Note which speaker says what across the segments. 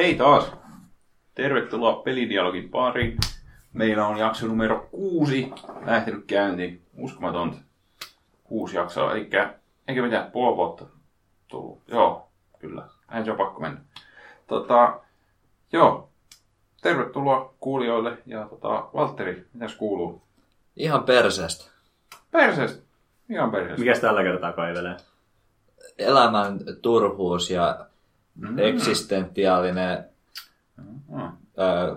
Speaker 1: Hei taas! Tervetuloa pelidialogin pariin. Meillä on jakso numero kuusi lähtenyt käyntiin. Uskomatonta. Kuusi jaksoa, eli eikä mitään, puoli vuotta tullut. Joo, kyllä. Näin se on pakko mennä. Tota, joo, tervetuloa kuulijoille. Ja tota, Valtteri, mitäs kuuluu?
Speaker 2: Ihan perseestä.
Speaker 1: Perseestä. Ihan perseestä.
Speaker 3: Mikäs tällä kertaa kaivelee?
Speaker 2: Elämän turhuus ja eksistentiaalinen
Speaker 1: Mm.
Speaker 2: ö,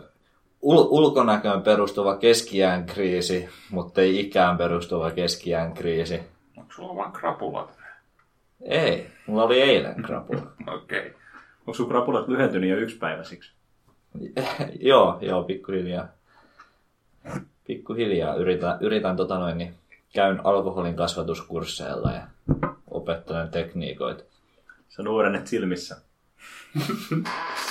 Speaker 2: ul- ulkonäköön perustuva keskiään kriisi, mutta ei ikään perustuva keskiään kriisi.
Speaker 1: Onko sulla vaan krapulat?
Speaker 2: Ei, mulla oli eilen krapula.
Speaker 1: Okei. Okay.
Speaker 3: Onko sun krapulat lyhentynyt jo yksipäiväisiksi?
Speaker 2: joo, joo, pikkuhiljaa. Pikkuhiljaa yritän, yritän tota noin, niin käyn alkoholin kasvatuskursseilla ja opettelen tekniikoita.
Speaker 3: Sä nuorennet silmissä.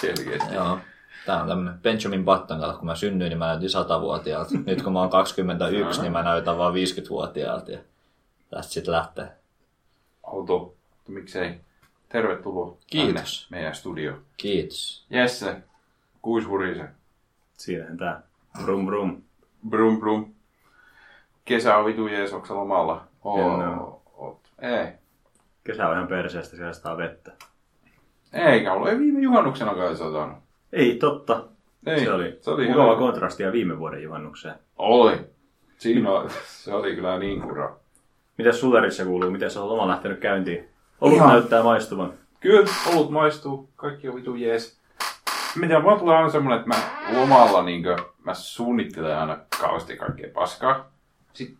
Speaker 1: Selkeästi.
Speaker 2: Joo. Tää on tämmönen Benjamin Button, kato, kun mä synnyin, niin mä näytin 100-vuotiaalta. Nyt kun mä oon 21, niin mä näytän vaan 50-vuotiaalta. Ja tästä sitten lähtee.
Speaker 1: Auto, miksei. Tervetuloa
Speaker 2: Kiitos.
Speaker 1: tänne meidän studio.
Speaker 2: Kiitos.
Speaker 1: Jesse, kuis hurise.
Speaker 3: Siinähän tää. Brum brum.
Speaker 1: Brum brum. Kesä on vitu jees, onko lomalla? Oot. Ei.
Speaker 3: Kesä on ihan perseestä, siellä vettä.
Speaker 1: Eikä ollut. Ei viime juhannuksena kai satanut.
Speaker 3: Ei totta.
Speaker 1: Ei.
Speaker 3: Se oli,
Speaker 1: se oli
Speaker 3: mukava
Speaker 1: hyvä.
Speaker 3: kontrastia viime vuoden juhannukseen.
Speaker 1: Oli. Siinä on, se oli kyllä niin kura.
Speaker 3: Mitäs Sulerissa kuuluu? Miten se on loma lähtenyt käyntiin? Olut
Speaker 1: Ihan.
Speaker 3: näyttää maistuvan.
Speaker 1: Kyllä, olut maistuu. Kaikki on vitu jees. Mitä mulla tulee aina semmonen, että mä lomalla niinkö, mä suunnittelen aina kauheasti kaikkea paskaa. Sitten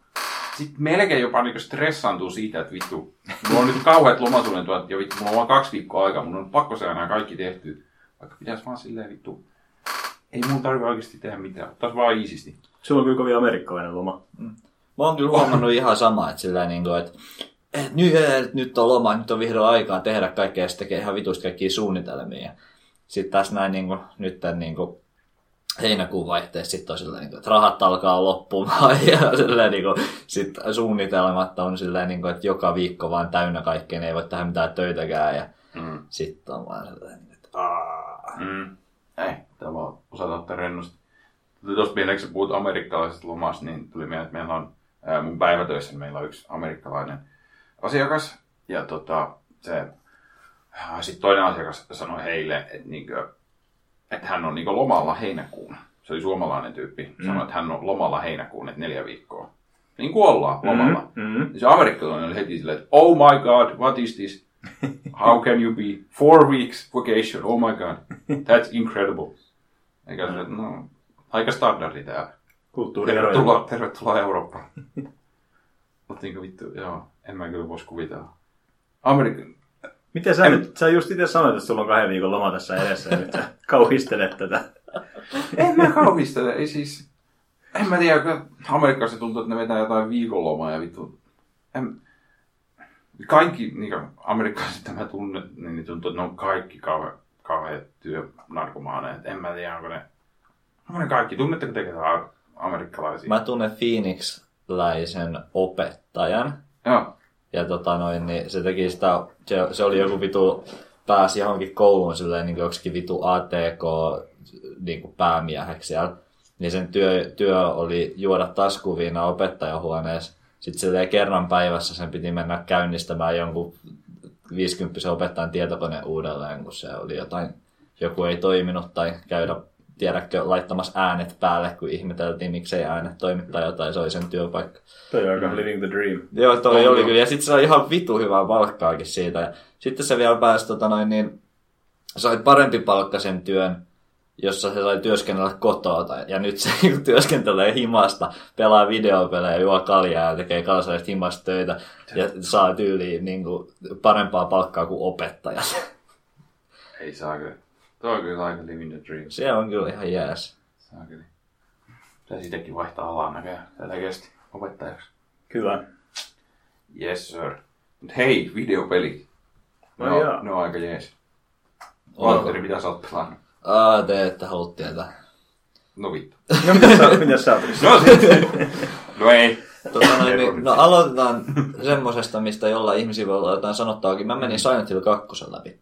Speaker 1: sit melkein jopa niinkö stressaantuu siitä, että vittu, mulla on nyt kauheat lomasuunnitelmat ja vittu, mulla on vaan kaksi viikkoa aikaa, mun on pakko saada nämä kaikki tehty. Vaikka pitäis vaan silleen vittu, ei mun tarvi oikeasti tehdä mitään, ottais vaan iisisti.
Speaker 3: Sulla on kyllä kovin amerikkalainen loma.
Speaker 2: Mä oon kyllä huomannut ihan sama, että sillä niin kuin, että et nyt, et nyt on loma, nyt on vihdoin aikaa tehdä kaikkea ja sitten tekee ihan vitusti kaikkia suunnitelmia. Sitten tässä näin niin kuin, nyt tämän niin kuin, heinäkuun vaihteessa sitten on silleen, niin kuin, että rahat alkaa loppumaan ja silleen, niin kuin, sit suunnitelmat on silleen, niin kuin, että joka viikko vaan täynnä kaikkea, ne ei voi tehdä mitään töitäkään ja
Speaker 1: Mm.
Speaker 2: sitten on vaan silleen, niin, että aah.
Speaker 1: Mm. Ei, tämä on osata ottaa rennosti. Tuosta mieleen, kun puhut amerikkalaisesta lomasta, niin tuli mieleen, että meillä on ää, mun päivätöissä meillä on yksi amerikkalainen asiakas. Ja tota, se, sitten toinen asiakas sanoi heille, että, niinkö, että hän on niinkö lomalla heinäkuun. Se oli suomalainen tyyppi. Sanoi, että hän on lomalla heinäkuun, että neljä viikkoa. Niin kuin ollaan lomalla.
Speaker 3: Mm-hmm.
Speaker 1: Ja se amerikkalainen oli heti silleen, että oh my god, what is this? How can you be four weeks vacation? Oh my god, that's incredible. Eikä se, no, aika standardi täällä.
Speaker 3: Kulttuurieroja.
Speaker 1: Tervetuloa, tervetuloa Eurooppaan. Mutta niinku vittu, joo, en mä kyllä voisi kuvitella. Amerikan,
Speaker 3: Miten sä
Speaker 1: En-
Speaker 3: nyt? Sä just itse sanoit, että sulla on kahden viikon loma tässä edessä nyt sä kauhistelet tätä.
Speaker 1: en mä kauhistele, ei siis, en mä tiedä, kun Amerikassa tuntuu, että ne vetää jotain viikonlomaa ja vittu, en, kaikki niin amerikkalaiset, mitä mä tunnen, niin ne tuntuu, että ne on kaikki kauhean, kauhean työnarkomaaneja. En mä tiedä, onko ne, onko ne kaikki, tunnetteko te ketään amerikkalaisia?
Speaker 2: Mä tunnen Phoenix-läisen opettajan,
Speaker 1: Joo,
Speaker 2: Ja tota noin, niin se teki sitä, se, se oli joku vitu, pääsi johonkin kouluun silleen niin joksikin vitu ATK niin kuin päämieheksi siellä. Niin sen työ, työ oli juoda taskuviina opettajahuoneessa. Sitten silleen kerran päivässä sen piti mennä käynnistämään jonkun 50 opettajan tietokone uudelleen, kun se oli jotain, joku ei toiminut tai käydä tiedätkö, laittamassa äänet päälle, kun ihmeteltiin, miksei äänet toimi tai jotain, se oli sen työpaikka.
Speaker 3: Toi on aika living the dream.
Speaker 2: Joo, toi
Speaker 1: On,
Speaker 2: oli kyllä. Ja sitten se sai ihan vitu hyvää palkkaakin siitä. Sitten se vielä pääsi, tota noin, niin, sai parempi palkkaisen työn, jossa se sai työskennellä kotoa. Tai- Ja nyt se työskentelee himasta, pelaa videopelejä, juo kaljaa ja tekee kansallisesta himasta töitä. Ja saa tyyliin niin kuin, parempaa palkkaa kuin opettajat.
Speaker 1: ei saa kyllä. Tuo on kyllä aika living the dream.
Speaker 2: Se on kyllä ihan jääs.
Speaker 1: Saa kyllä. Pitäisi itsekin vaihtaa alaa näköjään. Tätä kesti opettajaksi.
Speaker 3: Kyllä.
Speaker 1: Yes sir. Mut hei, videopelit. Ne,
Speaker 3: No joo.
Speaker 1: on, ne on aika jees.
Speaker 2: Onko?
Speaker 1: Valtteri, mitä sä oot pelannut?
Speaker 2: Aa, te ette halua tietää.
Speaker 1: No vittu.
Speaker 3: No mitä sä, mitä sä oot?
Speaker 1: No sitten. No ei.
Speaker 2: Tota, noin, niin, no aloitetaan semmosesta, mistä jollain ihmisillä voi olla jotain sanottaakin. Mä menin Silent Hill 2 läpi.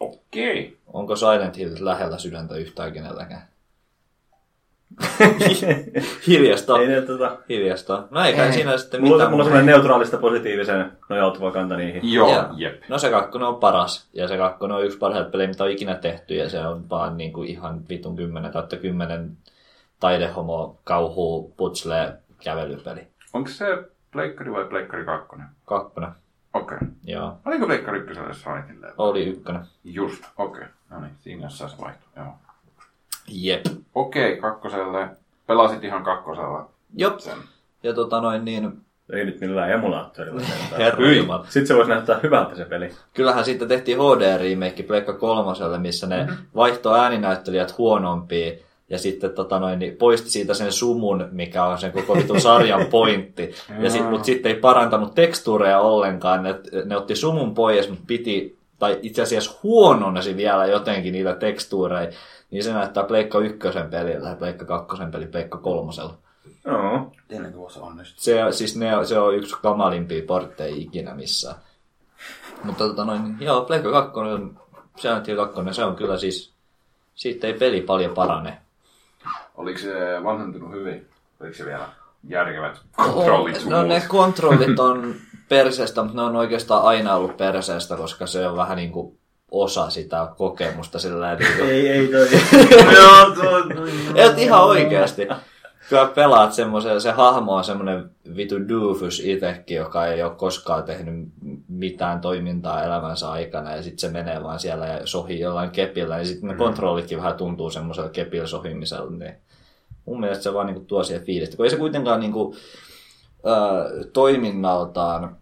Speaker 1: Okei.
Speaker 2: Onko Silent Hill lähellä sydäntä yhtään kenelläkään? Hiljasta.
Speaker 3: Ei ne, tota,
Speaker 2: Hiljasta. No eikä
Speaker 1: Ei.
Speaker 2: siinä sitten
Speaker 3: mulla,
Speaker 2: mitään.
Speaker 3: mulla on semmoinen neutraalista positiivisen nojautuva kanta niihin.
Speaker 1: Joo,
Speaker 2: Joo.
Speaker 1: jep.
Speaker 2: No se kakkonen on paras. Ja se kakkonen on yksi parhaita pelejä, mitä on ikinä tehty. Ja se on vaan niinku ihan vitun 10 kautta 10 taidehomo, kauhu, putsle, kävelypeli.
Speaker 1: Onko se Pleikkari vai Pleikkari 2?
Speaker 2: Kakkonen.
Speaker 1: Okei.
Speaker 2: Joo.
Speaker 1: Oliko Pleikkari 1 Silentille?
Speaker 2: Oli ykkönen.
Speaker 1: Just, okei. No niin, siinä jossain se vaihtui. Joo.
Speaker 2: Jep.
Speaker 1: Okei, kakkoselle. Pelasit ihan kakkosella
Speaker 2: Jop.
Speaker 1: sen.
Speaker 2: Ja tota noin niin,
Speaker 3: Ei nyt millään emulaattorilla.
Speaker 2: herra.
Speaker 3: Sitten se voisi näyttää hyvältä se peli.
Speaker 2: Kyllähän siitä tehtiin HD-remake Pleikka kolmoselle, missä ne mm-hmm. vaihtoi ääninäyttelijät huonompiin ja sitten tota noin, niin poisti siitä sen sumun, mikä on sen koko vitun sarjan pointti. ja sit, mutta sitten ei parantanut tekstuureja ollenkaan. Ne, ne otti sumun pois, mutta piti, tai itse asiassa huononnesi vielä jotenkin niitä tekstuureja. Niin se näyttää Pleikka ykkösen pelillä ja Pleikka kakkosen peli Pleikka kolmosella.
Speaker 3: Joo.
Speaker 1: Ennen kuin se onnistui.
Speaker 2: Se, siis ne, se on yksi kamalimpia portteja ikinä missään. Mutta tota noin, joo, Pleikka 2, Silent Hill 2, se on kyllä siis, siitä ei peli paljon parane.
Speaker 1: Oliko se vanhentunut hyvin? Oliko se vielä järkevät kontrollit sun
Speaker 2: No ne kontrollit on perseestä, mutta ne on oikeastaan aina ollut perseestä, koska se on vähän niin kuin osa sitä kokemusta sillä niin kuin,
Speaker 3: Ei, ei toi. Tuo.
Speaker 2: Et ihan oikeasti. Kyllä pelaat semmoisen, se hahmo on semmoinen vitu doofus itekin, joka ei ole koskaan tehnyt mitään toimintaa elämänsä aikana ja sitten se menee vaan siellä ja sohii jollain kepillä, niin sitten ne kontrollitkin vähän tuntuu semmoisella kepillä sohimisella, niin mun mielestä se vaan niinku tuo siihen fiilistä, kun ei se kuitenkaan niinku, ö, toiminnaltaan,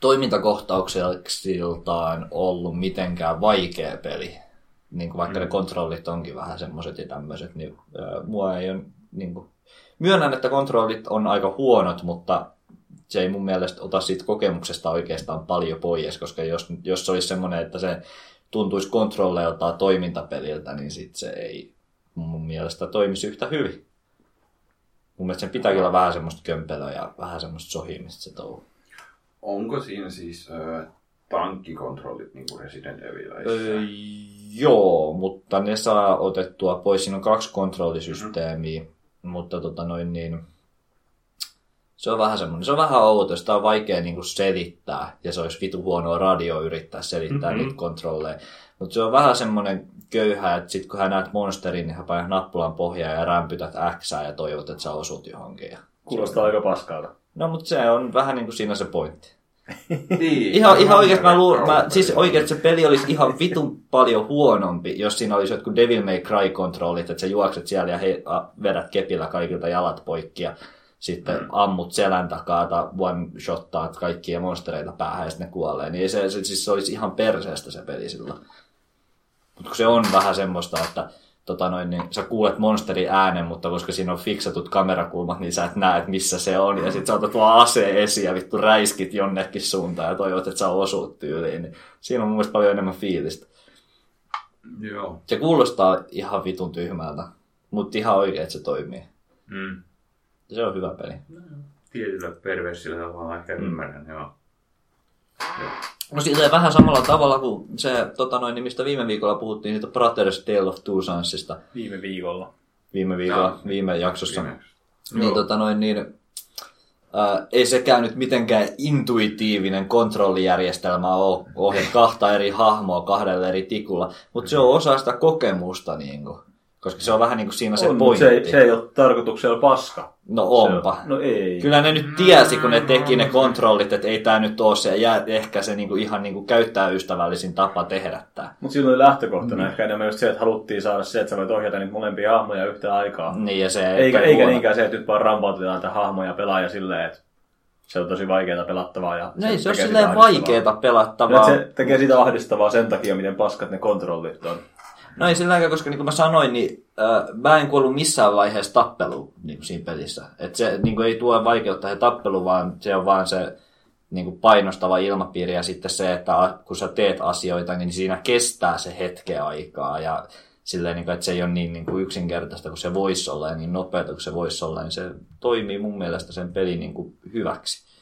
Speaker 2: toimintakohtauksiltaan ollut mitenkään vaikea peli. Niin kuin vaikka mm. ne kontrollit onkin vähän semmoiset ja tämmöiset, niin ö, mua ei ole, niin kuin, myönnän, että kontrollit on aika huonot, mutta se ei mun mielestä ota siitä kokemuksesta oikeastaan paljon pois, koska jos, jos se olisi semmoinen, että se tuntuisi kontrolleiltaan toimintapeliltä, niin sit se ei mun mielestä toimisi yhtä hyvin. Mun mielestä sen pitääkin olla vähän semmoista kömpelöä ja vähän semmoista sohimista se touhu.
Speaker 1: Onko siinä siis ö, tankkikontrollit niin kuin Resident Evilissä?
Speaker 2: Öö, joo, mutta ne saa otettua pois. Siinä on kaksi kontrollisysteemiä, mm-hmm. mutta tota noin niin, se on vähän semmoinen, se on vähän outo, sitä on vaikea niinku selittää, ja se olisi vitu huonoa radio yrittää selittää mm-hmm. niitä kontrolleja. Mutta se on vähän semmoinen köyhä, että sit kun hän näet monsterin, niin hän painat nappulan pohjaa ja rämpytät X ja toivot, että sä osut johonkin. Ja...
Speaker 3: Kuulostaa aika paskalta.
Speaker 2: No, mutta se on vähän niin kuin siinä se pointti.
Speaker 1: Niin.
Speaker 2: Ihan, ihan oikeasti mä luulen, mä, siis oikeasti se peli olisi ihan vitun paljon huonompi, jos siinä olisi jotkut Devil May Cry kontrollit, että sä juokset siellä ja he, a, vedät kepillä kaikilta jalat poikki ja sitten mm. ammut selän takaa tai one-shottaat kaikkia monstereita päähän ja sitten ne kuolee. Niin se, se, siis se olisi ihan perseestä se peli silloin. Mutta kun se on vähän semmoista, että tota noin, niin sä kuulet monsterin äänen, mutta koska siinä on fiksatut kamerakulmat, niin sä et näe, että missä se on. Ja sit sä otat vaan aseen esiin ja vittu räiskit jonnekin suuntaan ja toivot, että sä osuut tyyliin. Niin siinä on mun mielestä paljon enemmän fiilistä.
Speaker 1: Joo.
Speaker 2: Se kuulostaa ihan vitun tyhmältä, mutta ihan oikein, että se toimii.
Speaker 4: Mm.
Speaker 2: Se on hyvä peli.
Speaker 4: Tietyllä perversillä tavalla ehkä mm. ymmärrän, joo.
Speaker 2: No silleen vähän samalla tavalla kuin se, tota noin, niin mistä viime viikolla puhuttiin, siitä Brothers Tale of Two Sonsista.
Speaker 3: Viime viikolla.
Speaker 2: Viime viikolla,
Speaker 1: Joo.
Speaker 2: viime jaksossa.
Speaker 1: Viimeksi.
Speaker 2: Niin, tota noin, niin, ää, ei sekään nyt mitenkään intuitiivinen kontrollijärjestelmä ole ohjata kahta eri hahmoa kahdella eri tikulla, mutta se on osa sitä kokemusta, niin kuin, koska se on vähän niin kuin siinä se
Speaker 3: on, mutta
Speaker 2: pointti.
Speaker 3: se, ei- se ei ole tarkoituksella paska.
Speaker 2: No
Speaker 3: Se
Speaker 2: onpa.
Speaker 3: on- No ei.
Speaker 2: Kyllä ne nyt tiesi, kun ne teki ne kontrollit, että ei tämä nyt ole se, ja ehkä se niinku, ihan niinku käyttäjäystävällisin tapa tehdä tämä.
Speaker 3: Mutta silloin oli lähtökohtana mm. ehkä enemmän just se, että haluttiin saada se, että sä voit ohjata niitä molempia hahmoja yhtä aikaa.
Speaker 2: Niin, ja se
Speaker 3: Eikä, eikä
Speaker 2: huono-
Speaker 3: niinkään se, että nyt vaan rampautetaan tätä hahmoja pelaaja silleen, että se on tosi vaikeaa pelattavaa. Ja
Speaker 2: No ei se ole
Speaker 3: tekee
Speaker 2: silleen vaikeeta pelattavaa.
Speaker 3: Ja Se tekee sitä ahdistavaa sen takia, miten paskat ne kontrollit on.
Speaker 2: No ei silläkään, koska niin kuin mä sanoin, niin äh, mä en kuollut missään vaiheessa tappeluun niin kuin siinä pelissä. Et se niin kuin ei tuo vaikeutta se tappelu, vaan se on vaan se niin kuin painostava ilmapiiri ja sitten se, että kun sä teet asioita, niin siinä kestää se hetken aikaa ja silleen, niin kuin, että se ei ole niin, niin kuin yksinkertaista kuin se voisi olla ja niin nopeata kuin se voisi olla, niin se toimii mun mielestä sen pelin niin kuin hyväksi.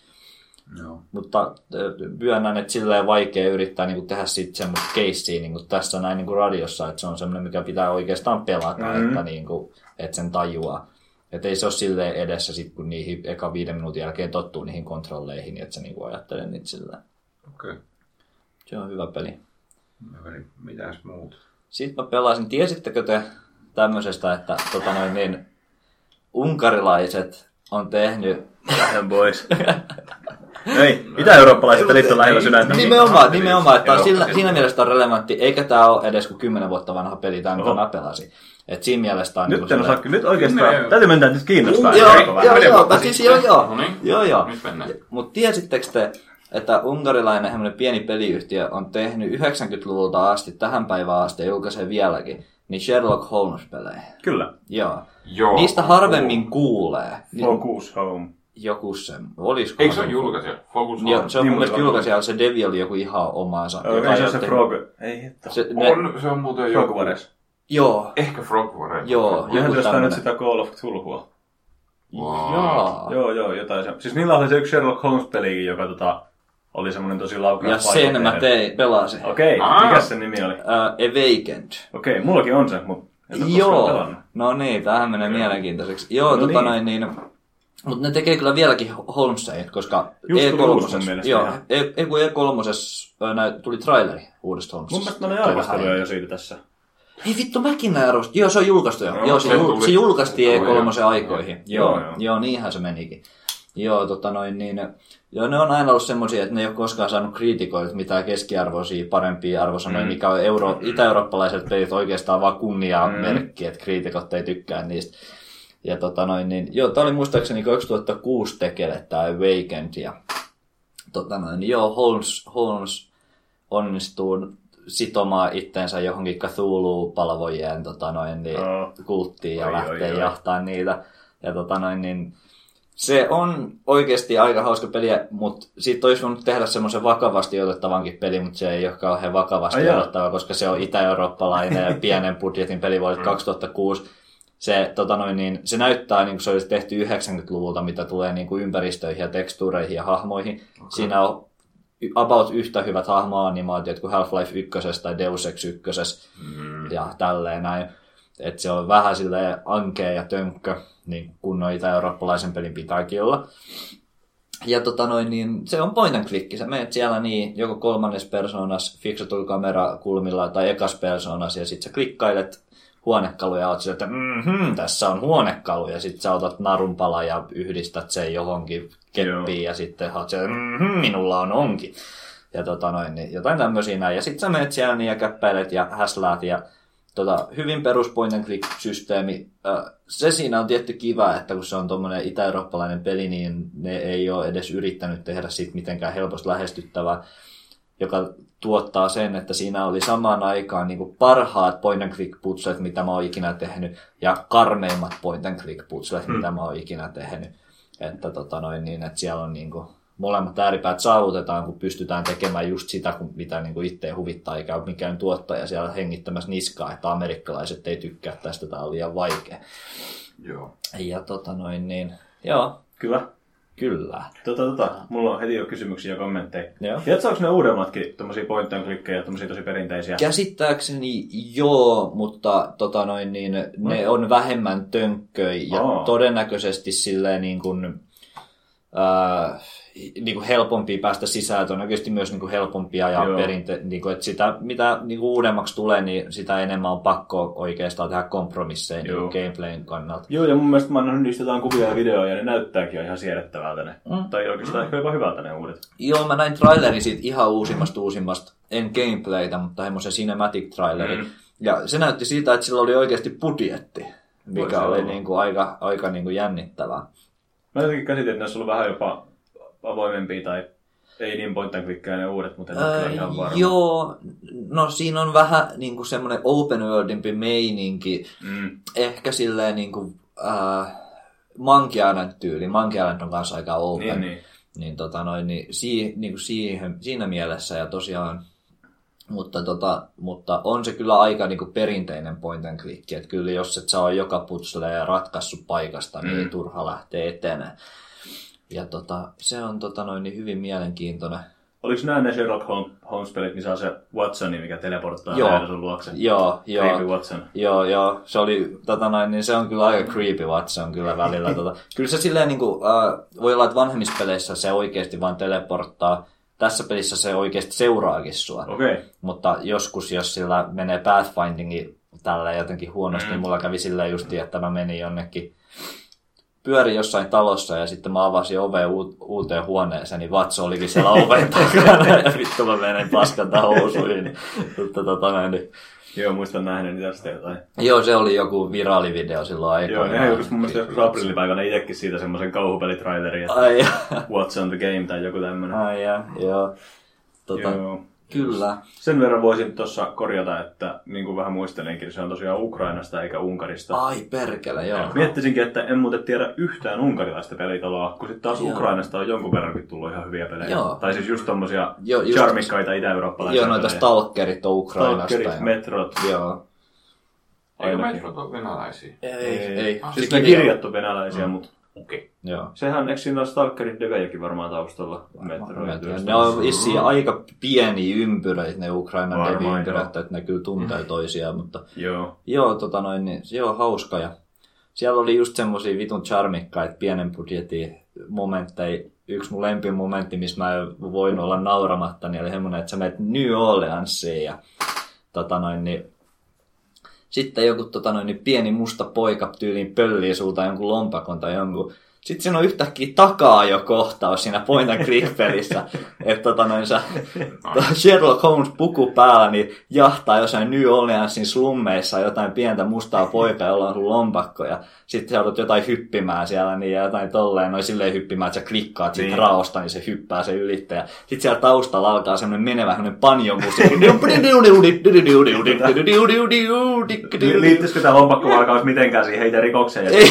Speaker 1: Joo.
Speaker 2: Mutta ö, myönnän, että silleen vaikea yrittää niin kuin, tehdä sitten semmoista keissiä niin kuin tässä näin niin kuin radiossa, että se on semmoinen, mikä pitää oikeastaan pelata,
Speaker 3: Mhm.
Speaker 2: mm-hmm. että, niin kuin, että sen tajuaa. Että ei se ole silleen edessä, sit, kun niihin eka viiden minuutin jälkeen tottuu niihin kontrolleihin, että se niin kuin ajattelee niitä silleen.
Speaker 1: Okei. Okay.
Speaker 2: Se on hyvä peli.
Speaker 1: Mitäs muut?
Speaker 2: Sitten mä pelasin, tiesittekö te tämmöisestä, että tota noin, niin, unkarilaiset on tehnyt
Speaker 3: Lähden pois. Ei, itä-eurooppalaiset pelit on lähellä sydäntä.
Speaker 2: Nimenomaan, nimenomaan että
Speaker 3: Joo.
Speaker 2: sillä, siinä mielessä on relevantti, eikä tämä ole edes kuin 10 vuotta vanha peli, tämä mitä mä pelasin. Et siinä mielessä on
Speaker 3: Nyt
Speaker 2: niinku
Speaker 3: en osaa nyt oikeastaan,
Speaker 1: Ne-
Speaker 3: täytyy mennä nyt kiinnostaa.
Speaker 2: Joo,
Speaker 3: vähän.
Speaker 2: joo, joo,
Speaker 1: vaikka
Speaker 2: mä siis joo, joo.
Speaker 1: No niin.
Speaker 2: Joo, joo. Mutta tiesittekö te, että unkarilainen pieni peliyhtiö on tehnyt 90-luvulta asti, tähän päivään asti ja julkaisee vieläkin, niin Sherlock Holmes-pelejä.
Speaker 3: Kyllä.
Speaker 2: Joo.
Speaker 1: Joo.
Speaker 2: Niistä harvemmin kuulee. Niin,
Speaker 3: Focus Home.
Speaker 2: Joku se, olisiko?
Speaker 1: Eikö se ole julkaisija? Focus
Speaker 2: Joo,
Speaker 1: on.
Speaker 2: se on
Speaker 3: Niin,
Speaker 2: mun mielestä
Speaker 3: mutta-
Speaker 2: julkaisija, se Devi oli joku ihan omaansa.
Speaker 3: Joo, ei se on se Frog. Ei hitto.
Speaker 2: Se, ne,
Speaker 1: On, se on muuten
Speaker 3: Frog
Speaker 1: joku.
Speaker 3: Wars.
Speaker 2: Joo,
Speaker 1: Ehkä Frog Warrior.
Speaker 2: Joo,
Speaker 3: Johan
Speaker 2: tämmönen.
Speaker 3: nyt sitä Call of Cthulhua.
Speaker 1: Wow.
Speaker 2: Jaa.
Speaker 3: Joo, joo, jotain se. Siis niillä oli se yksi Sherlock Holmes-pelikin, joka tota, oli semmonen tosi laukas.
Speaker 2: Ja sen mä tein, pelasin.
Speaker 3: Okei,
Speaker 1: Aa.
Speaker 3: mikä sen nimi oli?
Speaker 2: Uh, Awakened.
Speaker 3: Okei, mullakin on se, mutta en ole
Speaker 2: Joo, no niin, tämähän menee mielenkiintoiseksi. Joo,
Speaker 3: No
Speaker 2: tota
Speaker 3: niin.
Speaker 2: noin niin. Mutta ne tekee kyllä vieläkin Holmesia, koska
Speaker 3: Just tuli uusi mun
Speaker 2: E3,
Speaker 3: mielestä
Speaker 2: joo. E- ei kun E3 ö, nä- tuli traileri uudesta Holmesista.
Speaker 3: Mun mielestä ne arvosteluja jo siitä tässä.
Speaker 2: Ei vittu, mäkin näin arvostin. Joo, se on julkaistu jo.
Speaker 3: Joo,
Speaker 2: Joo, se,
Speaker 1: se
Speaker 2: jul- se julkaistiin
Speaker 1: Se tuli
Speaker 2: E3
Speaker 1: jo.
Speaker 2: aikoihin.
Speaker 3: Joo,
Speaker 2: Joo,
Speaker 3: joo.
Speaker 2: joo. joo, niinhän se menikin. Joo, tota noin niin. Joo, ne on aina ollut semmoisia, että ne ei ole koskaan saanut kriitikoilta mitään keskiarvoisia, parempia arvosanoja,
Speaker 3: Mm.
Speaker 2: mikä on euro, itä-eurooppalaiset pelit oikeastaan vaan kunniaa mm. merkki, että kriitikot ei tykkää niistä. Ja tota noin, niin, joo, tää oli muistaakseni 2006 tekele tää Awakened ja tota noin, niin joo, Holmes, Holmes onnistuu sitomaan itsensä johonkin Cthulhu-palvojien tota noin, niin,
Speaker 3: Joo.
Speaker 2: kulttiin ja
Speaker 3: Oi,
Speaker 2: lähtee
Speaker 3: oi, oi.
Speaker 2: jahtaa niitä. Ja tota noin, niin, se on oikeasti aika hauska peli, mutta siitä olisi voinut tehdä semmoisen vakavasti otettavankin peli, mutta se ei ole kauhean vakavasti
Speaker 3: Ai
Speaker 2: otettava, koska se on itä-eurooppalainen ja pienen budjetin peli vuodelta
Speaker 3: Mm.
Speaker 2: 2006. Se, tota noin, niin, se näyttää niin kuin se olisi tehty 90-luvulta, mitä tulee niin kuin ympäristöihin ja tekstuureihin ja hahmoihin. Okay. Siinä on about yhtä hyvät hahmoanimaatiot kuin Half-Life 1 tai Deus Ex 1
Speaker 1: Mm.
Speaker 2: ja tälleen näin. Että se on vähän silleen ankea ja tönkkö, niin kunnon itä-eurooppalaisen pelin pitääkin olla. Ja tota noin, niin se on point and click. Sä menet siellä niin, joko kolmannes persoonas, fiksatuilla kamerakulmilla tai ekas persoonas, ja sit sä klikkailet huonekaluja ja oot että mm tässä on huonekalu, ja sit sä otat narunpala ja yhdistät sen johonkin keppiin, ja sitten oot siellä, mm minulla on onkin. Ja tota noin, niin jotain tämmöisiä näin. Ja sit sä menet siellä niin ja käppäilet ja häsläät ja tota, hyvin perus point and click systeemi. Se siinä on tietty kiva, että kun se on tuommoinen itä-eurooppalainen peli, niin ne ei ole edes yrittänyt tehdä siitä mitenkään helposti lähestyttävää, joka tuottaa sen, että siinä oli samaan aikaan niin kuin parhaat point and click putslet, mitä mä oon ikinä tehnyt, ja karmeimmat point and click putslet, mitä mä oon ikinä tehnyt. Että, tota noin, niin, että siellä on niin kuin, molemmat ääripäät saavutetaan, kun pystytään tekemään just sitä, kun- mitä niin kuin itse huvittaa, eikä ole mikään tuottaja siellä hengittämässä niskaa, että amerikkalaiset ei tykkää tästä, tämä on liian vaikea.
Speaker 1: Joo.
Speaker 2: Ja tota noin, niin, joo,
Speaker 3: Kyllä.
Speaker 2: Kyllä.
Speaker 3: Tota, tota, mulla on heti jo kysymyksiä ja kommentteja.
Speaker 2: Joo.
Speaker 3: Tiedätkö, onko ne uudemmatkin tommosia point and clickejä, tommosia tosi perinteisiä?
Speaker 2: Käsittääkseni joo, mutta tota noin, niin, ne on vähemmän tönkköjä ja
Speaker 3: Aa.
Speaker 2: todennäköisesti silleen niin kuin, ää, niin kuin helpompia päästä sisään, todennäköisesti myös niin kuin helpompia ja
Speaker 3: Joo.
Speaker 2: perinte, niin kuin, että sitä, mitä niin kuin uudemmaksi tulee, niin sitä enemmän on pakko oikeastaan tehdä kompromisseja niin gameplayn kannalta.
Speaker 3: Joo, ja mun mielestä mä oon nähnyt niistä jotain kuvia ja videoja, ja ne näyttääkin jo ihan siedettävältä ne.
Speaker 2: Mm.
Speaker 3: Tai oikeastaan ehkä jopa hyvältä ne uudet.
Speaker 2: Joo, mä näin trailerin siitä ihan uusimmasta uusimmasta, en gameplaytä, mutta semmoisen cinematic trailerin.
Speaker 3: Mm.
Speaker 2: Ja se näytti siitä, että sillä oli oikeasti budjetti, mikä
Speaker 3: Voisi
Speaker 2: oli
Speaker 3: olla.
Speaker 2: niin kuin aika, aika niin kuin jännittävää.
Speaker 3: Mä jotenkin käsitin, että ne olisi ollut vähän jopa avoimempia tai ei niin point and ne uudet, mutta en ole kyllä ihan varma.
Speaker 2: joo, no siinä on vähän niin kuin semmoinen open worldimpi meininki,
Speaker 3: Mm.
Speaker 2: ehkä silleen niin kuin, äh, Monkey Island tyyli. Monkey Island on kanssa aika open.
Speaker 3: Niin, niin.
Speaker 2: niin, tota noin, niin, si, niin kuin siihen, siinä mielessä ja tosiaan mutta, tota, mutta on se kyllä aika niin kuin perinteinen point and click, että kyllä jos et sä ole joka putsle ja ratkaissut paikasta, niin
Speaker 3: Mm.
Speaker 2: ei turha lähteä eteneen. Ja tota, se on tota noin, niin hyvin mielenkiintoinen.
Speaker 3: Oliko nämä ne Sherlock Holmes- Holmes-pelit, missä on se Watsoni, mikä teleporttaa
Speaker 2: Joo.
Speaker 3: sun luokse?
Speaker 2: Joo, joo.
Speaker 3: Creepy Watson.
Speaker 2: Joo, joo, se oli, tota noin, niin se on kyllä aika creepy Watson kyllä välillä. Tota. Kyllä se silleen niin kuin, äh, voi olla, että vanhemmissa peleissä se oikeasti vaan teleporttaa. Tässä pelissä se oikeasti seuraakin sua.
Speaker 3: Okei. Okay.
Speaker 2: Mutta joskus, jos sillä menee pathfindingi tällä jotenkin huonosti, mm. niin mulla kävi silleen justiin, että mä menin jonnekin pyörin jossain talossa ja sitten mä avasin oveen uut, uuteen huoneeseen, niin vatso olikin siellä oven takana ja vittu mä menen paskanta housuihin. Mutta tota näin, niin...
Speaker 3: Joo, muistan nähneeni tästä jotain.
Speaker 2: Joo, se oli joku viraalivideo silloin
Speaker 3: Joo,
Speaker 2: aikoinaan.
Speaker 3: ne julkaisi mun mielestä joskus aprillipäivänä itsekin siitä semmoisen kauhupelitrailerin, että
Speaker 2: Ai
Speaker 3: What's on the game tai joku tämmönen.
Speaker 2: ai ja, joo. Tota,
Speaker 3: Joo.
Speaker 2: Kyllä.
Speaker 3: Sen verran voisin tuossa korjata, että niin kuin vähän muistelinkin, se on tosiaan Ukrainasta eikä Unkarista.
Speaker 2: Ai perkele, joo.
Speaker 3: Miettisinkin, että en muuten tiedä yhtään unkarilaista pelitaloa, kun sitten taas
Speaker 2: Joo.
Speaker 3: Ukrainasta on jonkun verrankin tullut ihan hyviä pelejä.
Speaker 2: Joo.
Speaker 3: Tai siis just tommosia
Speaker 2: Joo, just-
Speaker 3: charmikkaita itä-eurooppalaisia
Speaker 2: Joo, noita
Speaker 3: pelejä.
Speaker 2: stalkerit on Ukrainasta.
Speaker 3: Stalkerit,
Speaker 2: ja-
Speaker 3: Metrot.
Speaker 2: Joo.
Speaker 1: Eikö. Metrot ole venäläisiä?
Speaker 2: Ei, ei.
Speaker 3: Siis
Speaker 2: Sekin
Speaker 3: ne kirjat on venäläisiä,
Speaker 2: Mm.
Speaker 3: mutta
Speaker 1: Okei.
Speaker 2: Joo.
Speaker 3: sehän, eikö siinä ole Stalkerin devejäkin varmaan taustalla? Metroid.
Speaker 2: tiedän. Ne on vissiin aika pieniä ympyröitä, ne Ukrainan
Speaker 3: Varmaan,
Speaker 2: deviympyrät,
Speaker 3: joo.
Speaker 2: että ne kyllä tuntee toisiaan, mutta
Speaker 3: Joo.
Speaker 2: joo, tota noin, niin, se on hauska ja siellä oli just semmosia vitun charmikkaita pienen budjetin momentteja. Yksi mun lempimomentti, missä mä en voinut olla nauramatta, niin oli semmoinen, että sä menet New Orleansiin ja tota noin, niin sitten joku tota noin, niin pieni musta poika tyyliin pöllii sulta jonkun lompakon tai jonkun. Sitten siinä on yhtäkkiä takaa jo kohtaus siinä Point and Click-pelissä, että tota noin, sä, Sherlock Holmes puku päällä niin jahtaa jossain New Orleansin slummeissa jotain pientä mustaa poikaa, jolla on sun lompakko ja sitten sä joudut jotain hyppimään siellä niin, ja jotain tolleen, noin silleen hyppimään, että sä klikkaat siitä
Speaker 3: Niin.
Speaker 2: raosta, niin se hyppää se ylittäjä. Sitten siellä taustalla alkaa semmoinen menevä semmoinen panjomusiikki.
Speaker 3: Liittyisikö tämä lompakkovarkaus mitenkään siihen itse rikokseen?
Speaker 2: Ei,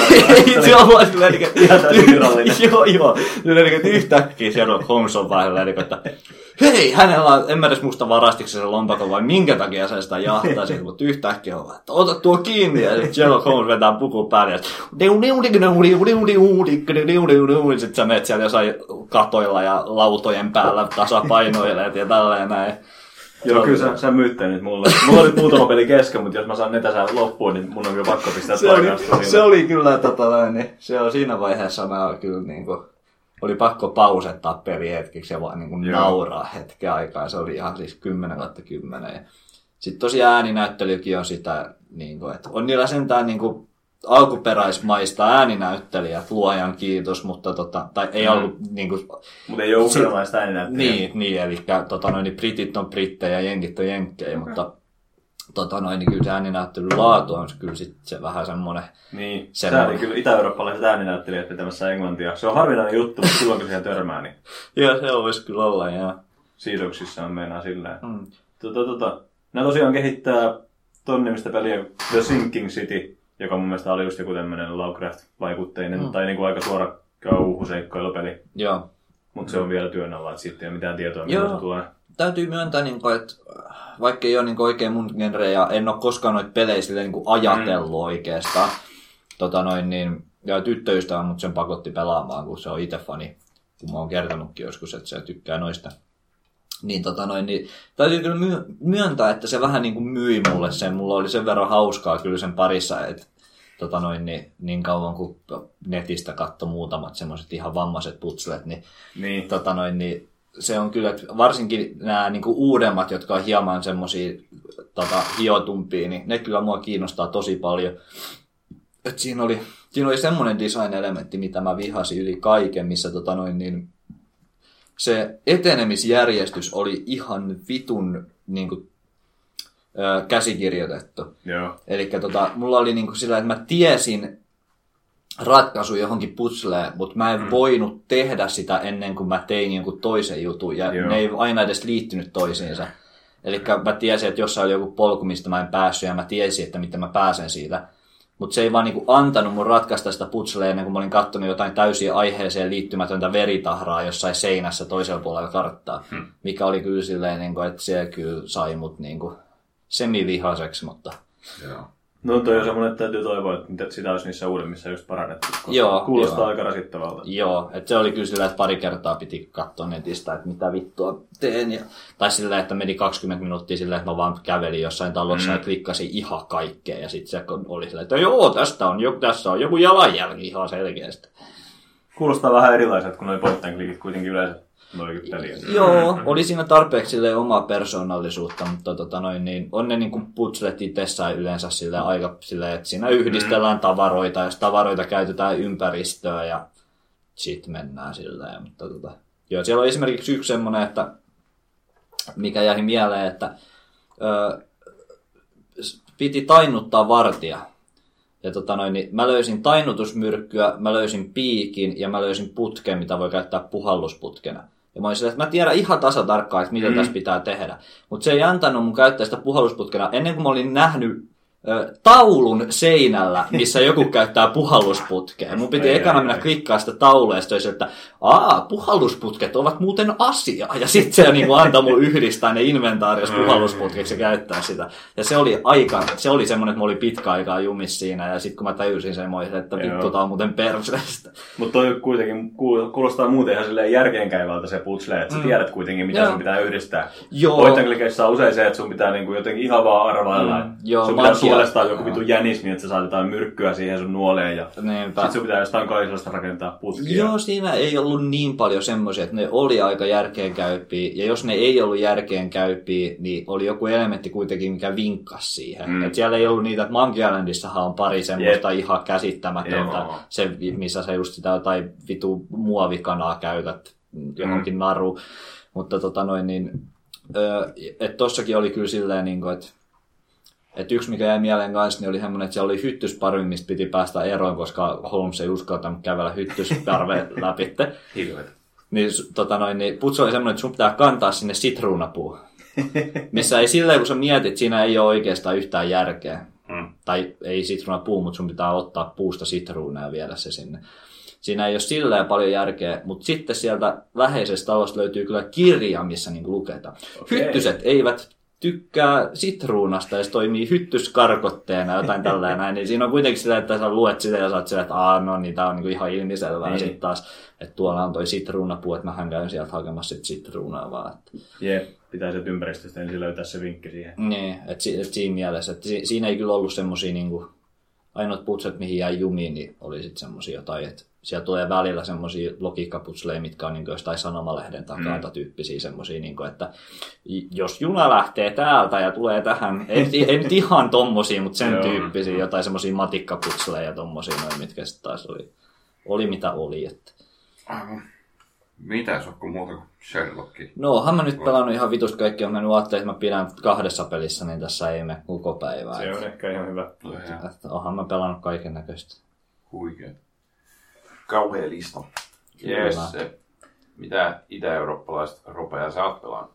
Speaker 2: se on vaan silleen, niin
Speaker 3: Ihan täysin irrallinen.
Speaker 2: Joo, joo. Silleen, niin, että yhtäkkiä Sherlock Holmes on silleen, niin, että hei, hänellä on, en mä edes muista varastiko se lompakon vai minkä takia se sitä jahtaisi, mutta yhtäkkiä on että ota tuo kiinni, ja sitten Sherlock Holmes vetää puku päälle, ja sitten sä menet siellä jossain katoilla ja lautojen päällä tasapainoileet ja tälleen näin.
Speaker 3: Joo, kyllä sä, sä myytte nyt mulle. Mulla oli muutama peli kesken, mutta jos mä saan ne tässä loppuun, niin mun on kyllä pakko pistää
Speaker 2: se, oli, se oli kyllä, tota, niin, se on siinä vaiheessa mä kyllä niin kuin, oli pakko pausettaa peli hetkeksi ja vaan niin kuin
Speaker 3: Joo.
Speaker 2: nauraa hetken aikaa. Se oli ihan siis 10 kautta 10. Sitten tosiaan ääninäyttelykin on sitä, niin kuin, että on niillä sentään niin kuin, alkuperäismaista ääninäyttelijät, luojan kiitos, mutta tota, tai ei
Speaker 3: Mm.
Speaker 2: ollut niin kuin,
Speaker 3: Mutta ei ole ukrainalaista ääninäyttelijää.
Speaker 2: niin, niin, eli tota, noin, niin britit on brittejä ja jenkit on jenkkejä, mutta tota, noin, niin kyllä se ääninäyttelyn laatu on kyllä sit se vähän semmoinen,
Speaker 3: Niin,
Speaker 2: Semmoinen.
Speaker 3: sääli kyllä itä-eurooppalaiset ääninäyttelijät vetämässä englantia. Se on harvinainen juttu, mutta silloin kun siihen törmää, niin
Speaker 2: Joo, se voisi kyllä olla, joo.
Speaker 3: siidoksissa on meinaa silleen.
Speaker 2: Mm.
Speaker 3: Tota, tota, nämä tosiaan kehittää ton nimistä peliä The Sinking City, joka mun mielestä oli just joku tämmönen Lovecraft-vaikutteinen,
Speaker 2: Mm.
Speaker 3: tai niinku aika suora kauhuseikkailupeli.
Speaker 2: Joo.
Speaker 3: Mutta se on vielä työn alla, että siitä ei ole mitään tietoa, milloin se tulee.
Speaker 2: Täytyy myöntää, niin kuin, että vaikka ei ole niin kuin, oikein mun genre ja en ole koskaan noita pelejä silleen, niin kuin ajatellut mm. oikeastaan. Tota noin, niin, ja tyttöystävä mut sen pakotti pelaamaan, kun se on itse fani. Kun mä oon kertonutkin joskus, että se tykkää noista. Niin, tota noin, niin täytyy kyllä my- myöntää, että se vähän niin kuin myi mulle sen. Mulla oli sen verran hauskaa kyllä sen parissa, että tota noin, niin, niin kauan kuin netistä katto muutamat semmoiset ihan vammaiset putslet, niin
Speaker 3: Niin,
Speaker 2: tota noin, niin se on kyllä, että varsinkin nämä niin kuin uudemmat, jotka on hieman semmoisia tota, hiotumpia, niin ne kyllä mua kiinnostaa tosi paljon. Et siinä, oli, siinä oli semmoinen design-elementti, mitä mä vihasin yli kaiken, missä tota noin, niin se etenemisjärjestys oli ihan vitun niin kuin, ö, käsikirjoitettu. Eli tota, mulla oli niinku sillä, että mä tiesin ratkaisu johonkin putsleen, mutta mä en mm. voinut tehdä sitä ennen kuin mä tein jonkun toisen jutun, ja
Speaker 3: Joo.
Speaker 2: ne ei aina edes liittynyt toisiinsa. Eli mä tiesin, että jossain oli joku polku, mistä mä en päässyt, ja mä tiesin, että miten mä pääsen siitä. Mutta se ei vaan niinku antanut mun ratkaista sitä putsleen ennen kuin mä olin katsonut jotain täysin aiheeseen liittymätöntä veritahraa jossain seinässä toisella puolella karttaa. Hmm. Mikä oli kyllä silleen, niinku, että se kyllä sai mut niinku semivihaseksi, mutta
Speaker 1: Joo.
Speaker 3: No toi on semmoinen, että täytyy toivoa, että sitä olisi niissä uudemmissa just parannettu. Koska
Speaker 2: Joo,
Speaker 3: kuulostaa
Speaker 2: joo.
Speaker 3: aika rasittavalta.
Speaker 2: Joo, että se oli kyllä sillä, että pari kertaa piti katsoa netistä, että mitä vittua teen. Ja, tai sillä, että meni 20 minuuttia silleen, että mä vaan kävelin jossain talossa mm. ja klikkasin ihan kaikkea. Ja sitten se oli silleen, että joo, tästä on, joku, tässä on joku jalanjälki ihan selkeästi.
Speaker 3: Kuulostaa vähän erilaiselta, kun noi point and clickit kuitenkin yleensä.
Speaker 2: Joo, oli siinä tarpeeksi omaa persoonallisuutta, mutta tota noin, niin on ne niin putslet itsessään yleensä sille aika silleen, että siinä yhdistellään tavaroita, ja jos tavaroita käytetään ympäristöä ja sitten mennään silleen. Mutta tota, joo, siellä on esimerkiksi yksi semmoinen, että mikä jäi mieleen, että ö, piti tainnuttaa vartija. Ja tota noin, niin mä löysin tainnutusmyrkkyä, mä löysin piikin ja mä löysin putken, mitä voi käyttää puhallusputkena. Ja mä olin silleen, että mä tiedän ihan tasatarkkaan, että mitä mm. tässä pitää tehdä. Mutta se ei antanut mun käyttää sitä puhallusputkena ennen kuin mä olin nähnyt taulun seinällä, missä joku käyttää puhallusputkea. Mun piti
Speaker 3: Ai,
Speaker 2: ekana
Speaker 3: ai,
Speaker 2: mennä klikkaa sitä taulua ja sitten että aa, puhallusputket ovat muuten asia. Ja sitten se niin antoi mun yhdistää ne inventaarios puhallusputkeksi ja käyttää sitä. Ja se oli aika, se oli semmoinen, että mä olin pitkä aikaa jumis siinä. Ja sitten kun mä tajusin sen, mä olin, että vittu, tää on muuten perseestä.
Speaker 3: Mutta toi kuitenkin kuul- kuulostaa muuten ihan silleen järkeenkäyvältä se putsle, että sä tiedät kuitenkin, mitä
Speaker 2: Joo.
Speaker 3: sun pitää yhdistää.
Speaker 2: Joo.
Speaker 3: Clickeissä on usein se, että sun pitää niinku jotenkin ihan vaan arvailla.
Speaker 2: Mm,
Speaker 3: Mm,
Speaker 2: joo,
Speaker 3: sun pitää suolestaa joku vitu jänis niin, että sä saat jotain myrkkyä siihen sun nuoleen ja
Speaker 2: Niinpä.
Speaker 3: sit sun pitää jostain kaislasta rakentaa putkia.
Speaker 2: Joo, siinä ei ollut niin paljon semmoisia, että ne oli aika järkeenkäypiä. Ja jos ne ei ollut järkeenkäypiä, niin oli joku elementti kuitenkin, mikä vinkkasi siihen.
Speaker 3: Mm.
Speaker 2: Et siellä ei ollut niitä, että Monkey Islandissahan on pari semmoista ihan käsittämätöntä.
Speaker 4: Joo.
Speaker 2: Se, missä sä just sitä jotain vitu muovikanaa käytät johonkin mm. naru. Mutta tota noin, niin, että tossakin oli kyllä silleen, niin kuin, että et yksi, mikä jäi mieleen kanssa, niin oli semmoinen, että siellä oli hyttysparvi, mistä piti päästä eroon, koska Holmes ei uskaltanut kävellä hyttysparve läpi. Niin, tota noin, niin putsu oli semmoinen, että sun pitää kantaa sinne sitruunapuu. Missä ei silleen, kun sä mietit, siinä ei ole oikeastaan yhtään järkeä.
Speaker 4: Mm.
Speaker 2: Tai ei sitruunapuu, mutta sun pitää ottaa puusta sitruunaa ja viedä se sinne. Siinä ei ole silleen paljon järkeä, mutta sitten sieltä läheisestä talosta löytyy kyllä kirja, missä niin luketaan.
Speaker 3: Okei.
Speaker 2: Hyttyset eivät tykkää sitruunasta ja se toimii hyttyskarkotteena jotain tällä ja näin, niin siinä on kuitenkin sitä, että sä luet sitä ja sä oot sillä, että Aa, no niin, tää on niinku ihan ilmiselvää.
Speaker 3: Niin.
Speaker 2: Sitten taas, että tuolla on toi sitruunapuu, että mähän käyn sieltä hakemassa sit sitruunaa vaan. Että.
Speaker 3: Jep, pitää sieltä ympäristöstä ensin löytää se vinkki siihen.
Speaker 2: Niin, että si, et siinä mielessä, että si, siinä ei kyllä ollut semmosia niinku, ainoat putset, mihin jäi jumiin, niin oli sitten semmosia jotain, että siellä tulee välillä semmosia logiikkaputsleja, mitkä on niinku jostain sanomalehden takaa mm. tyyppisiä semmosia, niinku, että jos juna lähtee täältä ja tulee tähän, ei, ei nyt ihan tommosia, mutta sen tyyppisiä, jotain semmosia matikkaputsleja ja tommosia, noin, mitkä sitten taas oli, oli mitä oli. Että.
Speaker 4: Aivan. Mitä se on kuin muuta kuin Sherlockia?
Speaker 2: No, onhan mä nyt pelannut ihan vitusta kaikkea, mä nyt ajattelin, että mä pidän kahdessa pelissä, niin tässä ei mene koko päivää.
Speaker 3: Se on ehkä ihan hyvä.
Speaker 4: Ihan
Speaker 2: Että onhan mä pelannut kaiken näköistä.
Speaker 4: huikea.
Speaker 1: Kauhea lista. Se. Mitä itä-eurooppalaiset ropeja sä oot pelannut?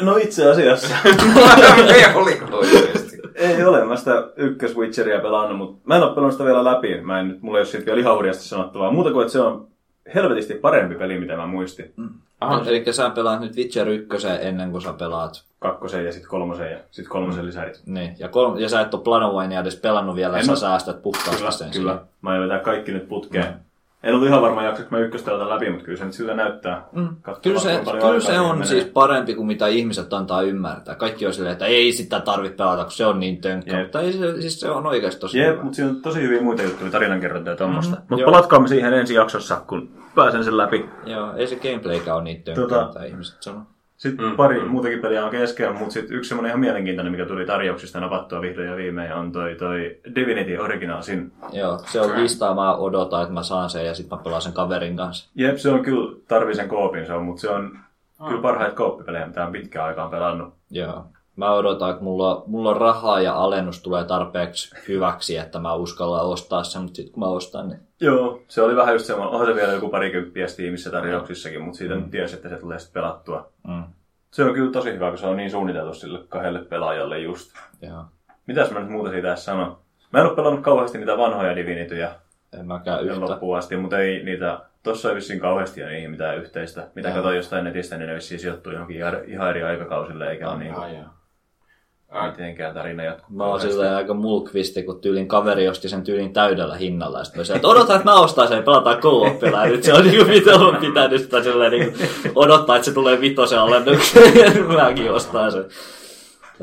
Speaker 3: No itse asiassa.
Speaker 1: Ei oliko oikeesti?
Speaker 3: ei ole, mä sitä ykkös Witcheria pelannut, mutta mä en ole pelannut sitä vielä läpi. Mä en nyt, mulla ei ole siitä vielä ihan hurjasti sanottavaa. Muuta kuin, että se on helvetisti parempi peli, mitä mä muistin.
Speaker 2: Aha. Eli sä pelaat nyt Witcher 1 ennen kuin sä pelaat.
Speaker 3: Kakkosen ja sitten kolmosen ja sitten kolmosen lisärit.
Speaker 2: Niin. Ja, kol- ja sä et ole Planowainia edes pelannut vielä,
Speaker 3: En
Speaker 2: sä
Speaker 3: oo-
Speaker 2: säästät puhtaasti
Speaker 3: Kyllä,
Speaker 2: sen
Speaker 3: kyllä.
Speaker 2: siihen.
Speaker 3: Mä aion vetää kaikki nyt putkeen. En ollut ihan varma, jaksaks mä ykköstä pelata läpi, mutta kyllä se nyt siltä näyttää.
Speaker 2: Mm.
Speaker 3: Katsotaan,
Speaker 2: Kyllä se, kyllä se on
Speaker 3: menee.
Speaker 2: siis parempi kuin mitä ihmiset antaa ymmärtää. Kaikki on silleen, että ei sitä tarvitse pelata, kun se on niin tönkkä.
Speaker 3: Jep.
Speaker 2: Mutta ei se, siis se on oikeasti tosi
Speaker 3: Jep,
Speaker 2: hyvä.
Speaker 3: mutta siinä on tosi hyviä muita juttuja, tarinankerrontaa ja tommosta. Mm, mutta palatkaamme siihen ensi jaksossa, kun pääsen sen läpi.
Speaker 2: Joo, ei se gameplaykään ole niin tönkkä,
Speaker 3: Tota-
Speaker 2: mitä ihmiset sanoo.
Speaker 3: Sitten mm. pari muutakin peliä on kesken, mutta sitten yksi semmoinen ihan mielenkiintoinen, mikä tuli tarjouksista napattua vihdoin ja viimein, on toi, toi Divinity Original Sin.
Speaker 2: Joo, se on listaa, mä odotan, että mä saan sen ja sitten mä pelaan sen kaverin kanssa.
Speaker 3: Jep, se on kyllä, tarvii sen koopin se on, mutta se on kyllä parhaita kooppipelejä, mitä on pitkään aikaan pelannut.
Speaker 2: Joo. Mä odotan, että mulla, mulla on rahaa ja alennus tulee tarpeeksi hyväksi, että mä uskallan ostaa sen, mutta sitten kun mä ostan, niin
Speaker 3: Joo, se oli vähän just semmoinen, onhan se vielä joku parikymppiä Steamissa tarjouksissakin, mutta siitä mm. tiesi, että se tulee sitten pelattua.
Speaker 2: mm,
Speaker 3: Se on kyllä tosi hyvä, kun se on niin suunniteltu sille kahdelle pelaajalle just.
Speaker 2: joo.
Speaker 3: Mitäs mä nyt muuta siitä edes sanon? Mä en ole pelannut kauheasti niitä vanhoja Divinityjä
Speaker 2: En mäkään
Speaker 3: yhtä.
Speaker 2: yhtä.
Speaker 3: loppuun asti, mutta ei niitä, tossa ei vissiin kauheasti ja niihin mitään yhteistä. Mitä katsoin jostain netistä, niin ne vissiin sijoittuu johonkin ihan- eri aikakausille, eikä ole niin
Speaker 1: Ai, joo.
Speaker 3: Mitenkään tarina jatkuu.
Speaker 2: Mä oon silleen aika mulkvisti, kun tyylin kaveri osti sen tyylin täydellä hinnalla. Ja sitten mä sanoin, että odotan, että mä ostan sen ja pelataan co-opilla. Ja nyt se on niin kuin pitänyt sitä silleen niin odottaa, että se tulee vitosen alennukseen. Ja mäkin ostaa sen.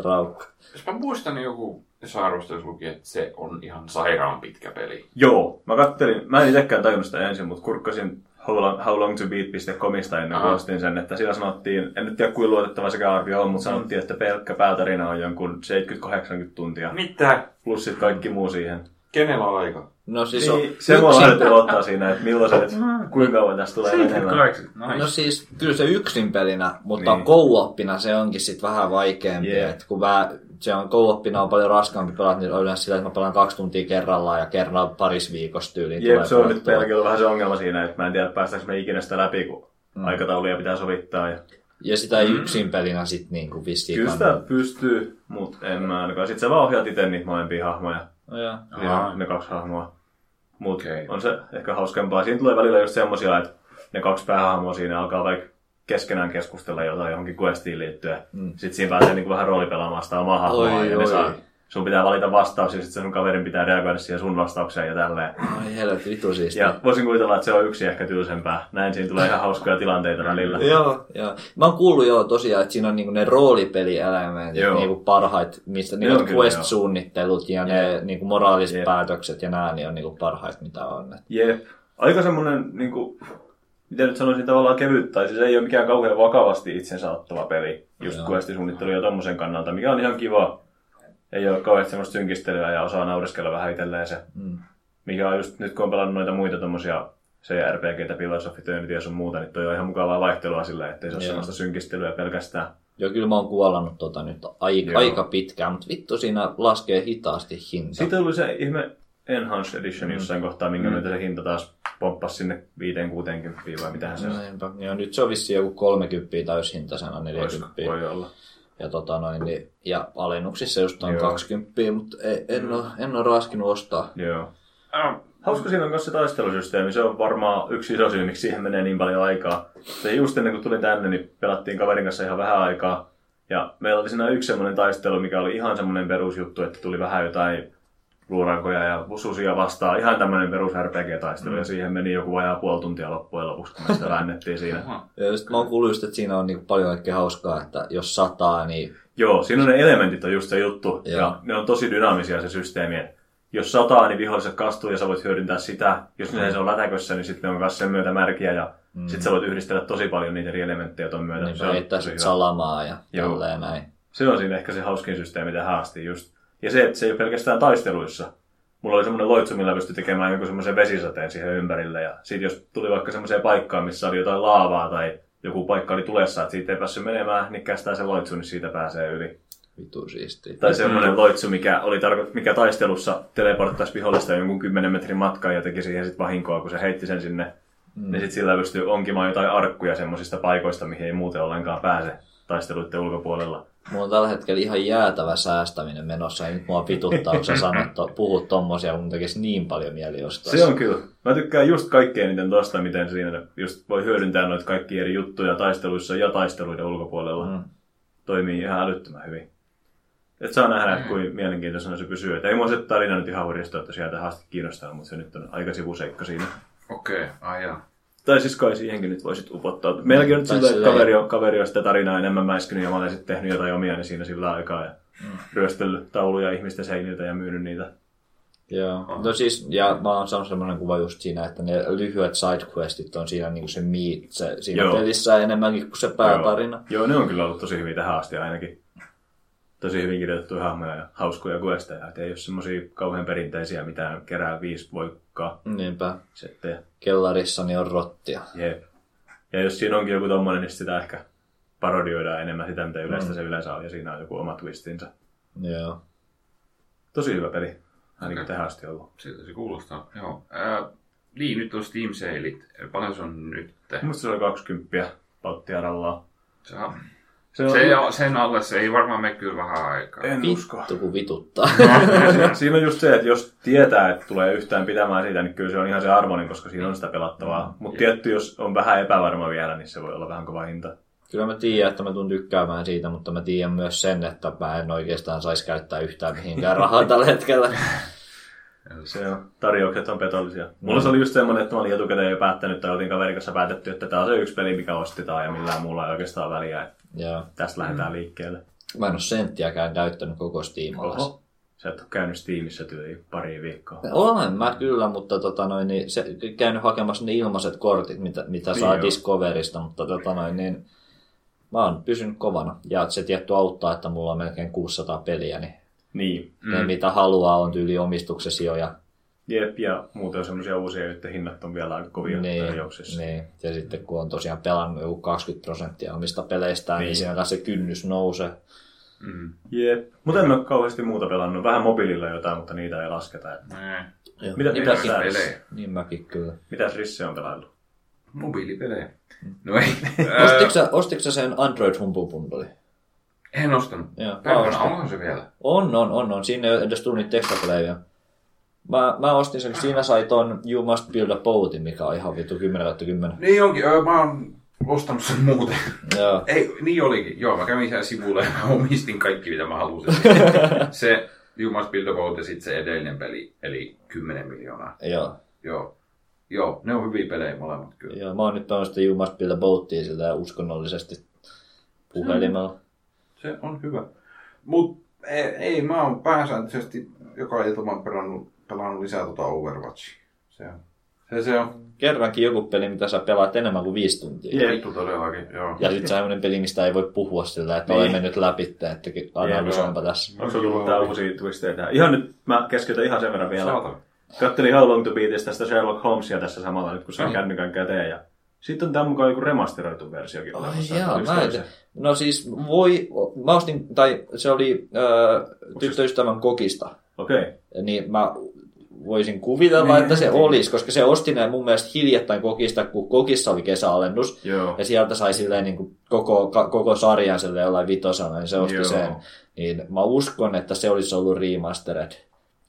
Speaker 2: Raukka.
Speaker 1: Jos mä muistan niin joku jos arvostelussa luki, että se on ihan sairaan pitkä peli.
Speaker 3: Joo, mä kattelin, mä en itsekään tajunnut sitä ensin, mutta kurkkasin howlongtobeat.comista ennen kuin ostin sen, että siellä sanottiin, en nyt tiedä kuinka luotettava sekä arvio on, mutta sanottiin, että pelkkä päätarina on jonkun 70-80 tuntia.
Speaker 1: Mitä?
Speaker 3: Plus sit kaikki muu siihen.
Speaker 1: Kenellä on aika?
Speaker 2: No siis on
Speaker 3: Niin, se mua lähti pelottaa siinä, että millaiset, kuinka kauan tästä tulee menemään.
Speaker 4: 78, nice.
Speaker 2: No siis kyllä se yksin pelinä, mutta
Speaker 3: Niin.
Speaker 2: niin. co se onkin sitten vähän vaikeampi. Yeah. kun mä, se on co on paljon raskaampi pelata, niin on yleensä sillä, että mä pelaan kaksi tuntia kerrallaan ja kerran paris viikossa tyyliin.
Speaker 3: Jep, se on nyt pelkällä vähän se ongelma siinä, että mä en tiedä päästäänkö me ikinä sitä läpi, kun
Speaker 2: Mm.
Speaker 3: aikatauluja pitää sovittaa. Ja...
Speaker 2: Ja sitä ei yksin pelinä sit niinku vissiin
Speaker 3: Kyllä sitä pystyy, mutta en mä ainakaan. Sitten sä vaan ohjaat itse niitä molempia hahmoja.
Speaker 2: No joo.
Speaker 1: Aha.
Speaker 3: ne kaksi hahmoa. Mutta
Speaker 1: Okei.
Speaker 3: on se ehkä hauskempaa. Siinä tulee välillä just semmosia, että ne kaksi päähahmoa siinä alkaa vaikka keskenään keskustella jotain johonkin questiin liittyen. Mm. Sitten siinä pääsee niinku vähän roolipelaamaan sitä omaa hahmoa ja ne saa, sun pitää valita vastaus ja sitten sun kaverin pitää reagoida siihen sun vastaukseen ja tälleen.
Speaker 2: Ai helvetti, vitu siistiä.
Speaker 3: Ja voisin kuvitella, että se on yksi ehkä tylsempää. Näin siinä tulee ihan hauskoja tilanteita välillä.
Speaker 2: Joo, joo. Mä oon kuullut jo tosiaan, että siinä on niinku ne roolipelielementit
Speaker 3: Joo.
Speaker 2: niinku parhaat, mistä niinku quest-suunnittelut ja ne niinku moraaliset
Speaker 3: Jep.
Speaker 2: päätökset ja nää niin on niinku parhaat mitä on.
Speaker 3: Jep. Aika semmonen, niinku, miten nyt sanoisin, tavallaan kevyt, tai siis ei ole mikään kauhean vakavasti itsensä ottava peli, just
Speaker 2: Joo.
Speaker 3: questisuunnittelu ja tommosen kannalta, mikä on ihan kiva. Ei ole kauhean semmoista synkistelyä ja osaa naureskella vähän itselleen se.
Speaker 2: Mm.
Speaker 3: Mikä on just nyt, kun on pelannut noita muita tommosia CRPGtä, Pillars of Eternity ja sun muuta, niin toi on ihan mukavaa vaihtelua silleen, ettei se ole semmoista synkistelyä pelkästään.
Speaker 2: Joo, kyllä mä oon kuolannut tota nyt aika,
Speaker 3: Joo.
Speaker 2: aika pitkään, mutta vittu siinä laskee hitaasti hinta.
Speaker 3: Sitten oli se ihme Enhanced Edition jossain kohtaa, minkä myötä se hinta taas pomppasi sinne 5-60 vai mitähän se on.
Speaker 2: Joo, nyt se on vissiin joku 30 täyshintaisena,
Speaker 3: Olisiko?
Speaker 2: 40.
Speaker 3: Voi olla.
Speaker 2: Ja, tota noin, niin, ja alennuksissa just on
Speaker 3: Joo.
Speaker 2: 20, mutta ei, en, ole, en ole raskinut ostaa.
Speaker 3: Joo. Hauska siinä on myös se taistelusysteemi. Se on varmaan yksi iso syy, miksi siihen menee niin paljon aikaa. Se just ennen kuin tulin tänne, niin pelattiin kaverin kanssa ihan vähän aikaa. Ja meillä oli siinä yksi semmoinen taistelu, mikä oli ihan semmoinen perusjuttu, että tuli vähän jotain luurankoja ja susia vastaan. Ihan tämmöinen perus RPG-taistelu. Mm. Ja siihen meni joku vajaa puoli tuntia loppujen lopuksi, kun me sitä väännettiin siinä.
Speaker 2: Ja sit mä oon kuullut just, että siinä on niinku paljon kaikkea hauskaa, että jos sataa, niin
Speaker 3: Joo, siinä on ne elementit on just se juttu.
Speaker 2: Joo.
Speaker 3: Ja ne on tosi dynaamisia se systeemi. että Jos sataa, niin viholliset kastuu ja sä voit hyödyntää sitä. Jos ne se on lätäkössä, niin sitten on myös sen myötä märkiä ja mm. sitten sä voit yhdistellä tosi paljon niitä eri elementtejä ton myötä.
Speaker 2: niin
Speaker 3: se, on
Speaker 2: heittää salamaa ja
Speaker 3: Joo.
Speaker 2: tälleen näin.
Speaker 3: se on siinä ehkä se hauskin systeemi tähän asti just. Ja se, että se ei ole pelkästään taisteluissa. Mulla oli semmoinen loitsu, millä pystyi tekemään joku semmoisen vesisateen siihen ympärille. Ja sitten jos tuli vaikka semmoiseen paikkaan, missä oli jotain laavaa tai joku paikka oli tulessa, että siitä ei päässyt menemään, niin kästää se loitsu, niin siitä pääsee yli.
Speaker 2: Vitu siistiä.
Speaker 3: Tai semmoinen loitsu, mikä, oli tarko- mikä taistelussa teleporttaisi vihollista jonkun 10 metrin matkaa ja teki siihen sit vahinkoa, kun se heitti sen sinne. Mm. Niin sit sillä pystyy onkimaan jotain arkkuja semmoisista paikoista, mihin ei muuten ollenkaan pääse taisteluiden ulkopuolella.
Speaker 2: Mulla on tällä hetkellä ihan jäätävä säästäminen menossa ja nyt mua vituttaa, kun sä sanot, to, puhut tommosia, kun mun tekisi niin paljon mieli ostaa.
Speaker 3: Se on kyllä. Mä tykkään just kaikkein eniten tosta, miten siinä just voi hyödyntää noita kaikki eri juttuja taisteluissa ja taisteluiden ulkopuolella. Mm.
Speaker 2: Mm.
Speaker 3: Toimii ihan älyttömän hyvin. Et saa nähdä, että kuin mielenkiintoisena se pysyy. Et ei mua se tarina nyt ihan hurjasta, että sieltä asti kiinnostaa, mutta se nyt on aika sivuseikka siinä.
Speaker 1: Okei, okay. jaa.
Speaker 3: Tai siis kai siihenkin nyt voisit upottaa. Meilläkin on nyt sillä, että kaveri on, kaveri on sitä tarinaa enemmän mäiskynyt ja mä olen sitten tehnyt jotain omia niin siinä sillä aikaa ja mm. ryöstellyt tauluja ihmisten seiniltä ja myynyt niitä.
Speaker 2: Joo. No siis, ja mä oon saanut semmoinen kuva just siinä, että ne lyhyet sidequestit on siinä niinku se meat, se, siinä
Speaker 3: Joo.
Speaker 2: pelissä enemmänkin kuin se päätarina.
Speaker 3: Joo. Joo, ne on kyllä ollut tosi hyviä tähän asti ainakin. Tosi hyvin kirjoitettuja hahmoja ja hauskoja questeja. Et ei ole semmosia kauhean perinteisiä mitään kerää viisi voikkaa
Speaker 2: Niinpä.
Speaker 3: settejä.
Speaker 2: Kellarissani on rottia.
Speaker 3: Jep. Ja jos siinä onkin joku tommonen, niin sitä ehkä parodioidaan enemmän sitä, mitä yleistä mm. se yleensä on, ja siinä on joku oma twistinsä.
Speaker 2: Joo.
Speaker 3: Tosi hyvä peli, ainakin
Speaker 1: Okei.
Speaker 3: tähän asti ollut.
Speaker 1: Siltä se kuulostaa. Joo. Ää, niin, nyt on Steam Sailit. Paljon se on nyt?
Speaker 3: Musta se oli 20 pauttiarallaan.
Speaker 1: Se on,
Speaker 3: Se on,
Speaker 1: se, sen alle se ei varmaan mene kyllä vähän aikaa.
Speaker 3: en usko.
Speaker 2: Vittu kun vituttaa.
Speaker 3: siinä on just se, että jos tietää, että tulee yhtään pitämään siitä, niin kyllä se on ihan se arvoinen, koska siinä on sitä pelattavaa. Mutta tietty, jos on vähän epävarma vielä, niin se voi olla vähän kova hinta.
Speaker 2: Kyllä mä tiedän, että mä tuun tykkäämään siitä, mutta mä tiedän myös sen, että mä en oikeastaan saisi käyttää yhtään mihinkään rahaa tällä hetkellä.
Speaker 3: Se on, tarjoukset on petollisia. Mulla se oli just semmoinen, että mä olin etukäteen jo päättänyt, tai oltiin kaverin kanssa päätetty, että tämä on se yksi peli, mikä ostetaan ja millään muulla ei oikeastaan väliä. Että
Speaker 2: Joo.
Speaker 3: tästä lähdetään liikkeelle.
Speaker 2: Mä en ole senttiäkään täyttänyt koko Steamalla.
Speaker 3: Oho. Sä et ole käynyt Steamissa tyyliin pari viikkoa.
Speaker 2: Olen mä kyllä, mutta tota noin, niin se, käynyt hakemassa ne ilmaiset kortit, mitä, mitä
Speaker 3: Niin
Speaker 2: saa
Speaker 3: joo.
Speaker 2: Discoverista, mutta tota noin, niin mä oon pysynyt kovana. Ja se tietty auttaa, että mulla on melkein 600 peliä, niin
Speaker 3: Niin.
Speaker 2: mm. mitä haluaa on tyyli omistuksesi jo. Ja,
Speaker 3: Jep, ja muuten on semmoisia uusia, joiden hinnat on vielä aika kovia
Speaker 2: niin,
Speaker 3: tarjouksissa.
Speaker 2: niin, ja sitten kun on tosiaan pelannut joku 20 prosenttia omista peleistään, niin,
Speaker 3: Niin.
Speaker 2: siinä se kynnys nousee.
Speaker 1: Mm.
Speaker 3: Jep. Mutta en ole kauheasti muuta pelannut. Vähän mobiililla jotain, mutta niitä ei lasketa.
Speaker 1: Nää.
Speaker 2: Joo.
Speaker 3: Mitä
Speaker 2: niin, mäkin,
Speaker 1: pelejä?
Speaker 2: niin mäkin kyllä.
Speaker 3: Mitäs Risse on pelannut?
Speaker 1: Mobiilipelejä. No ei.
Speaker 2: Ostitko sä, ostitko sä sen Android Humble Bundle?
Speaker 1: En ostanut.
Speaker 2: Joo, ostin.
Speaker 1: onko se vielä?
Speaker 2: On, on, on, on. Siinä ei ole edes tullut niitä. Mä, mä ostin sen, siinä sai ton You Must Build a Boatin, mikä on ihan vittu 10 10.
Speaker 1: Niin onkin, öö, mä oon ostanut sen muuten.
Speaker 2: Joo.
Speaker 1: Ei, niin olikin. Joo, mä kävin siellä sivulla ja mä omistin kaikki, mitä mä halusin. se You Must Build a Boat ja sitten se edellinen peli, eli 10 miljoonaa.
Speaker 2: Joo.
Speaker 1: Joo. Joo, ne on hyviä pelejä molemmat kyllä.
Speaker 2: Joo, mä oon nyt pelannut sitä You Must Build a Boatia sillä uskonnollisesti puhelimella.
Speaker 1: Se on hyvä. Mut ei, ei mä oon pääsääntöisesti joka ilta mä oon pelannut, pelannut lisää tota Overwatchia. Se on. Se, se on.
Speaker 2: Kerrankin joku peli, mitä sä pelaat enemmän kuin viisi tuntia.
Speaker 3: Jep.
Speaker 1: Todellakin, joo.
Speaker 2: Ja sitten semmoinen peli, mistä ei voi puhua sillä, että
Speaker 3: Niin.
Speaker 2: olen mennyt läpi, että analysoinpa tässä.
Speaker 3: Onko sulla tullut tää uusia twisteitä? Ihan nyt mä keskeytän ihan sen verran vielä.
Speaker 1: Saatana.
Speaker 3: Kattelin How Long to Beatista sitä Sherlock Holmesia tässä samalla nyt, kun se on
Speaker 1: Joo.
Speaker 3: kännykän käteen. Ja sitten on tämän mukaan joku remasteroitu versiokin
Speaker 2: Ai
Speaker 3: olemassa.
Speaker 2: jaa, mä en, no siis voi, mä ostin, tai se oli äh, tyttöystävän kokista.
Speaker 3: Okei. Okay.
Speaker 2: niin mä voisin kuvitella,
Speaker 1: Niin,
Speaker 2: että se
Speaker 1: niin.
Speaker 2: olisi, koska se osti ne mun mielestä hiljattain kokista, kun kokissa oli kesäalennus,
Speaker 3: Joo.
Speaker 2: ja sieltä sai silleen niin kuin koko, ka, koko sarjan silleen jollain vitosana, niin se osti
Speaker 3: Joo.
Speaker 2: sen. Niin mä uskon, että se olisi ollut remastered.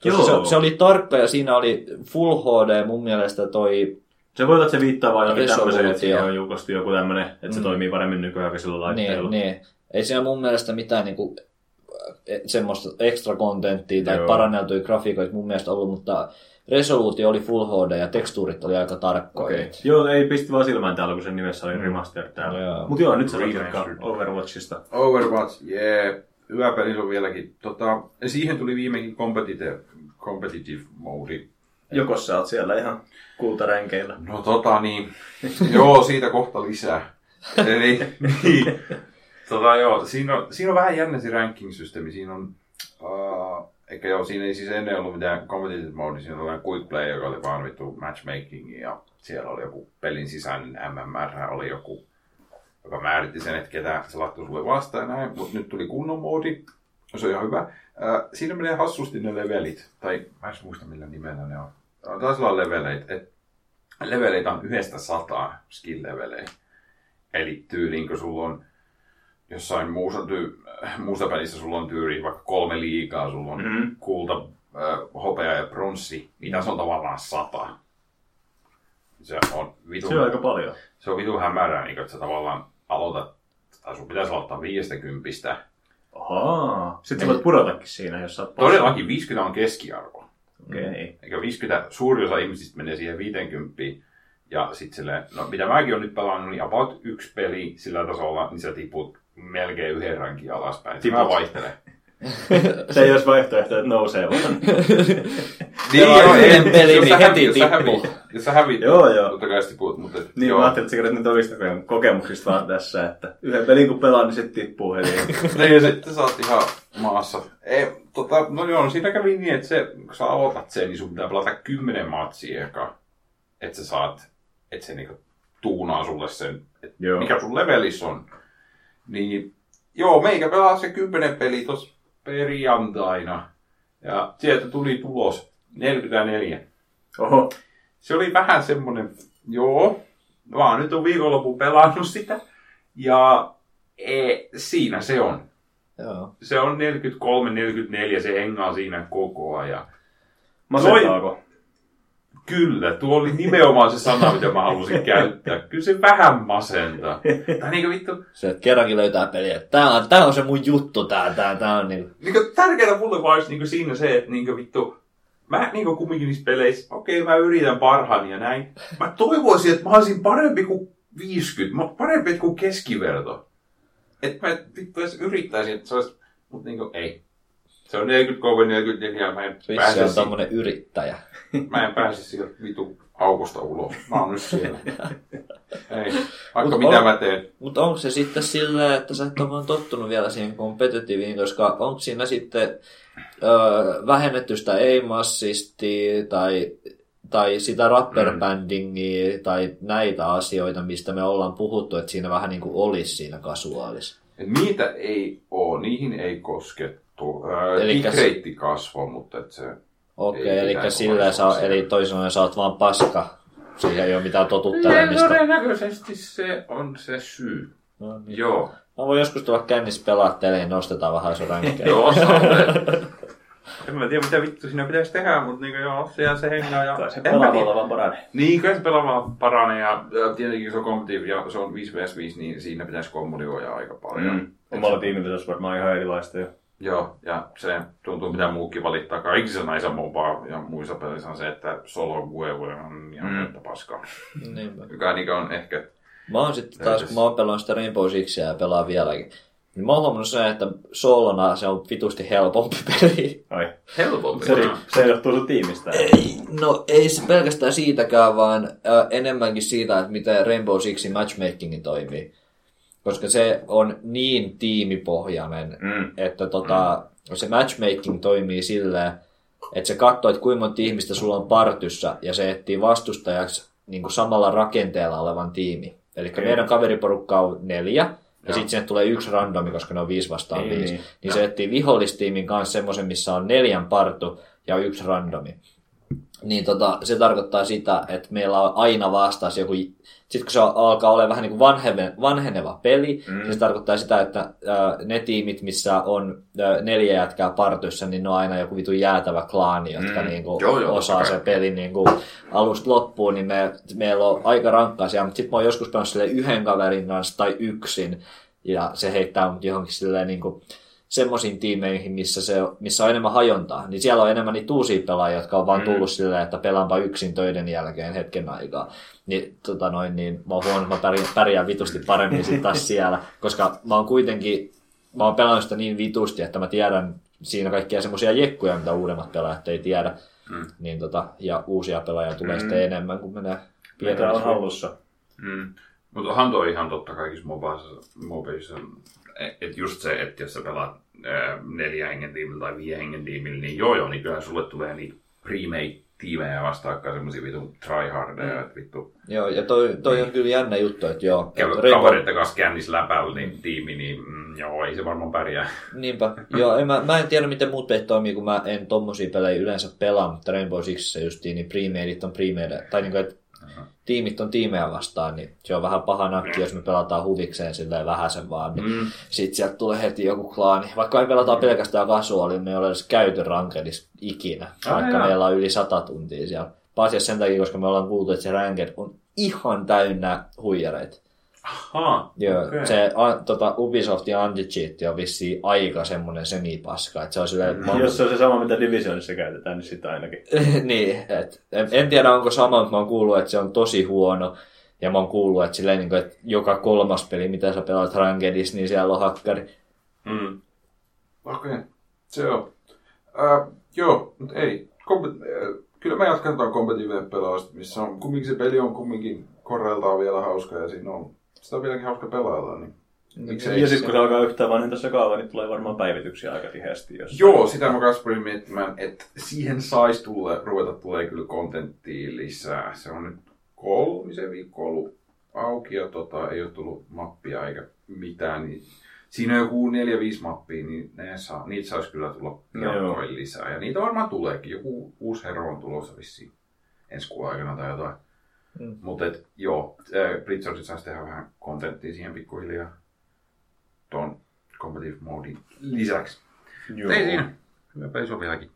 Speaker 3: Joo.
Speaker 2: Se, se, oli tarkka ja siinä oli Full HD mun mielestä toi,
Speaker 3: Se voi olla, että se viittaa vaan johonkin tämmöiseen, että siihen on julkaistu joku tämmöinen, että se
Speaker 2: Mm.
Speaker 3: toimii paremmin nykyaikaisilla laitteilla.
Speaker 2: niin, niin, ei siinä mun mielestä mitään niinku, eh, semmoista extra kontenttia tai
Speaker 3: Joo.
Speaker 2: paranneltuja grafiikoita mun mielestä ollut, mutta resoluutio oli Full HD ja tekstuurit oli aika tarkkoja.
Speaker 3: Okei. Joo, ei pisti vaan silmään täällä, kun sen nimessä oli remaster täällä.
Speaker 2: Joo.
Speaker 3: Mutta joo, nyt
Speaker 1: Remastered.
Speaker 3: jatkaa Overwatchista.
Speaker 1: Overwatch, jee. Yeah. Hyvä peli se on vieläkin. Tota, siihen tuli viimeinkin competitive, competitive mode.
Speaker 3: Joko sä oot siellä ihan kultaränkeillä.
Speaker 1: No tota niin, joo, siitä kohta lisää. Eli, niin, tota joo, siinä on, siinä on vähän jännä se ranking-systeemi. Siinä on, uh, eikä joo, siinä ei siis ennen ollut mitään competitive mode, siinä oli quick play, joka oli vaan vittu matchmaking ja siellä oli joku pelin sisäinen MMR, oli joku, joka määritti sen, että ketä se laittoi sulle vastaan ja näin, mutta nyt tuli kunnon moodi, se on ihan hyvä. Siinä menee hassusti ne levelit, tai mä en muista millä nimellä ne on. Taisi olla leveleit, että leveleitä on yhdestä sataan skill-levelejä. Eli tyyliin, kun sulla on jossain muussa, ty, muussa pelissä sulla on tyyliin vaikka kolme liikaa, sulla on
Speaker 3: Mhm.
Speaker 1: mm-hmm. kulta, äh, hopea ja pronssi, mitä se on tavallaan sata. Se on vitu,
Speaker 3: Se on aika paljon.
Speaker 1: se on vitu hämärää, niin että sä tavallaan aloitat, tai sun pitäisi aloittaa viidestä kympistä.
Speaker 3: Ahaa. Sitten sä voit pudotakin siinä, jos sä oot
Speaker 1: Todellakin 50 on keskiarvo.
Speaker 3: Okei. Okay.
Speaker 1: Eikä 50, suuri osa ihmisistä menee siihen 50. Ja sitten silleen, no mitä mäkin olen nyt pelannut, niin about yksi peli sillä tasolla, niin sä tiput melkein yhden rankin alaspäin. Tiput. Mä
Speaker 3: Tiput.
Speaker 1: vaihtelen.
Speaker 3: Se ei olisi vaihtoehto, että nousee vaan.
Speaker 2: Pelaa
Speaker 1: joo,
Speaker 2: pelin,
Speaker 1: jos
Speaker 2: niin heti tippuu.
Speaker 1: Jos sä häviit,
Speaker 3: Joo, joo.
Speaker 1: totta kai tiput, mutta et,
Speaker 3: Niin,
Speaker 1: joo.
Speaker 3: mä ajattelin, että sä kerrot nyt omista kokemuksista vaan tässä, että yhden pelin kun pelaa, niin se tippuu heti.
Speaker 1: niin, ja sitten sä oot ihan maassa. Ei, tota, no joo, no siinä kävi niin, että se, kun sä aloitat sen, niin sun pitää pelata kymmenen matsia eka, että sä saat, että se niinku tuunaa sulle sen, mikä sun levelissä on. Niin, joo, meikä pelaa se kymmenen peli tossa perjantaina. Ja sieltä tuli tulos 44.
Speaker 3: Oho.
Speaker 1: Se oli vähän semmonen, joo, vaan nyt on viikonlopun pelannut sitä. Ja e, siinä se on.
Speaker 2: Joo.
Speaker 1: Se on 43-44, se hengaa siinä koko ajan.
Speaker 3: Masentaako?
Speaker 1: Kyllä, tuo oli nimenomaan se sana, mitä mä halusin käyttää. Kyllä se vähän masentaa. Tai niinku vittu,
Speaker 2: Se, että kerrankin löytää peliä. Tää on, tää on se mun juttu, tää, tää, tää on niin...
Speaker 1: niinku tärkeää mulle vaan olisi niinku siinä se, että niinku vittu, mä niinku kumminkin niissä peleissä, okei mä yritän parhaani ja näin. Mä toivoisin, että mä olisin parempi kuin 50, mä parempi kuin keskiverto. Että mä vittu edes yrittäisin, että se olisi, mutta niinku ei. Se on 43, 44, mä en
Speaker 2: Vissi
Speaker 1: pääse,
Speaker 2: on tommonen yrittäjä.
Speaker 1: mä en pääse sieltä vitu aukosta ulos. Mä oon nyt siellä. ei, vaikka
Speaker 2: Mut
Speaker 1: mitä
Speaker 2: on-
Speaker 1: mä teen.
Speaker 2: Mutta onko se sitten silleen, että sä et ole vaan tottunut vielä siihen kompetitiiviin, koska onko siinä sitten öö, vähennetty sitä aim-assistia tai, tai sitä rapperbandingia tai näitä asioita, mistä me ollaan puhuttu, että siinä vähän niin kuin olisi siinä kasuaalis.
Speaker 1: Et niitä ei oo, niihin ei koskettu. Öö,
Speaker 2: Elikkä se-
Speaker 1: Ikreitti kasvoi, mutta et se...
Speaker 2: Okei,
Speaker 1: Ei
Speaker 2: eli sä,
Speaker 1: kovaisuuksia.
Speaker 2: eli toisin sanoen sä oot vaan paska. Siihen ei ole mitään
Speaker 1: Ja
Speaker 2: totuttelemista.
Speaker 1: todennäköisesti se on se syy.
Speaker 2: No, niin.
Speaker 1: Joo.
Speaker 2: Mä voin joskus tulla kännissä pelaa teille, niin nostetaan vähän se rankkeja.
Speaker 1: Joo. En mä tiedä mitä vittu siinä pitäisi tehdä, mutta niinku joo, siellä se hengaa ja...
Speaker 3: Tai se
Speaker 1: En mä tiedä.
Speaker 3: pelaavalla vaan paranee.
Speaker 1: Niin, kyllä se pelaava paranee ja, tietenkin se on kompetiivi ja se on 5 vs 5, niin siinä pitäisi kommunikoida aika paljon.
Speaker 3: Mm. Omalla tiimillä se olisi varmaan ihan erilaista jo.
Speaker 1: Joo, ja se tuntuu mitä muukin valittaa kaikissa näissä MOBA ja muissa peleissä on se, että solo gue on ihan
Speaker 3: Mm.
Speaker 1: mm. paskaa.
Speaker 2: Niinpä.
Speaker 1: Joka niin on ehkä...
Speaker 2: Mä oon sitten taas, kun mä oon pelannut sitä Rainbow Sixia ja pelaan vieläkin, niin mä oon huomannut sen, että solona se on vitusti helpompi peli.
Speaker 3: Ai.
Speaker 1: Helpompi.
Speaker 3: Se, se johtuu sun tiimistä.
Speaker 2: Ei, no ei se pelkästään siitäkään, vaan äh, enemmänkin siitä, että miten Rainbow Sixin matchmaking toimii. Koska se on niin tiimipohjainen,
Speaker 3: Mm.
Speaker 2: että tota, se matchmaking toimii silleen, että se katsoo, että kuinka monta ihmistä sulla on partyssa, ja se etsii vastustajaksi niin kuin samalla rakenteella olevan tiimi. Eli
Speaker 3: Okei.
Speaker 2: meidän kaveriporukka on neljä, ja
Speaker 1: Joo.
Speaker 2: sitten sinne tulee yksi randomi, koska ne on viisi vastaan
Speaker 3: Niin,
Speaker 2: viisi.
Speaker 3: niin.
Speaker 2: Niin se etsii vihollistiimin kanssa semmoisen, missä on neljän partu ja yksi randomi. Niin tota, se tarkoittaa sitä, että meillä on aina vastaus joku, sitten kun se alkaa olla vähän niin kuin vanheve, vanheneva peli,
Speaker 3: Mm.
Speaker 2: mm. se tarkoittaa sitä, että ne tiimit, missä on ää, neljä jätkää partyssa, niin ne on aina joku vitu jäätävä klaani, jotka
Speaker 3: Mm.
Speaker 2: niin kuin
Speaker 1: Joo, joo,
Speaker 2: osaa se pelin niin kuin alusta loppuun, niin me, meillä on aika rankkaa siellä, mutta sitten mä oon joskus pelannut yhden kaverin kanssa tai yksin, ja se heittää mut johonkin silleen niin kuin, semmoisiin tiimeihin, missä, se, missä on enemmän hajontaa, niin siellä on enemmän niitä uusia pelaajia, jotka on vaan
Speaker 3: Mm.
Speaker 2: tullut silleen, että pelaanpa yksin töiden jälkeen hetken aikaa. Niin, tota noin, niin mä oon huomannut, että mä pärjään, pärjään vitusti paremmin sit taas siellä, koska mä oon kuitenkin, mä oon pelannut sitä niin vitusti, että mä tiedän siinä kaikkia semmoisia jekkuja, mitä uudemmat pelaajat ei tiedä.
Speaker 1: Mm.
Speaker 2: Niin tota, ja uusia pelaajia tulee
Speaker 3: Mm.
Speaker 2: sitten enemmän, kun menee pienemmässä.
Speaker 3: hallussa.
Speaker 1: Mm. Mutta onhan toi ihan totta kaikissa mobaissa, mobeissa. Että just se, että jos sä pelaat ää, neljä hengen tiimillä tai viiden hengen tiimillä, niin joo joo, niin kyllä sulle tulee niitä pre-made tiimejä vastaan, semmosia vitun tryhardeja, mm. että vittu
Speaker 2: Joo, ja toi, toi on kyllä jännä juttu, että joo.
Speaker 1: käy
Speaker 2: Rainbow-
Speaker 1: kavereiden kanssa läpällä niin tiimi, niin mm, joo, ei se varmaan pärjää.
Speaker 2: Niinpä. Joo, en mä, mä en tiedä, miten muut pelit toimii, kun mä en tommosia pelejä yleensä pelaa, mutta Rainbow Sixissä justiin, niin premadeit on premade, tai niinku, että tiimit on tiimejä vastaan, niin se on vähän paha nakki, jos me pelataan huvikseen silleen vähäsen vaan, niin
Speaker 1: Mm.
Speaker 2: sit sieltä tulee heti joku klaani. Vaikka ei pelataan pelkästään kasuaalia, me ei ole edes käyty rankedissa ikinä,
Speaker 1: Ah,
Speaker 2: vaikka
Speaker 1: jaa.
Speaker 2: meillä on yli sata tuntia siellä. Pääasiassa sen takia, koska me ollaan kuultu, että se ranked on ihan täynnä huijareita.
Speaker 1: Ahaa,
Speaker 2: Joo,
Speaker 1: okei.
Speaker 2: se a, tota, Ubisoft ja Anti-Cheat on vissiin aika semmonen semipaska, että se on silleen, mä
Speaker 3: Jos se on se sama, mitä Divisionissa käytetään, niin sitä ainakin.
Speaker 2: niin, et, en, en tiedä onko sama, mutta mä oon kuullut, että se on tosi huono. Ja mä oon kuullut, että, silleen, niin kuin, että joka kolmas peli, mitä sä pelaat Rankedissa, niin siellä on hakkari.
Speaker 1: Mm. Okei, okay. se on. Äh, joo, mutta ei. Kompe- äh, kyllä mä jatkan tuon kompetitiivinen pelausta, missä on kumminkin se peli on kumminkin korreiltaan vielä hauska ja siinä on sitä on vieläkin hauska pelailla. Niin. Miksei
Speaker 3: Ja sitten kun se alkaa yhtään vanhentaa se kaava, niin tulee varmaan päivityksiä aika tiheästi. Jos...
Speaker 1: Joo, sitä mä kanssa pyrin miettimään, että siihen saisi tulla, ruveta tulee kyllä kontenttia lisää. Se on nyt kolmisen viikkoa ollut auki ja tota, ei ole tullut mappia eikä mitään. Niin siinä on joku neljä, viisi mappia, niin ne saa, niitä saisi kyllä tulla
Speaker 3: Joo.
Speaker 1: piakkoin lisää. Ja niitä varmaan tuleekin. Joku uusi hero on tulossa vissiin ensi kuun aikana tai jotain.
Speaker 2: Mm.
Speaker 1: Mutta et, joo, äh, Blitzardit saisi tehdä vähän kontenttia siihen pikkuhiljaa tuon competitive modin lisäksi.
Speaker 3: Joo.
Speaker 1: Ei siinä. Hyvä peli se on vieläkin.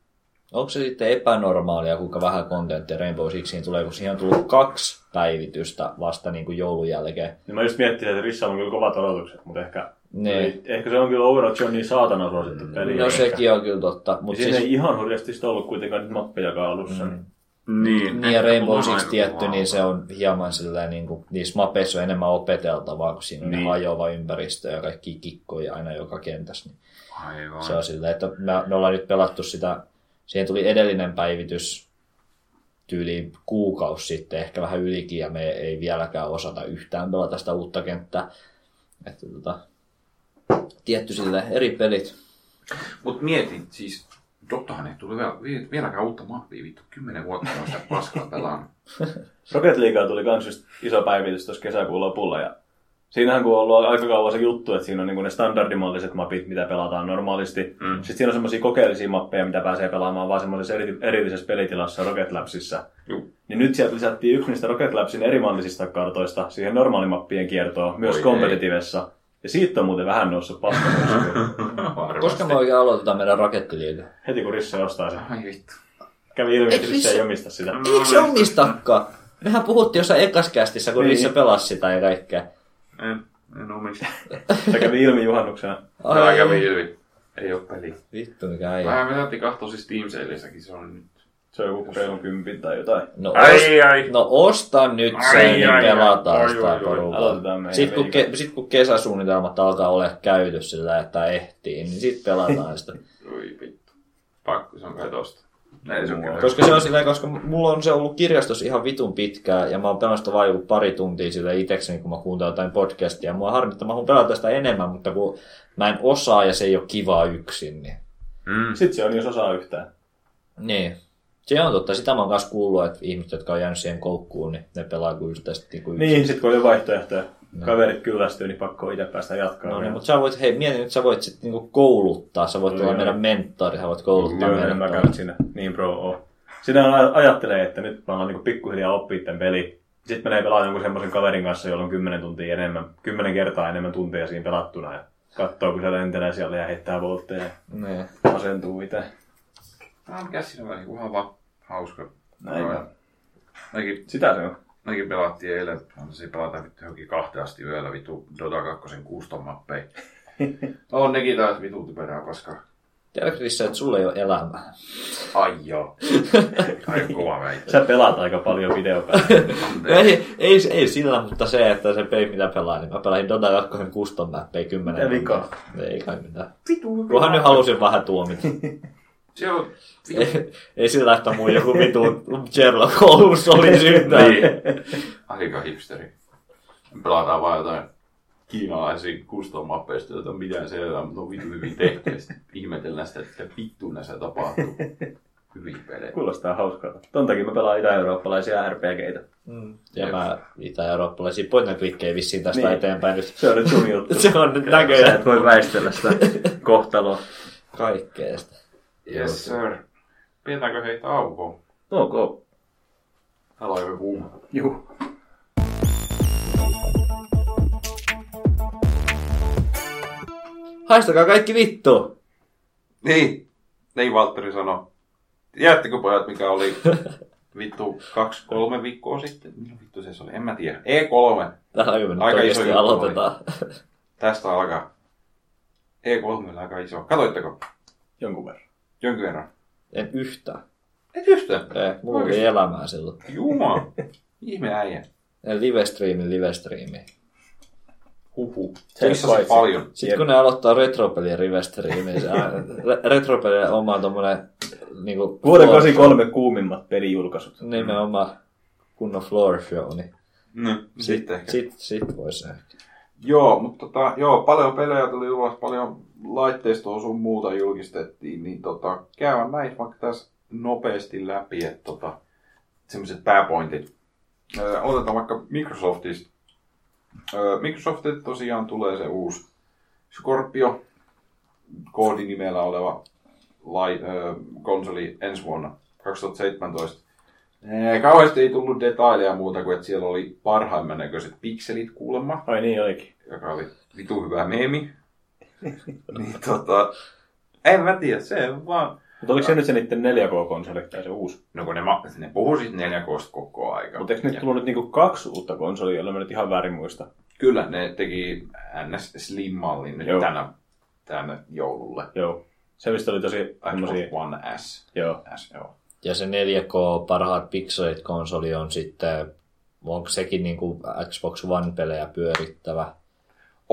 Speaker 2: Onko se sitten epänormaalia, kuinka vähän kontenttia Rainbow Sixiin tulee, kun siihen on tullut kaksi päivitystä vasta niin kuin joulun jälkeen.
Speaker 3: Niin mä just miettisin, että Rissa on kyllä kovat odotukset, mutta ehkä,
Speaker 2: Niin.
Speaker 3: ehkä se on kyllä Overwatch on niin saatana suosittu peli.
Speaker 2: No
Speaker 3: ehkä.
Speaker 2: sekin on kyllä totta.
Speaker 3: Mutta
Speaker 2: siis,
Speaker 3: ei ihan hurjasti sitä ollut kuitenkaan niitä mappejakaan alussa. Mm.
Speaker 4: Niin,
Speaker 2: niin ja Rainbow
Speaker 4: Ehkä
Speaker 2: Six tietty, niin se on hieman silleen, niin kuin, niissä mapeissa on enemmän opeteltavaa, kun siinä on niin.
Speaker 3: Niin.
Speaker 2: hajoava ympäristö ja kaikki kikkoja aina joka kentässä. Niin
Speaker 4: Aivan.
Speaker 2: se on silleen, että me, me ollaan nyt pelattu sitä, siihen tuli edellinen päivitys tyyli kuukausi sitten, ehkä vähän ylikin, ja me ei vieläkään osata yhtään pelata sitä uutta kenttää. Että tota, tietty sille eri pelit.
Speaker 1: Mut mietin, siis Dotahan ei tuli vielä, vi- vieläkään uutta mappia, vittu, kymmenen vuotta on sitä paskaa pelannut.
Speaker 3: Rocket Leaguea tuli kans just iso päivitys tuossa kesäkuun lopulla ja siinähän kun on ollut aika kauan se juttu, että siinä on niinku ne standardimalliset mapit, mitä pelataan normaalisti. Mm. Sitten siinä on semmoisia kokeellisia mappeja, mitä pääsee pelaamaan vaan semmoisessa eri, erillisessä pelitilassa Rocket Labsissa.
Speaker 1: Juu.
Speaker 3: Niin nyt sieltä lisättiin yksi niistä Rocket Labsin erimallisista kartoista siihen normaalimappien kiertoon, myös
Speaker 1: Oi
Speaker 3: kompetitivessa. Ja siitä on muuten vähän noussut paska
Speaker 2: Koska me oikein aloitetaan meidän rakettiliike?
Speaker 3: Heti kun Risse ostaa sen.
Speaker 1: Ai vittu.
Speaker 3: Kävi ilmi, että Risse ei omista sitä.
Speaker 2: Eikö se omistakaan? Mehän puhuttiin jossain ekaskästissä, kun
Speaker 3: Niin.
Speaker 2: Risse pelasi sitä ja kaikkea.
Speaker 4: En, en omista.
Speaker 3: Se kävi ilmi juhannuksena.
Speaker 1: Täällä kävi ilmi. Ei oo peli.
Speaker 2: Vittu mikä äijä.
Speaker 1: Vähän me täytti katsoa siis Saleissäkin, se on nyt.
Speaker 3: Se on joku reilun kympin tai jotain.
Speaker 2: No,
Speaker 4: Ai ai.
Speaker 2: No osta nyt
Speaker 4: Ai,
Speaker 2: se, niin
Speaker 4: ai,
Speaker 2: pelataan
Speaker 4: ai,
Speaker 2: sitä
Speaker 4: ai,
Speaker 2: Sitten kun, ke, sit kun kesäsuunnitelmat alkaa olla käytössä sillä, että ehtii, niin sitten pelataan sitä.
Speaker 1: Oi vittu. Pakko, se on kai tosta. Ei se on kyllä.
Speaker 2: koska se on silleen, koska mulla on se ollut kirjastossa ihan vitun pitkään, ja mä oon pelannut sitä vain joku pari tuntia sille itsekseni, kun mä kuuntelen jotain podcastia. Mua harmittaa, mä haluan pelata sitä enemmän, mutta kun mä en osaa ja se ei ole kivaa yksin, niin...
Speaker 4: Mm.
Speaker 3: Sitten se on, jos osaa yhtään.
Speaker 2: Niin. Se on totta. Sitä mä oon kanssa kuullut, että ihmiset, jotka on jäänyt siihen koukkuun, niin ne pelaa sitä sitten niin kuin.
Speaker 3: Niin, sit kun oli vaihtoehtoja. Kaverit kyllästyy, niin pakko itse päästä jatkaa.
Speaker 2: No niin, mutta sä voit, hei, mieti nyt, sä voit sitten niinku kouluttaa, sä voit
Speaker 3: Joo,
Speaker 2: olla meidän mentori, sä voit kouluttaa
Speaker 3: en
Speaker 2: meidän
Speaker 3: mä käyn siinä niin pro oo. Sinä aj- ajattelee, että nyt mä alan niinku pikkuhiljaa oppia tämän peli. Sitten menee pelaamaan jonkun semmoisen kaverin kanssa, jolla on 10 tuntia enemmän, 10 kertaa enemmän tunteja siinä pelattuna. Ja katsoo, kun se lentelee siellä ja heittää voltteja ja
Speaker 2: Niin.
Speaker 3: asentuu itse.
Speaker 1: Tää on on vähän ihan vaan hauska.
Speaker 3: Näin on.
Speaker 1: Mekin,
Speaker 3: Sitä se on.
Speaker 1: mekin pelattiin eilen, antaisi pelata vittu johonkin kahteen asti yöllä vittu Dota 2 custom mappei. on nekin taas vittu typerää paskaa.
Speaker 2: Tiedätkö Rissa, että sulla ei ole elämää?
Speaker 1: Ai joo. Aika kova väite.
Speaker 3: Sä pelaat aika paljon videopelejä.
Speaker 2: ei, ei, ei, sillä, mutta se, että se peli mitä pelaa, niin mä pelasin Dota 2 custom mappeja 10
Speaker 3: Mitä vikaa?
Speaker 2: Ei kai mitään.
Speaker 1: Vitu.
Speaker 2: Kunhan nyt halusin vähän tuomita.
Speaker 1: Siellä on.
Speaker 2: Ei, ei sillä, että mun joku vitu Sherlock Holmes oli syytä.
Speaker 1: Niin. Aika hipsteri. Pelataan vaan jotain kiinalaisia custom mappeista, joita on mitään selvää, mutta on vittu hyvin tehty. Ja sitten ihmetellään sitä, että vittu näissä tapahtuu. Hyviä pelejä.
Speaker 3: Kuulostaa hauskaa. Ton takia mä pelaan itä-eurooppalaisia RPGitä.
Speaker 2: Mm. Ja mä itä-eurooppalaisia point and vissiin tästä
Speaker 3: Niin.
Speaker 2: eteenpäin nyt.
Speaker 3: Se on nyt sun juttu.
Speaker 2: Se on nyt
Speaker 3: Sä
Speaker 2: näköjään
Speaker 3: et voi väistellä sitä kohtaloa.
Speaker 2: kaikkea sitä.
Speaker 1: Yes sir. Pidetäänkö heitä aukoon?
Speaker 3: Ok.
Speaker 1: Täällä on joku kuuma.
Speaker 3: Juu.
Speaker 2: Haistakaa kaikki vittu!
Speaker 1: Niin, niin Valtteri sanoi. Tiedättekö pojat, mikä oli vittu kaksi, kolme viikkoa sitten? Milloin vittu se oli? En mä tiedä. E3.
Speaker 2: Tällä kun me nyt
Speaker 1: Aika iso juttu
Speaker 2: aloitetaan.
Speaker 1: Tästä alkaa. E3 oli aika iso. Katoitteko?
Speaker 3: Jonkun verran.
Speaker 1: Jonkin verran.
Speaker 2: En yhtään.
Speaker 1: Et yhtään.
Speaker 2: Ei, mulla oli
Speaker 1: Oikeesti?
Speaker 2: elämää silloin.
Speaker 1: Jumala. Ihme äijä.
Speaker 2: Ja Live-striimi, live-striimi.
Speaker 1: Huhu.
Speaker 3: Se
Speaker 1: Missä
Speaker 3: on
Speaker 1: se paljon?
Speaker 2: Sitten kun ne aloittaa retropelien rivestriimiä, se re- retropelien oma tommonen niinku...
Speaker 3: Vuoden
Speaker 2: floor
Speaker 3: 83 kuumimmat pelijulkaisut.
Speaker 2: Nimenomaan kunnon floor show, niin
Speaker 1: No, sitten ehkä.
Speaker 2: sit, sit voisi ehkä.
Speaker 1: Joo, mutta tota, joo, paljon pelejä tuli ulos, paljon laitteistoa sun muuta julkistettiin, niin tota, käydään näitä vaikka tässä nopeasti läpi, että tota, semmoiset pääpointit. Öö, aloitetaan vaikka Microsoftista. Öö, Microsoftille tosiaan tulee se uusi Scorpio koodinimellä oleva lai, öö, konsoli ensi vuonna 2017. Ee, kauheasti ei tullut detaileja muuta kuin, että siellä oli parhaimman näköiset pikselit kuulemma
Speaker 3: Ai niin olikin.
Speaker 1: joka oli vitu hyvä meemi. niin tota, en mä tiedä, se on vaan
Speaker 3: Mutta oliko se nyt se niiden 4K-konsoli tai se uusi?
Speaker 1: No kun ne, ma- ne puhuu siitä 4 koko aika.
Speaker 3: Mutta eikö nyt tullut nyt niinku kaksi uutta konsolia, jolla mä nyt ihan väärin muista?
Speaker 1: Kyllä, ne teki NS Slim-mallin nyt
Speaker 3: Joo.
Speaker 1: tänä, tänä joululle.
Speaker 3: Joo. Se mistä oli tosi
Speaker 1: Xbox
Speaker 3: semmosia...
Speaker 1: One S.
Speaker 3: Joo.
Speaker 1: S joo.
Speaker 2: Ja se 4K parhaat pikselit konsoli on sitten, onko sekin niin kuin Xbox One-pelejä pyörittävä?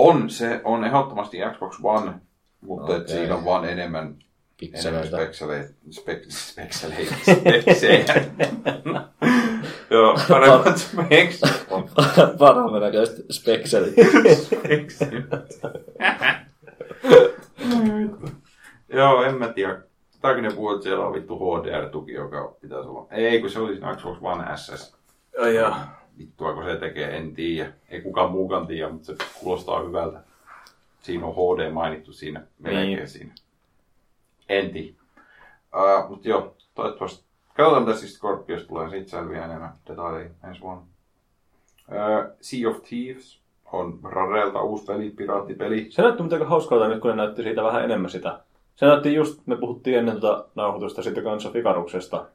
Speaker 1: On, se on ehdottomasti Xbox One, mutta okay. Siinä on vaan enemmän, enemmän
Speaker 2: Pikseleitä.
Speaker 1: spekseleitä. Spek, spekseleitä. Speksejä. joo, paremmat speks.
Speaker 2: Parhaan näköiset spekselit.
Speaker 1: Joo, en mä tiedä. Ne puhuu, että siellä on vittu HDR-tuki, joka pitäisi olla. Ei, kun se oli siinä Xbox One SS.
Speaker 3: Ai joo.
Speaker 1: Vittua, kun se tekee, en tiedä. Ei kukaan muukaan tiedä, mutta se kuulostaa hyvältä. Siinä on HD mainittu siinä, melkein
Speaker 3: Niin.
Speaker 1: siinä. En tiedä. Uh, mutta joo, toivottavasti. Katsotaan mitä siis Scorpios tulee, siitä selviää enemmän detaljeja ensi vuonna. Uh, sea of Thieves on Rarelta uusi peli, piraattipeli.
Speaker 3: Se näytti miten hauskalta nyt, kun ne näytti siitä vähän enemmän sitä. Se näytti just, me puhuttiin ennen tuota nauhoitusta sitten kanssa Fikaruksesta.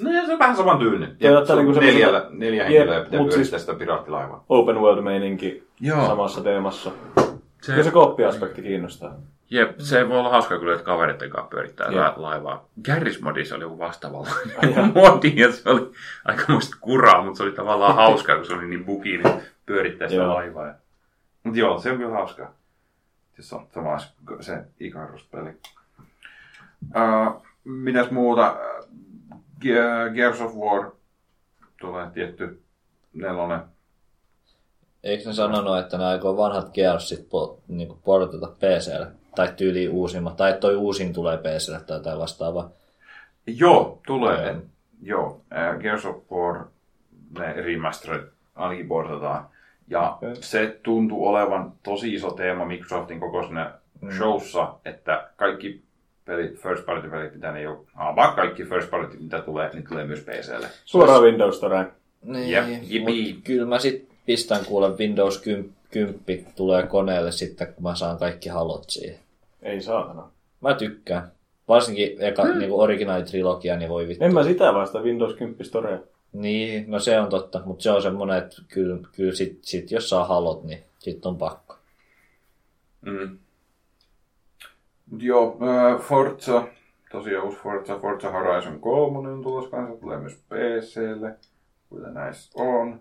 Speaker 1: No ja se on vähän saman tyylinen.
Speaker 3: Joo,
Speaker 1: Ja
Speaker 3: tää niinku
Speaker 1: neljä,
Speaker 3: semmoista-
Speaker 1: neljä
Speaker 3: Jep,
Speaker 1: henkilöä pitää
Speaker 3: mut
Speaker 1: pyörittää
Speaker 3: siis-
Speaker 1: sitä piraattilaivaa.
Speaker 3: Open world-meininki
Speaker 4: Joo.
Speaker 3: samassa teemassa.
Speaker 4: Se,
Speaker 3: Kyllä se kooppiaspekti kiinnostaa.
Speaker 4: jep, se voi olla hauska kyllä, että kavereiden kanssa pyörittää
Speaker 3: Jep.
Speaker 4: la- laivaa. Garry's-modissa oli joku vastaavallinen modi, ja se oli aikamoista kuraa, mutta se oli tavallaan hauskaa, kun se oli niin buki, niin pyörittää sitä
Speaker 3: Joo.
Speaker 4: laivaa. Ja...
Speaker 1: Mutta joo, se on kyllä hauskaa. Se on sama se Icarus-peli. Uh, mitäs muuta? Ge- Gears of War tulee tietty nelonen.
Speaker 2: Eikö ne sanonut, että ne aikoo vanhat Gearsit po, niin portata PClle? Tai tyyliin uusimmat. Tai toi uusin tulee PClle tai jotain vastaavaa.
Speaker 1: Joo, tulee.
Speaker 2: Joo.
Speaker 1: Joo, Gears of War, ne remastered ainakin portataan. Ja
Speaker 3: Okei.
Speaker 1: se tuntuu olevan tosi iso teema Microsoftin koko siinä showssa, että kaikki pelit, first party pelit, mitä ne jo, vaan kaikki first party, mitä tulee, niin tulee myös PClle.
Speaker 3: Suoraan Windows Storeen.
Speaker 2: Niin,
Speaker 1: jipii.
Speaker 2: kyllä mä sit pistän kuule Windows 10, 10 tulee koneelle sitten, kun mä saan kaikki halot siihen.
Speaker 3: Ei saatana.
Speaker 2: Mä tykkään. Varsinkin eka mm. niin originaalitrilogia, niin voi vittu.
Speaker 3: En mä sitä vasta Windows 10 Storea.
Speaker 2: Niin, no se on totta, mutta se on semmoinen, että kyllä, kyllä sit, sit jos saa halot, niin sit on pakko.
Speaker 1: Mm. Joo, äh, Forza, tosiaan uusi Forza, Forza Horizon 3 on tulossa kanssa, tulee myös PClle, kuten näissä on.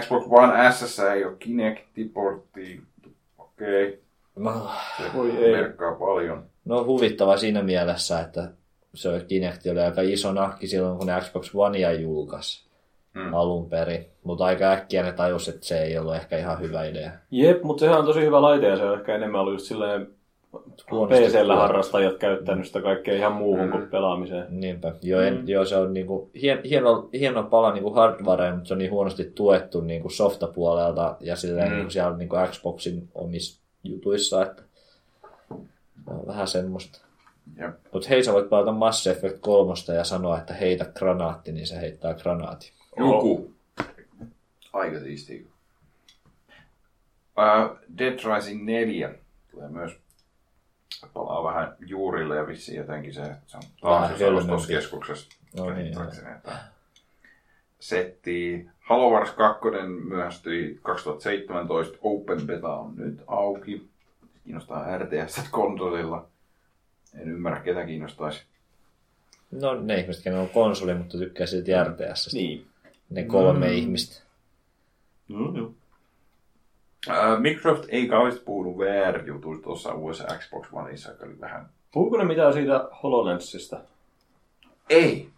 Speaker 1: Xbox One S ei ole Kinect-porttia, okei,
Speaker 2: No,
Speaker 1: se
Speaker 3: Voi ei.
Speaker 1: merkkaa paljon.
Speaker 2: no huvittava siinä mielessä, että se Kinect oli aika iso nahki silloin, kun Xbox Onea julkaisi
Speaker 1: Mm.
Speaker 2: mm. alun perin. Mutta aika äkkiä ne tajus, että se ei ollut ehkä ihan hyvä idea.
Speaker 3: Jep, mutta sehän on tosi hyvä laite ja se on ehkä enemmän ollut just silleen PCllä harrastajat käyttänyt sitä kaikkea ihan muuhun
Speaker 1: Mm.
Speaker 3: kuin pelaamiseen.
Speaker 2: Niinpä. Joo, en, joo se on niinku, hien, hieno, hieno pala niinku hardwareen, mutta se on niin huonosti tuettu niinku softapuolelta ja silleen
Speaker 1: Mm.
Speaker 2: mm. niinku siellä niinku Xboxin omissa jutuissa, että on vähän semmoista. Mutta hei, sä voit pelata Mass Effect 3 ja sanoa, että heitä granaatti, niin se heittää granaatti.
Speaker 1: Joku. Aika siistiä. Uh, Dead Rising 4 tulee myös palaa vähän juurille ja vissiin jotenkin se, että se on taas ostoskeskuksessa.
Speaker 2: No niin,
Speaker 1: Setti Halo Wars 2 myöhästyi 2017. Open Beta on nyt auki. Kiinnostaa RTS konsolilla. En ymmärrä, ketä kiinnostaisi.
Speaker 2: No ne ihmiset, kenellä on konsoli, mutta tykkää silti RTS.
Speaker 3: Niin.
Speaker 2: Ne kolme
Speaker 1: Mm.
Speaker 2: ihmistä.
Speaker 1: No, joo. Uh, Microsoft ei kauheasti puhunut VR-jutuista tuossa uudessa Xbox Oneissa, joka oli vähän...
Speaker 3: Puhuuko ne mitään siitä HoloLensista?
Speaker 1: Ei!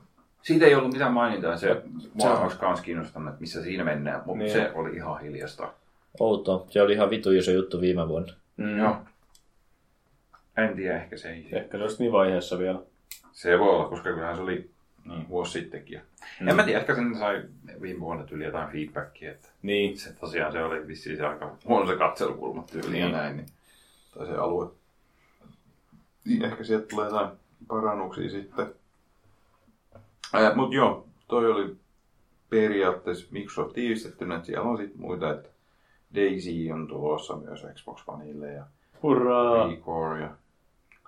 Speaker 1: Siitä ei ollut mitään mainintaa. Se,
Speaker 2: Se on-
Speaker 1: olisi kans kiinnostanut, että missä siinä mennään, mutta
Speaker 3: Niin.
Speaker 1: se oli ihan hiljasta.
Speaker 2: Outo. Se oli ihan vitu iso juttu viime vuonna.
Speaker 3: Mm.
Speaker 1: Joo. En tiedä, ehkä se ei.
Speaker 3: Ehkä se olisi niin vaiheessa vielä.
Speaker 1: Se voi olla, koska kyllähän se oli niin, vuosi sittenkin. Ja
Speaker 3: Mm.
Speaker 1: En mä tiedä, ehkä sen sai viime vuonna tyyli jotain feedbackia, että
Speaker 3: Niin.
Speaker 1: se tosiaan se oli vissiin se aika huono se katselukulma tyyli ja
Speaker 3: Niin.
Speaker 1: näin, niin, tai se alue. Niin ehkä sieltä tulee jotain parannuksia sitten. Äh, Mutta joo, toi oli periaatteessa Microsoft tiivistettynä, että siellä on sitten muita, että Daisy on tulossa myös Xbox Oneille ja
Speaker 3: Hurraa!
Speaker 1: Ja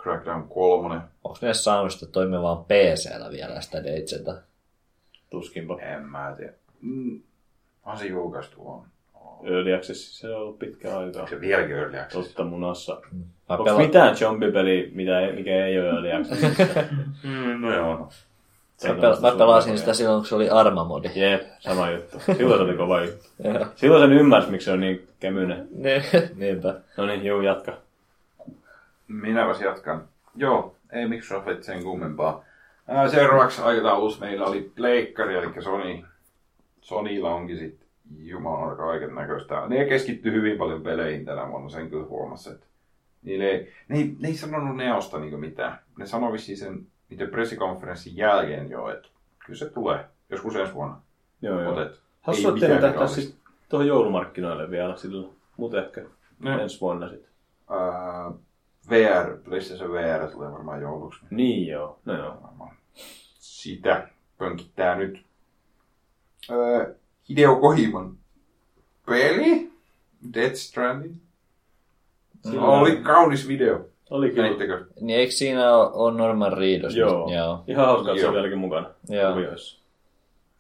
Speaker 1: Crackdown 3.
Speaker 2: Onko ne saanut sitä toimivaan PC-llä vielä sitä Deitsetä?
Speaker 3: Tuskinpa.
Speaker 1: En mä tiedä. Mm. On se julkaistu on.
Speaker 3: Early Access, se on ollut pitkä aikaa.
Speaker 1: Onko se vieläkin early access?
Speaker 3: Totta munassa.
Speaker 2: Mä
Speaker 3: Onko
Speaker 2: pela-
Speaker 3: mitään zombie-peli, mitä ei, mikä ei ole Early Access?
Speaker 1: Mm, no joo.
Speaker 2: Mä, pel- mä pelasin sitä silloin, kun se oli Arma-modi.
Speaker 3: Jep, sama juttu. Silloin se oli kova juttu. Silloin sen ymmärsi, miksi se on niin kemyinen.
Speaker 2: Ne- Niinpä.
Speaker 3: No niin, juu, jatka.
Speaker 1: Minäpäs jatkan. Joo, ei Microsoft sen kummempaa. Ää, seuraavaksi aikataulussa meillä oli Pleikkari, eli Sony. Sonylla onkin sitten jumalan kaiken näköistä. Ne keskittyy hyvin paljon peleihin tänä vuonna, sen kyllä huomasi. Että niille ei, ne, ei, ne ei sanonut Neosta niinku mitään. Ne sanoi vissiin sen niiden pressikonferenssin jälkeen jo, että kyllä se tulee joskus ensi vuonna.
Speaker 3: Joo, joo.
Speaker 1: Mut et,
Speaker 3: Hassu, että ne tähtää sitten tuohon joulumarkkinoille vielä sillä. Mut ehkä
Speaker 1: Ne.
Speaker 3: ensi vuonna sitten.
Speaker 1: Ää, VR, PlayStation VR tulee varmaan jouluksi.
Speaker 3: Niin joo, no joo.
Speaker 1: Varmaan sitä pönkittää nyt öö, Hideo Kohiman peli, Death Stranding.
Speaker 3: Sillä-
Speaker 1: Oli kaunis video.
Speaker 3: Oli kyllä.
Speaker 1: Näittekö?
Speaker 2: Niin eikö siinä ole Norman Reedus?
Speaker 3: Joo.
Speaker 2: Joo.
Speaker 3: Ihan hauska, että se
Speaker 1: Joo.
Speaker 3: on vieläkin mukana
Speaker 2: Joo.
Speaker 3: kuvioissa.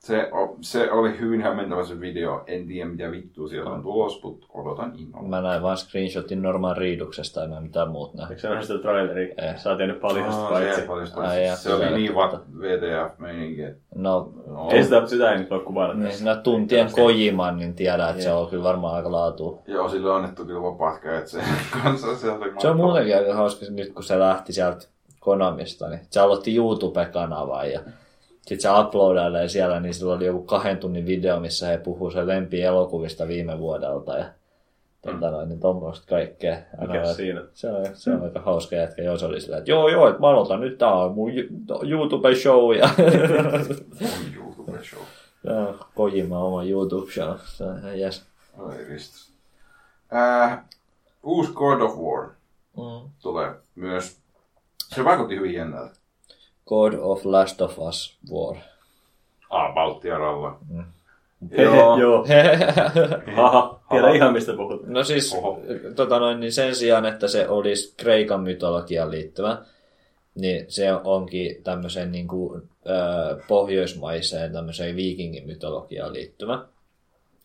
Speaker 1: Se, se oli hyvin hämmentävä se video. En tiedä mitä vittua sieltä on tulos, mutta odotan innolla.
Speaker 2: Mä näin vaan screenshotin Norman Reeduksesta, en mä mitään muut nähnyt.
Speaker 3: Eikö se nähdä sitä traileria?
Speaker 2: Eh.
Speaker 3: Sä oot tehnyt paljon paitsi.
Speaker 1: se.
Speaker 2: Ai
Speaker 1: se oli niin
Speaker 2: totta.
Speaker 1: va- VTF-meininki.
Speaker 2: No,
Speaker 1: No,
Speaker 3: Ei sitä, sitä ei nyt voi kuvailla
Speaker 2: niin
Speaker 3: tässä.
Speaker 2: sinä tuntien Kojiman, niin tiedän, että se on kyllä varmaan aika laatu.
Speaker 1: Joo, sille on annettu kyllä vapaat kädet sen kanssa. Se, oli
Speaker 2: Se on muutenkin aika hauska nyt, kun se lähti sieltä Konamista, niin se aloitti YouTube-kanavan ja sitten se uploadailee siellä, niin sillä oli joku kahden tunnin video, missä he puhuu sen lempielokuvista viime vuodelta ja tota noin, niin tommoista kaikkea.
Speaker 3: Mikäs
Speaker 2: vaan-
Speaker 3: siinä?
Speaker 2: Se on, se on aika hauska jätkä, joo se oli sillä, että joo joo, että mä aloitan nyt, tää on mun Ju- YouTube-show ja
Speaker 1: On YouTube-show.
Speaker 2: ja Kojima oma YouTube-show. Se on ihan jes.
Speaker 1: Ai ristus. Äh, uusi God of War
Speaker 2: Mm.
Speaker 1: tulee myös. Se vaikutti hyvin jännältä.
Speaker 2: God of Last of Us War.
Speaker 1: Ah, Baltian ralla.
Speaker 3: Joo. Joo. Tiedä ihan mistä puhut.
Speaker 2: No siis,
Speaker 1: Oho.
Speaker 2: tota noin, niin sen sijaan, että se olisi Kreikan mytologiaan liittyvä, niin se onkin tämmöiseen niin kuin, ö, pohjoismaiseen tämmöiseen viikingin mytologiaan liittyvä.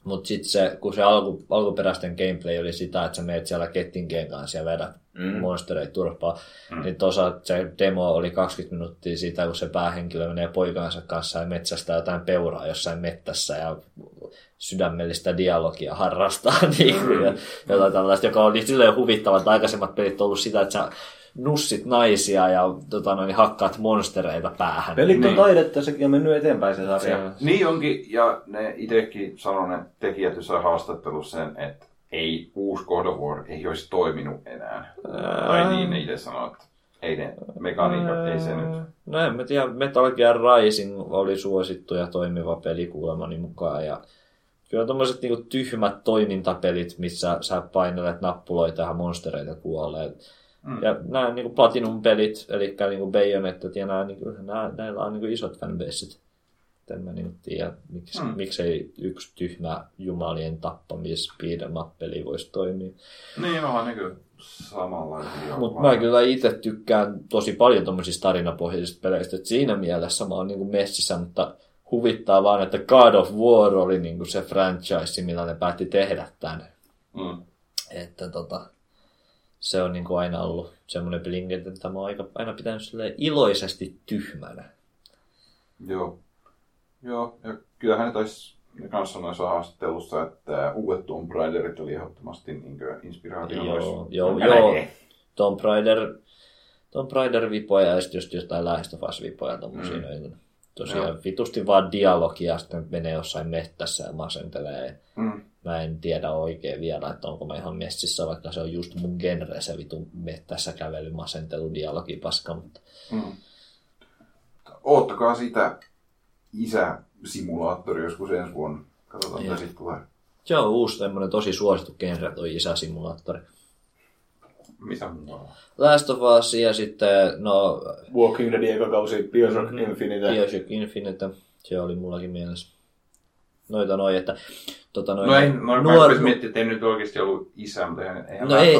Speaker 2: Mutta sitten se, kun se alku, alkuperäisten gameplay oli sitä, että sä meet siellä kettinkeen kanssa ja vedät mm. monstereita turpaa, mm. niin tosa se demo oli 20 minuuttia siitä, kun se päähenkilö menee poikansa kanssa ja metsästää jotain peuraa jossain mettässä ja sydämellistä dialogia harrastaa niin kuin, ja jotain tällaista, joka oli silleen huvittava, että aikaisemmat pelit on ollut sitä, että sä nussit naisia ja tota, noin, hakkaat monstereita päähän.
Speaker 3: Pelit on
Speaker 1: Niin.
Speaker 3: taidetta, sekin on mennyt eteenpäin se sarja.
Speaker 2: Se-
Speaker 1: Niin onkin, ja ne itsekin sanoi ne tekijät jossain haastattelussa sen, että ei uusi God of War ei olisi toiminut enää. Tai niin ne itse sanoi, että ei ne mekaniikat, ei se nyt.
Speaker 2: No en mä tiedä, Metal Gear Rising oli suosittu ja toimiva peli kuulemani mukaan. Ja kyllä tommoset niinku tyhmät toimintapelit, missä sä painelet nappuloita ja monstereita kuolee. Mm. Ja nämä niinku Platinum-pelit, eli niinku Bayonettat ja nämä, niinku, nämä, näillä on niinku isot fanbaseit. En mä niinku tiedä, miksi, mm. miksei yksi tyhmä jumalien tappamis up-peli voisi toimia.
Speaker 1: Niin onhan ne kyllä samanlaisia.
Speaker 2: Mutta mä kyllä itse tykkään tosi paljon tommosista tarinapohjaisista peleistä, että siinä mielessä mä oon niinku messissä, mutta huvittaa vaan, että God of War oli niinku se franchise, millä ne päätti tehdä tän.
Speaker 1: Mm.
Speaker 2: Että tota, se on niinku aina ollut semmoinen peli, että mä oon aika, aina pitänyt iloisesti tyhmänä.
Speaker 1: Joo. Joo, ja kyllähän ne taisi ne kanssa noissa haastattelussa, että uudet Tomb Raiderit oli ehdottomasti niin inspiraatio
Speaker 2: Joo, joo,
Speaker 1: Ja
Speaker 2: joo.
Speaker 1: näin.
Speaker 2: Tomb Raider, Tomb Raider vipoja ja sitten just jotain Last of Us vipoja tommosia. Mm. Tosiaan
Speaker 1: Joo.
Speaker 2: vitusti vaan dialogia sitten menee jossain mettässä ja masentelee.
Speaker 1: Mm.
Speaker 2: Mä en tiedä oikein vielä, että onko mä ihan messissä, vaikka se on just mun genre, se vitu mettässä kävely, masentelu, dialogi, paska, mutta
Speaker 1: Mm. Oottakaa sitä isäsimulaattori joskus ensi vuonna. Katsotaan, mitä siitä tulee.
Speaker 2: se on uusi tämmönen tosi suosittu genre, toi isäsimulaattori.
Speaker 1: Mitä muuta?
Speaker 2: Last of Us ja sitten, no,
Speaker 3: Walking Dead eka kausi, Bioshock
Speaker 2: Mhm.
Speaker 3: Infinite.
Speaker 2: Bioshock Infinite, se oli mullakin mielessä. Noita noin, että tota noin,
Speaker 1: No ei, no,
Speaker 2: nuor-
Speaker 1: nuor... miettiä, että ei nyt oikeasti ollut isä, mutta eihän,
Speaker 2: No ei.
Speaker 1: ei.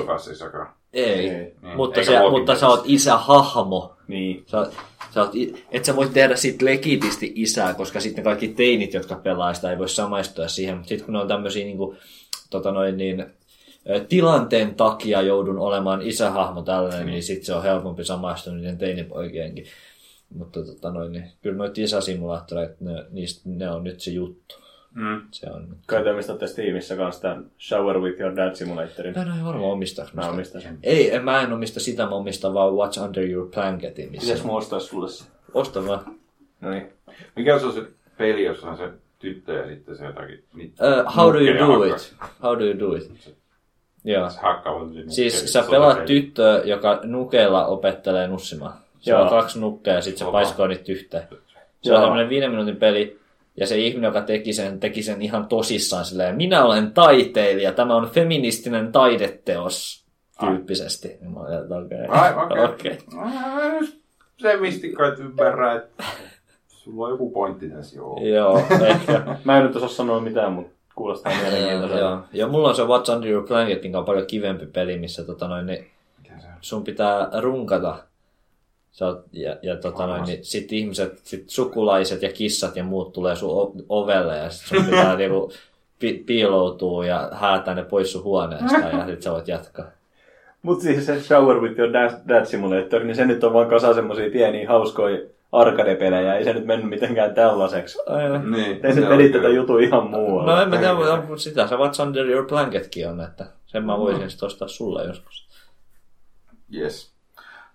Speaker 1: Ei,
Speaker 2: Ei,
Speaker 3: Ei.
Speaker 1: Niin,
Speaker 2: mutta, se, mutta sä oot isähahmo.
Speaker 3: Niin.
Speaker 2: Sä, sä oot, et sä voi tehdä siitä legitisti isää, koska sitten kaikki teinit, jotka pelaa sitä, ei voi samaistua siihen. Mutta sitten kun ne on tämmöisiä niin kuin, tota noin, niin, tilanteen takia joudun olemaan isähahmo tällainen, niin sitten se on helpompi samaistua niiden teinipoikienkin. Mutta tota noin, niin, kyllä noita isäsimulaattoreita, ne, niistä, ne on nyt se juttu.
Speaker 4: Mm.
Speaker 2: Se on.
Speaker 3: Kai te omistatte Steamissa kanssa tämän Shower with your dad simulatorin.
Speaker 2: Mä en ole varmaan omistaako
Speaker 3: Mä omistan sen.
Speaker 2: Ei, en- mä en omista sitä, mä omistan vaan What's Under Your Blanketin. Missä...
Speaker 3: Pitäis mun ostaa sulle se?
Speaker 2: Osta vaan.
Speaker 3: No niin.
Speaker 1: Mikä se on se peli, jossa on se tyttö ja sitten se jotakin...
Speaker 2: Uh, how do you do
Speaker 1: hakkaa.
Speaker 2: it? How do you do it? Joo. Siis sä pelaat tyttöä, joka nukeilla opettelee nussimaan. Se
Speaker 3: Joo.
Speaker 2: on kaksi nukkea ja sitten se paiskoo niitä yhteen. Se
Speaker 3: Joo.
Speaker 2: on semmoinen viiden minuutin peli, ja se ihminen, joka teki sen, teki sen ihan tosissaan silleen, minä olen taiteilija, tämä on feministinen taideteos, tyyppisesti. Mä okei.
Speaker 1: Ai, okei.
Speaker 2: Okei.
Speaker 1: Mä nyt Se mistikka, että ymmärrä, että sulla on joku pointti tässä, joo.
Speaker 2: Joo, ehkä.
Speaker 3: Mä en nyt osaa sanoa mitään, mutta kuulostaa mielenkiintoiselta.
Speaker 2: joo. Ja mulla on se What's Under Your Blanket, mikä on paljon kivempi peli, missä tota noin, niin
Speaker 1: se on?
Speaker 2: sun pitää runkata. Sä oot, ja, ja tota noin, niin sit ihmiset, sit sukulaiset ja kissat ja muut tulee sun ovelle ja sit sun pitää niinku pi- piiloutua ja häätää ne pois sun huoneesta ja sit sä voit jatkaa.
Speaker 3: Mut siis se Shower with your dad, dad simulator, niin se nyt on vaan kasa semmosia pieniä hauskoja arcade-pelejä. Ei se nyt mennyt mitenkään tällaiseksi.
Speaker 2: Aivan.
Speaker 1: Niin.
Speaker 3: Ei se pelit
Speaker 1: on
Speaker 3: tätä juttua ihan muualla.
Speaker 2: No en mä tiedä, mutta sitä se What's Under Your Blanketkin on, että sen mä voisin sit ostaa sulle joskus.
Speaker 1: Yes.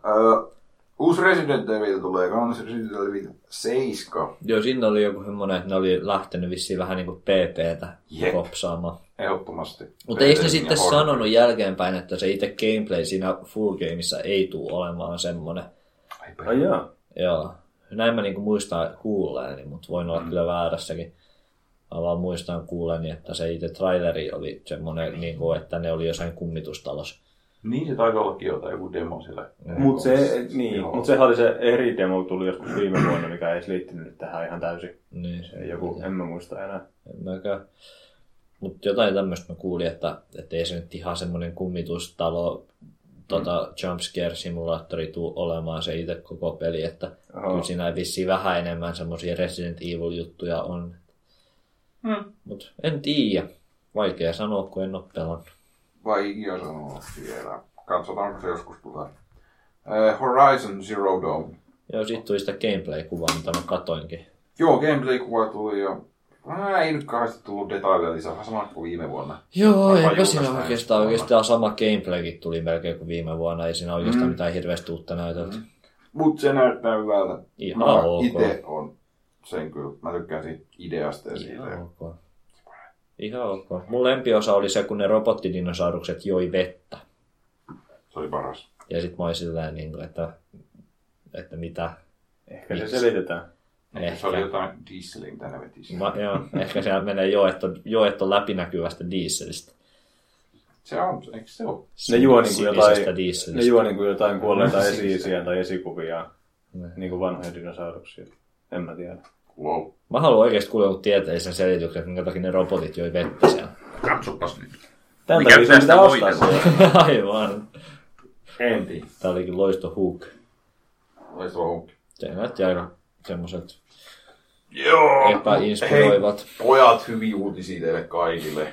Speaker 1: Öö, uusi Resident Evil tulee kans, Resident Evil 7.
Speaker 2: Joo, siinä oli joku semmonen, että ne oli lähtenyt vissiin vähän niinku PPtä
Speaker 1: Jep.
Speaker 2: kopsaamaan.
Speaker 1: Ehdottomasti.
Speaker 2: Mutta eikö ne sitten
Speaker 1: horror.
Speaker 2: sanonut jälkeenpäin, että se itse gameplay siinä full gameissa ei tule olemaan semmonen.
Speaker 1: Ai,
Speaker 3: Ai jaa.
Speaker 2: Joo. Näin mä niinku muistan kuulleeni, mutta voin olla mm. kyllä väärässäkin. Mä vaan muistan kuulleeni, että se itse traileri oli semmonen, niinku, että ne oli jossain kummitustalossa.
Speaker 1: Niin se taisi ollakin jotain, joku demo siellä.
Speaker 3: Mut se, niin, mut sehän oli se eri demo tuli joskus viime vuonna, mikä ei edes liittynyt nyt tähän ihan täysin.
Speaker 2: Niin, se
Speaker 3: joku, en mä muista enää.
Speaker 2: En mäkään. Mutta jotain tämmöistä mä kuulin, että, että ei se nyt ihan semmoinen kummitustalo tota, jumpscare-simulaattori tuu olemaan se itse koko peli, että
Speaker 3: Oho.
Speaker 2: kyllä siinä vissiin vähän enemmän semmoisia Resident Evil-juttuja on.
Speaker 1: Hmm.
Speaker 2: Mutta en tiedä. Vaikea sanoa, kun en ole pelannut.
Speaker 1: Vaikea sanoa vielä. Katsotaanko se joskus tulee. Uh, Horizon Zero Dawn.
Speaker 2: Joo, siitä tuli sitä gameplay-kuvaa, mitä mä katoinkin.
Speaker 1: Joo, gameplay-kuva tuli jo. Vähän ei nyt kauheasti tullut detaljeja lisää, vähän sama kuin viime vuonna.
Speaker 2: Joo, eipä siinä oikeastaan, oikeastaan sama gameplaykin tuli melkein kuin viime vuonna. Ei siinä oikeastaan
Speaker 1: Mm.
Speaker 2: mitään hirveästi uutta näytöltä.
Speaker 1: Mut se näyttää hyvältä.
Speaker 2: Ihan
Speaker 1: Mä
Speaker 2: ok.
Speaker 1: ite on sen kyllä. Mä tykkään siitä ideasta ja siitä.
Speaker 2: Ihan ok. Ihan ok. Mun lempiosa oli se, kun ne robottidinosaurukset joi vettä.
Speaker 1: Se oli paras.
Speaker 2: Ja sit mä olin niin kuin, että, että mitä.
Speaker 3: Ehkä se selitetään.
Speaker 1: Ehkä. Se oli jotain dieselin tänne vetisi.
Speaker 2: Mä, joo, ehkä siellä menee joet on, joet on läpinäkyvästä dieselistä.
Speaker 1: Se on, eikö se ole?
Speaker 3: Ne juo niinku
Speaker 2: Sinisestä
Speaker 3: jotain,
Speaker 2: dieselistä.
Speaker 3: ne juo niinku jotain kuolleita
Speaker 1: Siis-
Speaker 3: esi tai esikuvia,
Speaker 2: Ne.
Speaker 3: niinku vanhoja dinosauruksia. En mä tiedä.
Speaker 1: Wow.
Speaker 2: Mä haluan oikeasti kuulla jonkun tieteellisen selityksen, että minkä takia ne robotit joi vettä siellä.
Speaker 4: Katsopas nyt.
Speaker 3: Tän
Speaker 4: Mikä
Speaker 3: takia
Speaker 4: tästä voitella?
Speaker 3: se.
Speaker 2: Aivan.
Speaker 1: En tiedä.
Speaker 2: Tää olikin loisto hook.
Speaker 1: Olisi ollut
Speaker 2: Se näytti aika semmoset
Speaker 1: Joo.
Speaker 2: epäinspiroivat.
Speaker 1: Hei, pojat, hyviä uutisia teille kaikille.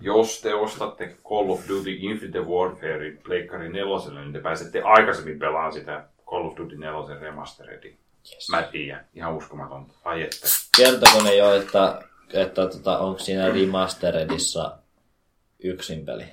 Speaker 1: Jos te ostatte Call of Duty Infinite Warfarein Pleikkari 4, niin te pääsette aikaisemmin pelaamaan sitä Call of Duty 4 remasteredin.
Speaker 2: Yes.
Speaker 1: Mä tiedän, ihan uskomaton. Ai että.
Speaker 2: Kertoko ne jo, että, että tota, onko siinä remasteredissa yksin peli?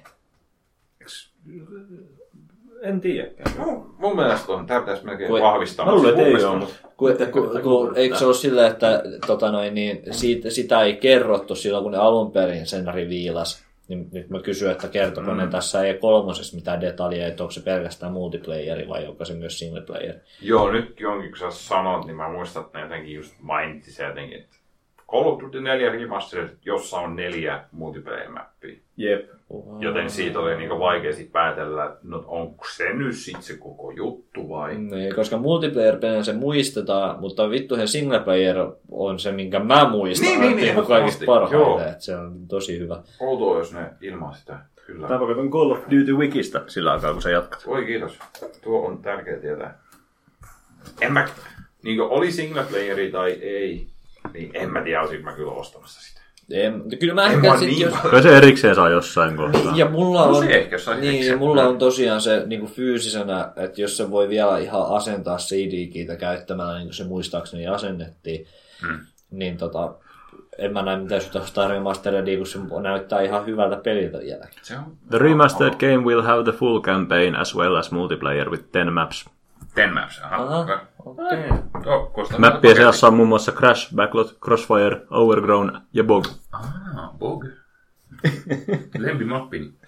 Speaker 3: En tiedäkään.
Speaker 1: No, mun mielestä on, tää pitäisi melkein
Speaker 2: Kui-
Speaker 1: vahvistaa.
Speaker 3: Mä luulen, että ei mutta...
Speaker 2: Ku, ku, ku, eikö se ole silleen, että tota noin, niin, siitä, sitä ei kerrottu silloin, kun ne alun perin senari viilas. Niin nyt mä kysyn, että kertoko mm. ne tässä E3 mitään detaljeja, että onko se pelkästään multiplayeri vai onko se myös single player.
Speaker 1: Joo, nyt jonkin kun sä sanot, niin mä muistan, että ne jotenkin just mainitsi se jotenkin, että Call of Duty 4 Remastered, jossa on neljä multiplayer-mappia.
Speaker 3: Jep.
Speaker 1: Joten siitä oli niinku vaikea sit päätellä, no onko se nyt sit se koko juttu vai?
Speaker 2: Niin, koska multiplayer se muistetaan, mutta vittu se single player on se, minkä mä muistan.
Speaker 1: Niin, niin,
Speaker 2: että
Speaker 1: niin,
Speaker 2: niinku kaikista parhaiten. että Se on tosi hyvä.
Speaker 1: Outoa, jos ne ilmaa sitä. Kyllä.
Speaker 3: Mä katson Call of Duty Wikistä sillä aikaa, kun sä jatkat.
Speaker 1: Oi kiitos. Tuo on tärkeä tietää. En mä, niin oli single playeri tai ei, niin en mä tiedä, olisinko mä kyllä ostamassa sitä.
Speaker 2: En, kyllä mä
Speaker 1: En
Speaker 2: ehkä sit,
Speaker 1: niin
Speaker 2: jos...
Speaker 3: Kyllä se erikseen saa jossain kohtaa.
Speaker 2: Ja mulla
Speaker 1: No
Speaker 2: on,
Speaker 1: se ehkä, jos saisi
Speaker 2: niin,
Speaker 1: erikseen.
Speaker 2: mulla on tosiaan se niin kuin fyysisenä, että jos se voi vielä ihan asentaa CD-kiitä käyttämällä, niin kuin se muistaakseni asennettiin,
Speaker 1: Hmm.
Speaker 2: niin tota, en mä näe mitään syytä ostaa remasteredia, kun se näyttää ihan hyvältä peliltä vielä.
Speaker 1: Se on
Speaker 3: The remastered game will have the full campaign as well as multiplayer with 10 maps.
Speaker 1: Ten Maps. Aha.
Speaker 2: Aha,
Speaker 1: okei.
Speaker 3: Mappien
Speaker 1: hyvältä
Speaker 3: seassa on muun muassa Crash, Backlot, Crossfire, Overgrown ja Bog.
Speaker 1: Ah, Bog. Lempimappini.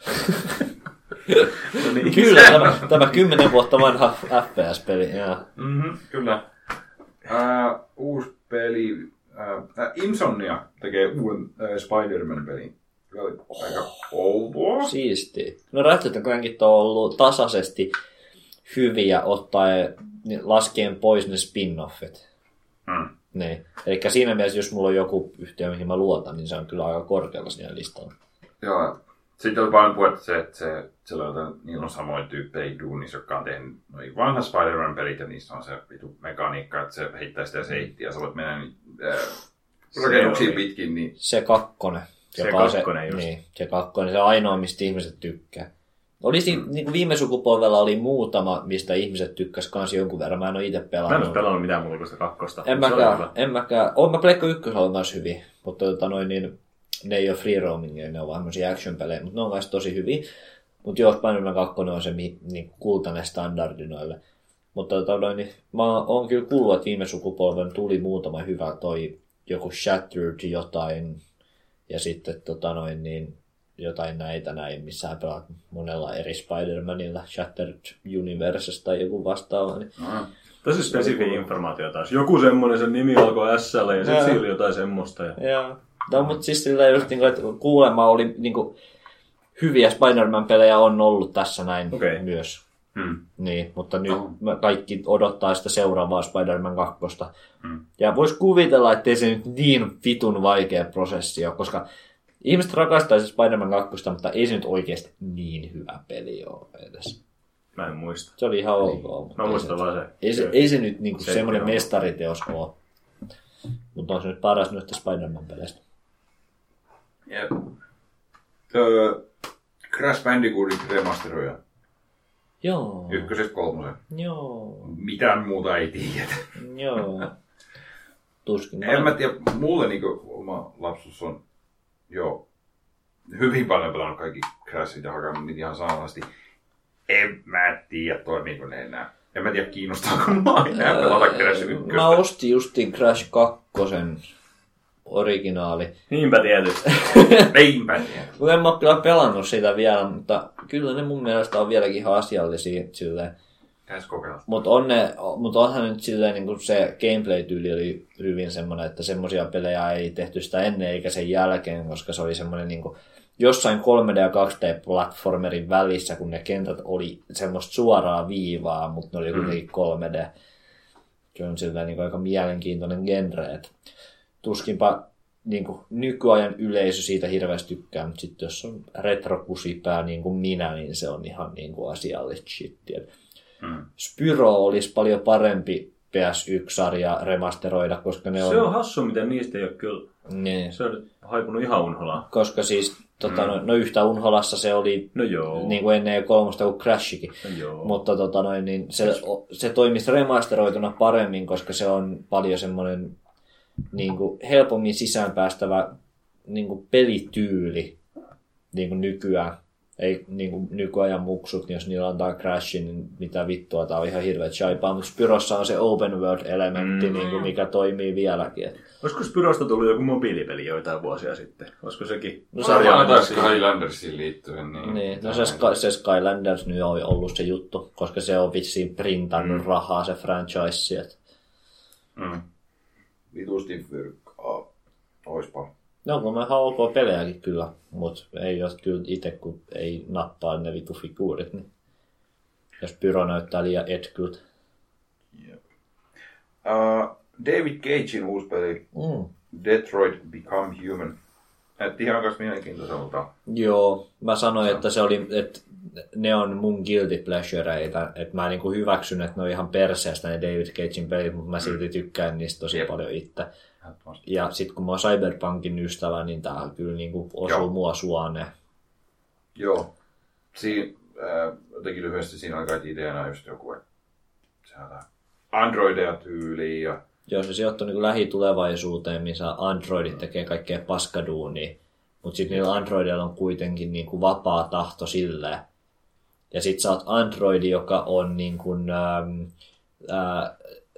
Speaker 2: Kyllä, tämä, tämä 10 vuotta vanha FPS-peli. Joo.
Speaker 1: Mhm, kyllä. Äh, uusi peli. Äh, Insomnia tekee uuden äh, Spider-Man-pelin. Oli aika outoa.
Speaker 2: Siisti. No Ratchet on ollut tasaisesti hyviä ottaen, niin laskien pois ne spin-offit.
Speaker 1: Mm.
Speaker 2: Niin. Eli siinä mielessä, jos mulla on joku yhtiö, mihin mä luotan, niin se on kyllä aika korkealla siinä listalla.
Speaker 1: Joo. Sitten oli paljon puhetta se, että se, siellä on, niillä on samoja tyyppejä duunissa, jotka on tehnyt noin vanhat Spider-Man-pelit, ja niissä on se vitu mekaniikka, että se heittää sitä seittiä, ja sä voit mennä niin, äh, rakennuksiin pitkin, niin
Speaker 2: Se kakkonen.
Speaker 3: Se
Speaker 2: joka on
Speaker 3: kakkonen just.
Speaker 2: Niin, se kakkonen, se ainoa, mistä ihmiset tykkää. Olisi, mm. niin kuin viime sukupolvella oli muutama, mistä ihmiset tykkäs kans jonkun verran. Mä en ole itse
Speaker 3: Mä en
Speaker 2: pelannut.
Speaker 3: ole pelannut mitään muuta kuin sitä kakkosta.
Speaker 2: En mäkään, en mäkään. Oon mä Pleikka ykkösellä myös hyvin, mutta tota noin, niin, ne ei ole free roamingia, ne on vaan action-pelejä, mutta ne on myös tosi hyviä. Mutta joo, Spider-Man 2 on se niin kultainen standardi noille. Mutta tota noin, niin, mä oon kyllä kuullut, että viime sukupolven tuli muutama hyvä toi joku Shattered jotain ja sitten tota noin, niin, jotain näitä näin, missä sä pelaat monella eri Spider-Manilla, Shattered Universesta tai joku vastaava. Niin
Speaker 1: no,
Speaker 3: Tosi spesifi informaatio taas. Joku semmonen, sen nimi alkoi S ja sitten siinä oli jotain semmoista. Ja...
Speaker 2: Joo. No, mutta siis sillä just, niin kuin, että kuulemma oli niin kuin, hyviä Spider-Man-pelejä on ollut tässä näin
Speaker 3: Okei.
Speaker 2: myös.
Speaker 1: hmm.
Speaker 2: Niin, mutta nyt
Speaker 1: Oh.
Speaker 2: mä- kaikki odottaa sitä seuraavaa Spider-Man 2.
Speaker 1: Hmm.
Speaker 2: Ja vois kuvitella, että ei se nyt niin vitun vaikea prosessi ole, koska ihmiset rakastaisi Spider-Man 2, mutta ei se nyt oikeasti niin hyvä peli ole edes.
Speaker 3: Mä en muista.
Speaker 2: Se oli ihan ok. mutta
Speaker 3: Mä
Speaker 2: ei
Speaker 3: muistan
Speaker 2: se,
Speaker 3: vaan se.
Speaker 2: ei se, ei se nyt niinku
Speaker 3: Se
Speaker 2: semmoinen mestariteos ole. Mutta on se nyt paras noista Spider-Man-peleistä.
Speaker 1: Jep. Öö, Crash Bandicootin remasteroja.
Speaker 2: Joo.
Speaker 1: Ykkösestä kolmosen.
Speaker 2: Joo.
Speaker 1: Mitään muuta ei tiedä.
Speaker 2: Joo. Tuskin.
Speaker 1: En mä tiedä, mulle niinku oma lapsuus on jo hyvin paljon pelannut kaikki Crashit ja hakannut niitä ihan samanlaisesti. En mä tiedä, toimiiko ne enää. En mä tiedä, kiinnostaako mua enää pelata Crash 1.
Speaker 2: Mä ostin justiin Crash 2 originaali.
Speaker 3: Niinpä tietysti.
Speaker 1: Eipä tiedä.
Speaker 2: Kun en mä oo kyllä pelannut sitä vielä, mutta kyllä ne mun mielestä on vieläkin ihan asiallisia silleen.
Speaker 1: Pitäis kokeilla.
Speaker 2: Mutta on ne, mut onhan nyt silleen niin se gameplay-tyyli oli hyvin semmoinen, että semmoisia pelejä ei tehty sitä ennen eikä sen jälkeen, koska se oli semmoinen niin jossain 3D- ja 2D-platformerin välissä, kun ne kentät oli semmoista suoraa viivaa, mutta ne oli kuitenkin 3D. Se on silleen niin aika mielenkiintoinen genre, että tuskinpa niin kuin, nykyajan yleisö siitä hirveästi tykkää, mutta sitten jos on retrokusipää niin kuin minä, niin se on ihan niin kuin asiallista shittiä.
Speaker 1: Mm.
Speaker 2: Spyro olisi paljon parempi PS1-sarja remasteroida, koska ne on...
Speaker 3: Se on hassu, miten niistä ei ole kyllä.
Speaker 2: Niin,
Speaker 3: Se on haipunut ihan unholaan.
Speaker 2: koska siis tota,
Speaker 1: Mm.
Speaker 2: no, no, yhtä Unholassa se oli
Speaker 3: No joo.
Speaker 2: niin kuin ennen kolmosta kuin Crashikin.
Speaker 3: No joo.
Speaker 2: Mutta tota, noin, niin se, se toimisi remasteroituna paremmin, koska se on paljon semmoinen niin kuin helpommin sisäänpäästävä niin kuin pelityyli niin kuin nykyään. Ei niin kuin nykyajan muksut, niin jos niillä antaa crashin, niin mitä vittua, tää on ihan hirveet shaipaa. Mutta Spyrossa on se open world-elementti,
Speaker 3: Mm.
Speaker 2: niin kuin, mikä toimii vieläkin. Et-
Speaker 3: Olisiko Spyrosta tullut joku mobiilipeli joitain vuosia sitten? Olisiko sekin?
Speaker 2: No
Speaker 1: Sarja
Speaker 2: sarja
Speaker 1: taas Skylandersiin liittyen. Niin,
Speaker 2: Niin, no se, Sky, se Skylanders nyt on ollut se juttu, koska se on vissiin printannut mm. rahaa se franchise. Et.
Speaker 1: Mm. Vitusti fyrkkaa.
Speaker 2: No, kun mä ok pelejäkin kyllä, mutta ei ole kyllä itse, kun ei nappaa ne vitu figuurit, niin jos pyro näyttää liian etkyltä.
Speaker 1: Uh, David Cagein uusi peli,
Speaker 2: Mm.
Speaker 1: Detroit Become Human. Näytti ihan kanssa mielenkiintoiselta.
Speaker 2: Joo, mä sanoin, että se oli, että ne on mun guilty pleasureita, että mä niinku hyväksyn, että ne on ihan perseestä ne David Cagein pelit, mutta mä silti tykkään niistä tosi
Speaker 1: Jep.
Speaker 2: paljon itse. Ja sitten kun mä oon Cyberpunkin ystävä, niin tää kyllä niinku osuu
Speaker 1: Joo.
Speaker 2: mua suoneen.
Speaker 1: Joo. Siin, äh, jotenkin lyhyesti siinä oli kai ideana just joku, että androideja tyyliin ja
Speaker 2: Joo, se sijoittuu niin lähitulevaisuuteen, missä androidit tekee kaikkea paskaduunia. Mutta sitten niillä androideilla on kuitenkin niin kuin vapaa tahto silleen. Ja sit sä oot androidi, joka on niin kuin, ähm, äh,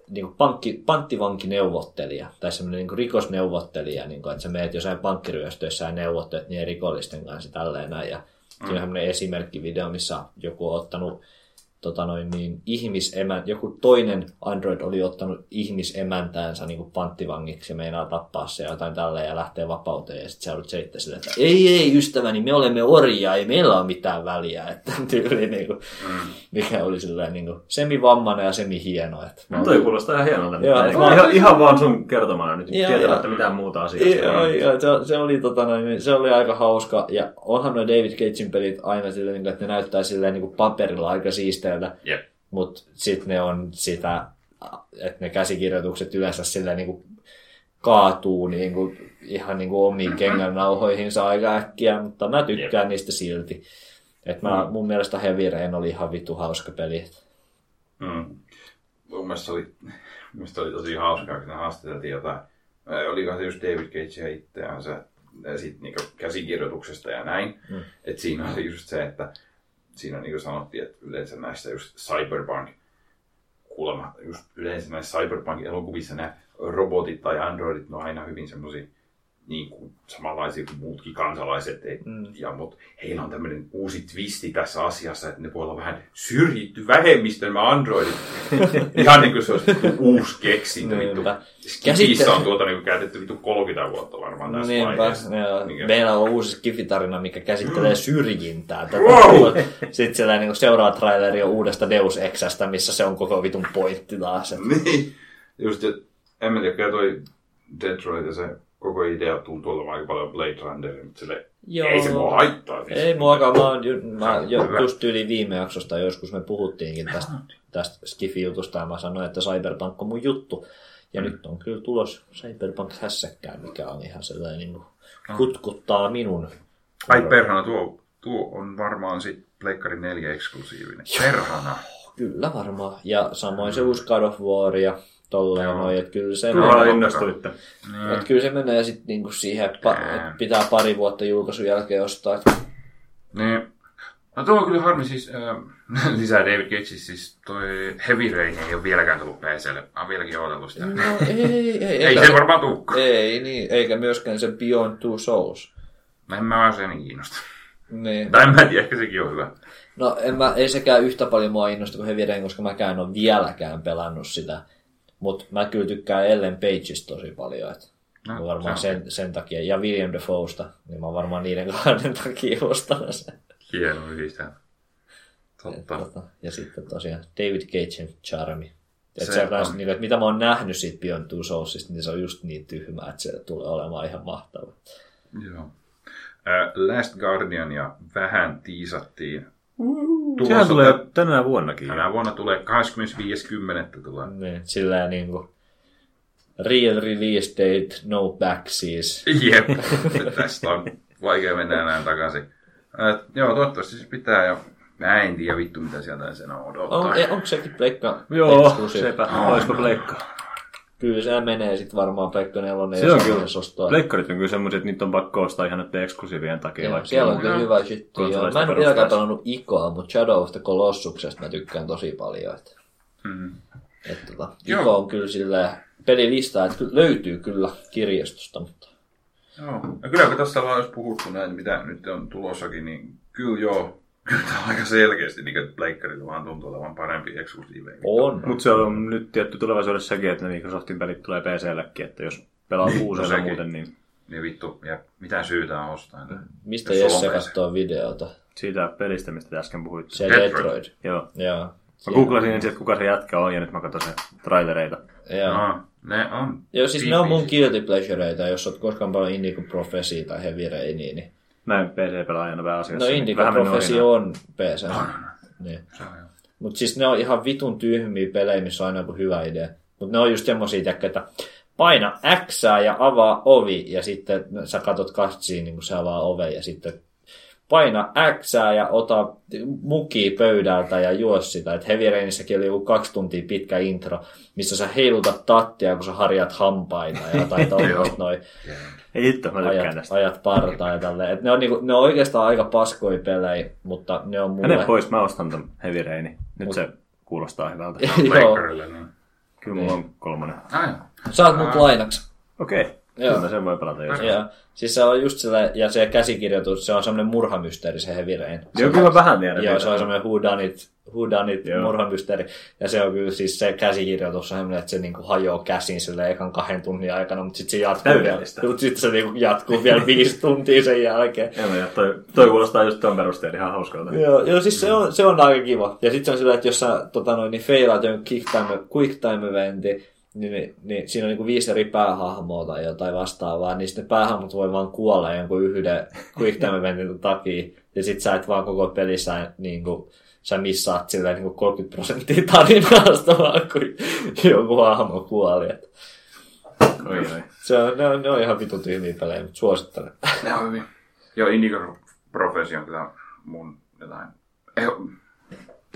Speaker 2: niin kuin pankki, panttivankineuvottelija tai semmoinen niin kuin rikosneuvottelija, niin kuin, että sä meet jossain pankkiryöstöissä ja neuvottelet niiden rikollisten kanssa tälleen näin. Ja siinä on semmoinen esimerkkivideo, missä joku on ottanut tota noin, niin, ihmisemän, joku toinen Android oli ottanut ihmisemäntäänsä niin kuin panttivangiksi ja meinaa tappaa se ja jotain tälleen ja lähtee vapauteen. Ja sitten sä joudut selittää sille, että ei, ei ystäväni, me olemme orjia, ei meillä ole mitään väliä. Että tyyli, niin kuin,
Speaker 1: mm.
Speaker 2: mikä oli silleen niin kuin, semi-vammainen ja semi-hieno. Että mä
Speaker 3: Toi kuulostaa ihan hienolta.
Speaker 2: Joo.
Speaker 3: Joo, ihan, ihan vaan sun kertomana nyt,
Speaker 2: Joo,
Speaker 3: tietämättä
Speaker 2: joo.
Speaker 3: mitään muuta asiasta.
Speaker 2: Joo, joo, se, se, oli, tota, noin, niin se oli aika hauska. Ja onhan nuo David Cagein pelit aina silleen, niin kuin, että ne näyttää silleen niin kuin paperilla aika siisteiltä.
Speaker 1: Jep.
Speaker 2: Mutta sitten ne on sitä, että ne käsikirjoitukset yleensä silleen niin kuin kaatuu niin kuin, ihan niin kuin omiin kengännauhoihinsa aika äkkiä, mutta mä tykkään niistä silti. Et mä, mun mielestä Heavy Rain oli ihan vittu hauska peli.
Speaker 1: Mm. Mun mielestä oli, mielestä oli tosi hauskaa, kun ne haastateltiin jotain. Ää, Olikohan se just David Cagea itseänsä ja sit niinku käsikirjoituksesta ja näin.
Speaker 2: Mm.
Speaker 1: Et siinä oli just se, että siinä niinku sanottiin, että yleensä näissä just cyberpunk kuulemma just yleensä näissä cyberpunk-elokuvissa nämä robotit tai androidit, ne on aina hyvin semmoisia niin kuin samanlaisia kuin muutkin kansalaiset. Et,
Speaker 2: Mm.
Speaker 1: ja, mutta heillä on tämmöinen uusi twisti tässä asiassa, että ne voi olla vähän syrjitty vähemmistön nämä androidit. Ihan niin kuin se olisi uusi keksintö. Vittu. Skifissä on tuota niin käytetty vittu 30 vuotta varmaan tässä
Speaker 2: Niinpä,
Speaker 1: vaiheessa. Mikä-
Speaker 2: Meillä on uusi skifitarina, mikä käsittelee syrjintää. Tätä,
Speaker 1: Wow!
Speaker 2: Sitten siellä niin seuraava traileri on uudesta Deus Exästä, missä se on koko vitun pointti taas.
Speaker 1: Niin. Just, että en mä tiedä, toi Detroit ja se koko idea tuntuu olevan aika paljon Blade Runner, mutta sille
Speaker 2: Joo.
Speaker 1: ei se mua haittaa.
Speaker 2: Ei muakaan, mä, oon, ju- mä jo, just yli viime jaksosta joskus me puhuttiinkin tästä, tästä Skifi-jutusta ja mä sanoin, että Cyberpunk on mun juttu. Ja
Speaker 1: Mm.
Speaker 2: nyt on kyllä tulos Cyberpunk hässäkkään, mikä on ihan sellainen niin kuin, kutkuttaa minun.
Speaker 4: Ai perhana, tuo, tuo on varmaan sit Pleikkari 4 eksklusiivinen. Perhana.
Speaker 2: Kyllä varmaan. Ja samoin se uusi God of War ja tolleen noin, että kyllä se,
Speaker 3: Turhaan
Speaker 2: menee,
Speaker 3: innostuitte.
Speaker 2: että kyllä se menee sitten niinku siihen, että, pa, että pitää pari vuotta julkaisun jälkeen ostaa.
Speaker 4: Niin. No tuo on kyllä harmi siis, äh, lisää David Cage, siis toi Heavy Rain ei ole vieläkään tullut PClle. Mä oon vieläkin odotellut sitä.
Speaker 2: No ei, ei, ei.
Speaker 4: ei se varmaan tulekaan.
Speaker 2: Ei, niin, eikä myöskään se Beyond Two Souls.
Speaker 4: Mä en mä ole sen kiinnosta.
Speaker 2: Niin.
Speaker 4: Tai en mä tiedä, ehkä sekin on hyvä.
Speaker 2: No en mä, ei sekään yhtä paljon mua innosta kuin Heavy Rain, koska mäkään en ole vieläkään pelannut sitä. Mutta mä kyllä tykkään Ellen Pageista tosi paljon. Et
Speaker 4: No,
Speaker 2: varmaan sen, sen, takia. Ja William Defoesta, niin mä varmaan niiden kahden takia ostan sen.
Speaker 4: Hieno yhdistää.
Speaker 2: Et,
Speaker 4: Totta.
Speaker 2: tota, ja sitten tosiaan David Cagein charmi. Et
Speaker 4: Se
Speaker 2: se,
Speaker 4: on.
Speaker 2: niin, että mitä mä oon nähnyt siitä Beyond Two Soulsista, niin se on just niin tyhmää, että se tulee olemaan ihan mahtava.
Speaker 4: Joo. Äh, Last Guardiania vähän tiisattiin.
Speaker 3: Sehän
Speaker 4: Tulossa
Speaker 3: tulee
Speaker 4: tä-
Speaker 3: tänä vuonnakin.
Speaker 4: Tänä vuonna tulee 25.10. tulee.
Speaker 2: Niin, sillä niin kuin, real release date, no backsies.
Speaker 4: Jep, tästä on vaikea mennä enää takaisin. Äh, joo, toivottavasti se pitää ja mä en tiedä vittu mitä sieltä sen odottaa.
Speaker 2: On, onko sekin Pleikka
Speaker 3: Joo, sepä. Olisiko pleikka?
Speaker 2: Kyllä se menee sitten varmaan Pleikka 4
Speaker 3: Se
Speaker 2: ja
Speaker 3: on
Speaker 2: se
Speaker 3: kyllä.
Speaker 2: ostoa.
Speaker 3: Pleikkarit on kyllä semmoiset, että niitä on pakko ostaa ihan näiden eksklusiivien takia.
Speaker 2: Joo,
Speaker 3: vaikka
Speaker 2: siellä on kyllä hyvä shit.
Speaker 3: Konsolaista
Speaker 2: Mä en vieläkään
Speaker 3: perusteessa.
Speaker 2: pelannut Ikoa, mutta Shadow of the Colossuksesta mä tykkään tosi paljon. Että,
Speaker 4: Mm.
Speaker 2: että tota,
Speaker 4: Joo.
Speaker 2: Iko on kyllä silleen pelilista, että löytyy kyllä kirjastosta, mutta
Speaker 1: Joo. No kyllä kun tässä ollaan jos puhuttu näin, mitä nyt on tulossakin, niin kyllä joo. Kyllä tämä on aika selkeästi, niin että pleikkarilla vaan tuntuu olevan parempi eksklusiiveja.
Speaker 2: on.
Speaker 3: Mutta se on nyt tietty tulevaisuudessa sekin, että ne Microsoftin pelit tulee PCllekin, että jos pelaa kuusella
Speaker 1: sekin.
Speaker 3: muuten, niin
Speaker 1: Niin vittu, ja mitä syytä on ostaa niitä?
Speaker 2: Mistä Jesse katsoo videota?
Speaker 3: Siitä pelistä, mistä te äsken puhuitte.
Speaker 2: Se
Speaker 1: Detroit.
Speaker 2: Detroit.
Speaker 3: Joo.
Speaker 2: Joo.
Speaker 3: Mä googlasin ensin, että kuka se jätkä on, ja nyt mä katson sen trailereita.
Speaker 2: Joo.
Speaker 1: No, ne on.
Speaker 2: Joo, siis ne on mun guilty pleasureita, jos oot koskaan paljon Indigo Prophecy tai Heavy Rainia, niin...
Speaker 3: Näin PC-pelaajana pääasiassa.
Speaker 2: No
Speaker 3: niin vähän
Speaker 2: Prophecy on PC. Niin.
Speaker 1: Se on joo.
Speaker 2: Mutta siis ne on ihan vitun tyhmiä pelejä, missä on aina joku hyvä idea. Mutta ne on just semmosia, tiedätkö, että paina X ja avaa ovi ja sitten sä katot kastsiin, niin kun se avaa oven ja sitten paina X ja ota muki pöydältä ja juo sitä. Et Heavy Rainissäkin oli joku kaksi tuntia pitkä intro, missä sä heilutat tattia, kun sä harjat hampaita ja jotain tommoista noin
Speaker 3: Ei hitto, mä
Speaker 2: ajat,
Speaker 3: tästä.
Speaker 2: ajat partaa ja tälleen. Et ne, on niinku, ne on oikeastaan aika paskoja pelejä, mutta ne on mulle...
Speaker 3: Mene pois, mä ostan ton Heavy Raini. Nyt se kuulostaa hyvältä.
Speaker 2: Joo,
Speaker 1: niin.
Speaker 3: Kyllä mulla on kolmonen.
Speaker 1: Ai,
Speaker 2: saat mut lainaksi.
Speaker 3: Okei, okay.
Speaker 2: Joo.
Speaker 3: kyllä sen voi pelata jos.
Speaker 2: Ja, siis se on just sillä, ja se käsikirjoitus, se on semmoinen murhamysteeri, se Heavy Rain.
Speaker 3: Joo, kyllä vähän tiedän.
Speaker 2: Joo, se on semmoinen whodunit, whodunit
Speaker 3: Joo.
Speaker 2: murhamysteeri. Ja se on kyllä siis se käsikirjoitus on semmoinen, että se niinku hajoaa käsin sille ekan kahden tunnin aikana, mutta sitten se jatkuu vielä,
Speaker 3: Täydellistä.
Speaker 2: mutta sitten se niinku jatkuu vielä viisi tuntia sen jälkeen.
Speaker 3: Joo, ja toi, toi kuulostaa just ton perusteella ihan hauskalta.
Speaker 2: Joo, joo siis se on, se on aika kiva. Ja sitten se on sillä, että jos sä tota noin, niin feilaat jonkun quick time, quick time eventin, niin, niin, niin, siinä on niinku viisi eri päähahmoa tai jotain vastaavaa, niin sitten päähahmot voi vaan kuolla jonkun yhden quick time eventin takia. Ja sit sä et vaan koko pelissä niinku, sä missaat silleen niinku 30 prosenttia tarinasta vaan, kun joku hahmo kuoli. Et
Speaker 3: Oi, oi.
Speaker 2: se on, ne, on, ne on ihan vitun tyhmiä pelejä, mutta suosittelen.
Speaker 1: ne on hyvin. Joo, Indigo Profession on kyllä mun jotain... Eh,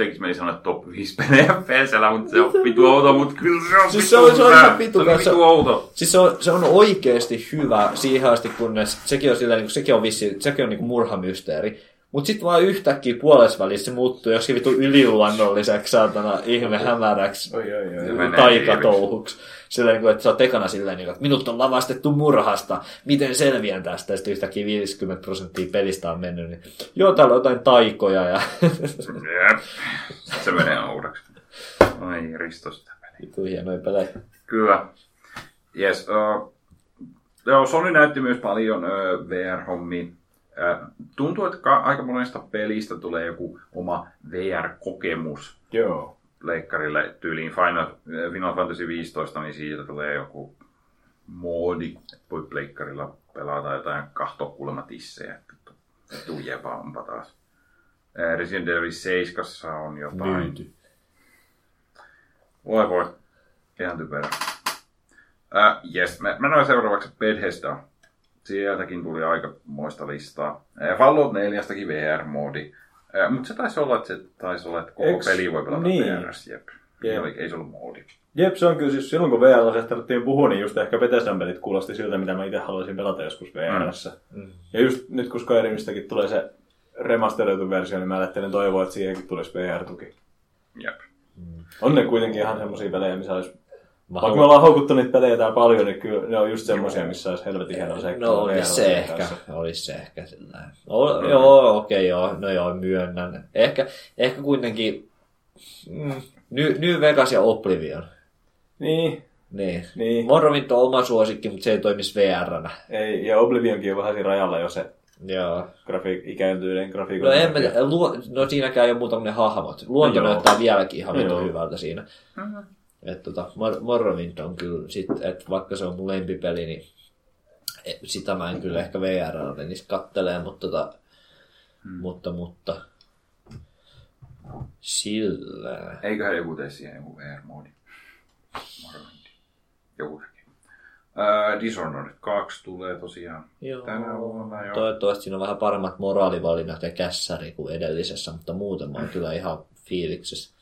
Speaker 1: tekis meni sanoa, että top 5 pelejä PCllä, mutta se on vitu outo, mutta kyllä se on
Speaker 2: Siis se on- se on
Speaker 1: hyvä.
Speaker 2: ihan vitu
Speaker 1: Se on vitu outo.
Speaker 2: Siis se on, se on oikeasti hyvä siihen asti, kunnes sekin on, sillä, niin sekin on, vissi, sekin on niin mysteeri. Mutta sitten vaan yhtäkkiä puolessa välissä se muuttuu joskin vitu yliluonnolliseksi, saatana ihme hämäräksi
Speaker 3: Oi, oi, oi.
Speaker 1: Menee.
Speaker 2: Sillä niin kuin, että sä oot ekana silleen, niin kuin, että minut on lavastettu murhasta, miten selviän tästä? Ja sitten yhtäkkiä 50 prosenttia pelistä on mennyt, niin joo, täällä on jotain taikoja ja
Speaker 1: Jep. Se menee oudoksi. Ai Risto sitä peliä.
Speaker 2: vitu hienoja pelejä.
Speaker 1: Kyllä. Yes, uh, joo, Sony näytti myös paljon uh, VR-hommia. Uh, tuntuu, että ka- aika monesta pelistä tulee joku oma VR-kokemus
Speaker 3: Joo.
Speaker 1: Leikkarille tyyliin Final, äh, Final Fantasy 15, niin siitä tulee joku moodi, että voi pleikkarilla pelata jotain kahtokulma tissejä. Vittu, jepa onpa taas. Äh, Resident Evil 7 on jotain.
Speaker 2: Myyty.
Speaker 1: Voi voi. Ihan typerä. Äh, yes, mä, mä näin seuraavaksi Bethesda. Sieltäkin tuli aika moista listaa. Äh, Fallout 4 VR-moodi. Äh, mutta se taisi olla, että se taisi olla, että koko
Speaker 3: Eiks-
Speaker 1: peli voi pelata
Speaker 3: niin.
Speaker 1: VRS, jep. Ei,
Speaker 3: Jep.
Speaker 1: oli, ei se ollut moodi.
Speaker 3: Jep, se on kyllä siis silloin kun VR tarvittiin puhua, niin just ehkä Bethesdan pelit kuulosti siltä, mitä mä itse haluaisin pelata joskus VRssä.
Speaker 2: Mm.
Speaker 3: Ja just nyt kun Skyrimistäkin tulee se remasteroitu versio, niin mä ajattelen toivoa, että siihenkin tulisi VR-tuki.
Speaker 1: Jep.
Speaker 3: On ne kuitenkin ihan semmosia pelejä, missä olisi...
Speaker 2: Mä
Speaker 3: Vaikka me ollaan haukuttu niitä pelejä täällä paljon, niin kyllä ne on just semmosia, missä olisi helvetin hieno se.
Speaker 2: No olisi se ehkä, olisi se ehkä sillä no, Joo, okei, okay, joo, no joo, myönnän. Ehkä, ehkä kuitenkin mm, New, New Vegas ja Oblivion.
Speaker 3: Niin,
Speaker 2: Niin.
Speaker 3: niin.
Speaker 2: Morrowind on oma suosikki, mutta se ei toimisi VR-nä.
Speaker 3: Ei, ja Oblivionkin on vähän siinä rajalla jo se
Speaker 2: Joo.
Speaker 3: grafiik, ikääntyneiden grafiikon.
Speaker 2: No, en mä, luo, no siinäkään ei ole muuta kuin ne hahmot. Luonto
Speaker 3: No
Speaker 2: näyttää vieläkin ihan vitun hyvältä siinä. Et tota, Mor- Morrowind on kyllä, sit, et vaikka se on mun lempipeli, niin e- sitä mä en kyllä ehkä VR menisi kattelee, mutta, tota, mutta, mutta sillä.
Speaker 1: Eiköhän joku tee siihen joku VR-moodi. Morrowind. Joku. Uh, Dishonored 2 tulee tosiaan
Speaker 2: Joo.
Speaker 1: tänä vuonna jo.
Speaker 2: Toivottavasti siinä on vähän paremmat moraalivalinnat ja kässäri kuin edellisessä, mutta muuten mä oon kyllä ihan fiiliksissä.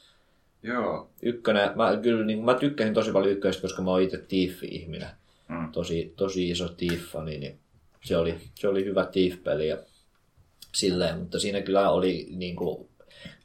Speaker 1: Joo.
Speaker 2: Ykkönen, mä, kyllä, niin, mä tykkäsin tosi paljon ykköstä, koska mä oon itse Thief-ihminen.
Speaker 1: Mm.
Speaker 2: Tosi, tosi iso Thief-fani, niin se oli, se oli hyvä Thief-peli ja silleen, mutta siinä kyllä oli niin kuin,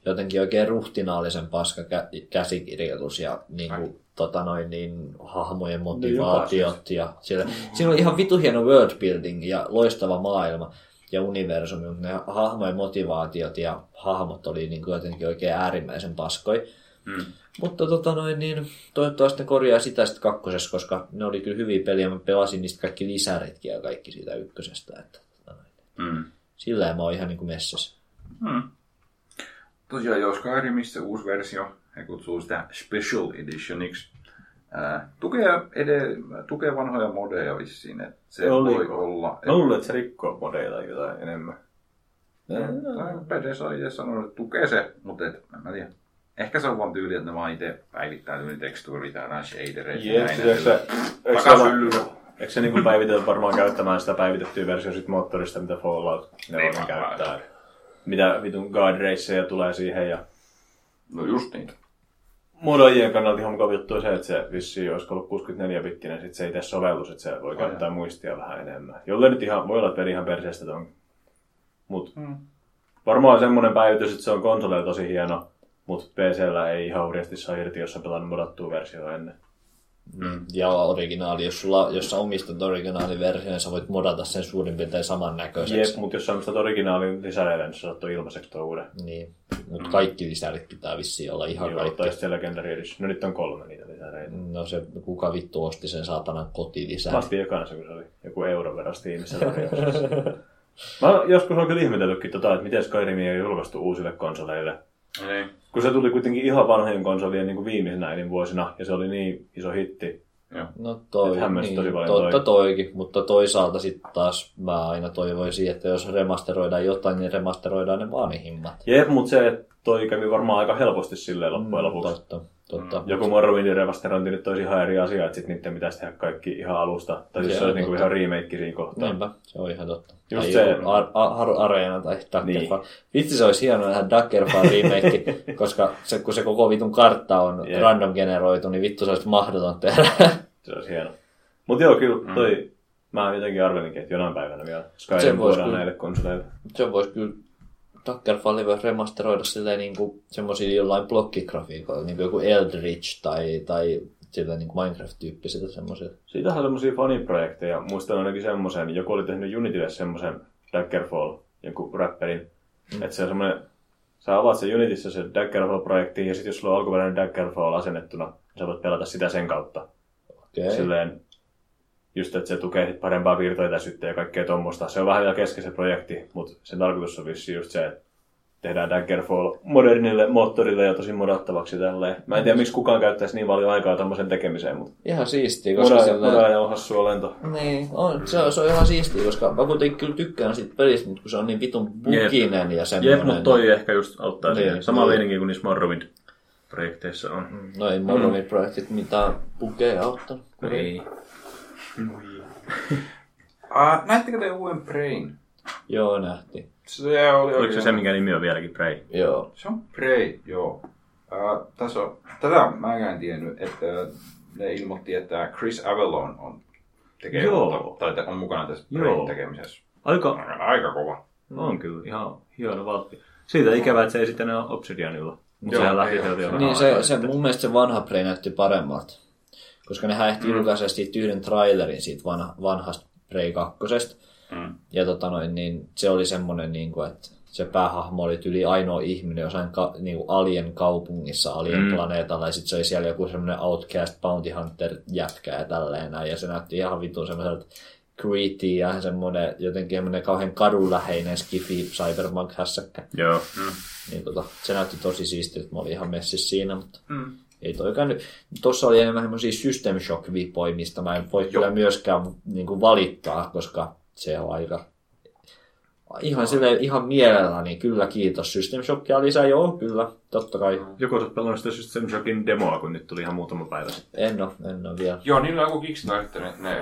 Speaker 2: jotenkin oikein ruhtinaallisen paska kä- käsikirjoitus ja niin kuin, tota noin, niin, hahmojen motivaatiot. Ja siellä, siinä oli ihan vitu hieno world building ja loistava maailma ja universumi, mutta ne hahmojen motivaatiot ja hahmot oli niin kuin, jotenkin oikein äärimmäisen paskoi.
Speaker 4: Mm.
Speaker 2: Mutta tota noin, niin toivottavasti ne korjaa sitä sitten kakkosessa, koska ne oli kyllä hyviä peliä. Mä pelasin niistä kaikki lisäretkin ja kaikki siitä ykkösestä. Että, tota noin.
Speaker 4: Mm.
Speaker 2: Sillä mä oon ihan niinku messissä.
Speaker 4: Mm. Tosiaan, jos Skyrimissa uusi versio, he kutsuu sitä Special Editioniksi, ää, tukee, ede, tukee vanhoja modeja vissiin, että se
Speaker 3: Oliko?
Speaker 4: voi olla.
Speaker 3: Mä luulen, että se rikkoo modeja tai jotain enemmän.
Speaker 4: Tai Pedes on itse sanonut, että tukee se, mutta et, en mä tiedä. Ehkä se on vaan tyyli, että ne vaan itse päivittää tyyli tekstuurit ja jotain shadereita.
Speaker 3: Jep,
Speaker 4: näin.
Speaker 3: eikö se, eikö se, eikö se niinku päivitetä varmaan käyttämään sitä päivitettyä versiota sit moottorista, mitä Fallout
Speaker 4: Niin
Speaker 3: 4
Speaker 4: varmaan.
Speaker 3: käyttää. Mitä vitun guard raceja tulee siihen ja
Speaker 4: No just niitä.
Speaker 3: modajien kannalta ihan mukava juttu on se, että se vissiin olisi ollut 64-bittinen, sit se itse sovellus, että se voi käyttää muistia vähän enemmän. Jolle nyt ihan, voi olla, että ihan perseestä ton. Mut
Speaker 4: Mm.
Speaker 3: varmaan semmonen päivitys, että se on konsoleilla tosi hieno, mutta PCllä ei ihan hurjasti saa irti, jos on pelannut modattua versiota ennen.
Speaker 2: Mm. Ja originaali, jos, sulla, jos sä omistat originaaliversion, niin sä voit modata sen suurin piirtein samannäköiseksi.
Speaker 3: Jep, mutta jos sä omistat originaalin lisäreille, niin sä saat ilmaiseksi tuon uuden.
Speaker 2: Niin. Mutta kaikki lisärit pitää vissiin olla ihan
Speaker 3: Joo,
Speaker 2: kaikki.
Speaker 3: tai se Legendary Edition. No nyt on kolme niitä lisäreitä.
Speaker 2: No se, kuka vittu osti sen saatanan kotilisän?
Speaker 3: Mä ostin ekana kun se oli joku euro verran Steamissa. Mä joskus on kyllä ihmetellytkin tota, että miten Skyrim ei julkaistu uusille konsoleille.
Speaker 4: Niin.
Speaker 3: Kun se tuli kuitenkin ihan vanhojen konsolien niin kuin viimeisenä elinvuosina, ja se oli niin iso hitti.
Speaker 2: No toi, niin,
Speaker 3: tosi paljon
Speaker 2: totta
Speaker 3: toi.
Speaker 2: toikin, mutta toisaalta sitten taas mä aina toivoisin, että jos remasteroidaan jotain, niin remasteroidaan ne vanhimmat.
Speaker 3: Jep, mutta se toi kävi varmaan aika helposti silleen loppujen lopuksi.
Speaker 2: Mm, Totta, totta.
Speaker 3: Joku Morrowindin remasterointi nyt olisi ihan eri asia, että sitten niiden pitäisi tehdä kaikki ihan alusta. Tai siis
Speaker 2: Se
Speaker 3: se
Speaker 2: on
Speaker 3: olisi niinku ihan remake siinä kohtaa.
Speaker 2: Niinpä, se on ihan totta.
Speaker 3: Just
Speaker 2: tai
Speaker 3: se-
Speaker 2: Ar- Ar- Areena tai Daggerfall.
Speaker 3: Niin.
Speaker 2: Vitsi se olisi hienoa nähdä Daggerfall remake, koska se, kun se koko vitun kartta on
Speaker 3: Jep.
Speaker 2: random generoitu, niin vittu se olisi mahdoton tehdä.
Speaker 3: Se olisi hieno. Mutta joo, kyllä toi, mä jotenkin arvelinkin, että jonain päivänä vielä Skyrim
Speaker 2: kyllä.
Speaker 3: näille konsoleille.
Speaker 2: se voisi kyllä Daggerfalli voisi remasteroida silleen niin kuin semmoisia jollain blokkigrafiikoilla, niin kuin joku Eldritch tai, tai sillä niin kuin Minecraft-tyyppisillä semmoisilla.
Speaker 3: Siitähän on semmosia faniprojekteja. Muistan ainakin semmoisen, joku oli tehnyt Unitylle semmoisen Daggerfall, joku rapperin. Mm. Että se on semmoinen, sä avaat se Unityssä se Daggerfall-projekti, ja sitten jos sulla on alkuperäinen Daggerfall asennettuna, niin sä voit pelata sitä sen kautta. Okay. Silleen, just että se tukee sit parempaa piirtoetäisyyttä ja kaikkea tuommoista. Se on vähän vielä kesken se projekti, mutta sen tarkoitus on vissi just se, että tehdään Daggerfall modernille moottorille ja tosi modattavaksi tälleen. Mä en tiedä, miksi kukaan käyttäisi niin paljon aikaa tämmöisen tekemiseen, mutta
Speaker 2: Ihan siistiä, koska
Speaker 3: Moda,
Speaker 2: sillä...
Speaker 3: moda on hassu olento.
Speaker 2: Niin, on, se, on, se on ihan siistiä, koska mä kuitenkin kyllä tykkään siitä pelistä, mutta kun se on niin vitun buginen ja semmoinen.
Speaker 3: Jep, mutta toi ehkä just auttaa
Speaker 2: Niin,
Speaker 3: siihen. Sama
Speaker 2: niin.
Speaker 3: kuin niissä Morrowind-projekteissa on.
Speaker 2: No ei Morrowind-projektit mitään bugeja auttanut.
Speaker 3: Ei.
Speaker 4: Uh, näittekö te uuden Brain?
Speaker 2: Joo, nähtiin.
Speaker 4: Se oli
Speaker 3: Oliko se se, minkä nimi on vieläkin Prey?
Speaker 2: Joo.
Speaker 4: Se on Prey, joo. Uh, tässä on, tätä mä en tiennyt, että ne ilmoitti, että Chris Avalon on tekee
Speaker 3: Joo.
Speaker 4: uutta- tai on mukana tässä
Speaker 3: Joo.
Speaker 4: Brain tekemisessä.
Speaker 3: Aika,
Speaker 4: Aika kova.
Speaker 3: on kyllä ihan hieno valtti. Siitä ikävää, että se ei sitten ole Obsidianilla. Mutta
Speaker 4: Joo,
Speaker 3: sehän lähti sieltä vähän
Speaker 2: Niin se, se, mun mielestä se vanha Prey näytti paremmalta. Koska nehän ehti mm. julkaista siitä yhden trailerin siitä vanha, vanhasta Prey 2.
Speaker 4: Mm.
Speaker 2: Ja tota noin, niin se oli semmonen, niin kuin, että se päähahmo oli yli ainoa ihminen jossain ka, niin kuin Alien kaupungissa, Alien
Speaker 3: Mm.
Speaker 2: planeetalla, ja sitten se oli siellä joku semmoinen Outcast Bounty Hunter jätkä ja tälleen näin, ja se näytti ihan vitun semmoiselta gritty ja semmoinen jotenkin semmoinen kauhean kadunläheinen skifi cyberpunk hässäkkä.
Speaker 3: Joo.
Speaker 2: Niin tota, se näytti tosi siistiä, että mä olin ihan messissä siinä, mutta
Speaker 4: Mm.
Speaker 2: Ei toikaan nyt. Tuossa oli enemmän semmoisia System Shock mistä mä en voi kyllä myöskään niin kuin valittaa, koska se on aika ihan, sille, ihan mielelläni, kyllä kiitos. System Shockia lisää, joo, kyllä, totta kai.
Speaker 3: Joku olet pelannut sitä System Shockin demoa, kun nyt tuli ihan muutama päivä sitten.
Speaker 2: En ole, en ole vielä.
Speaker 4: Joo, niillä on joku Kickstarter, ne,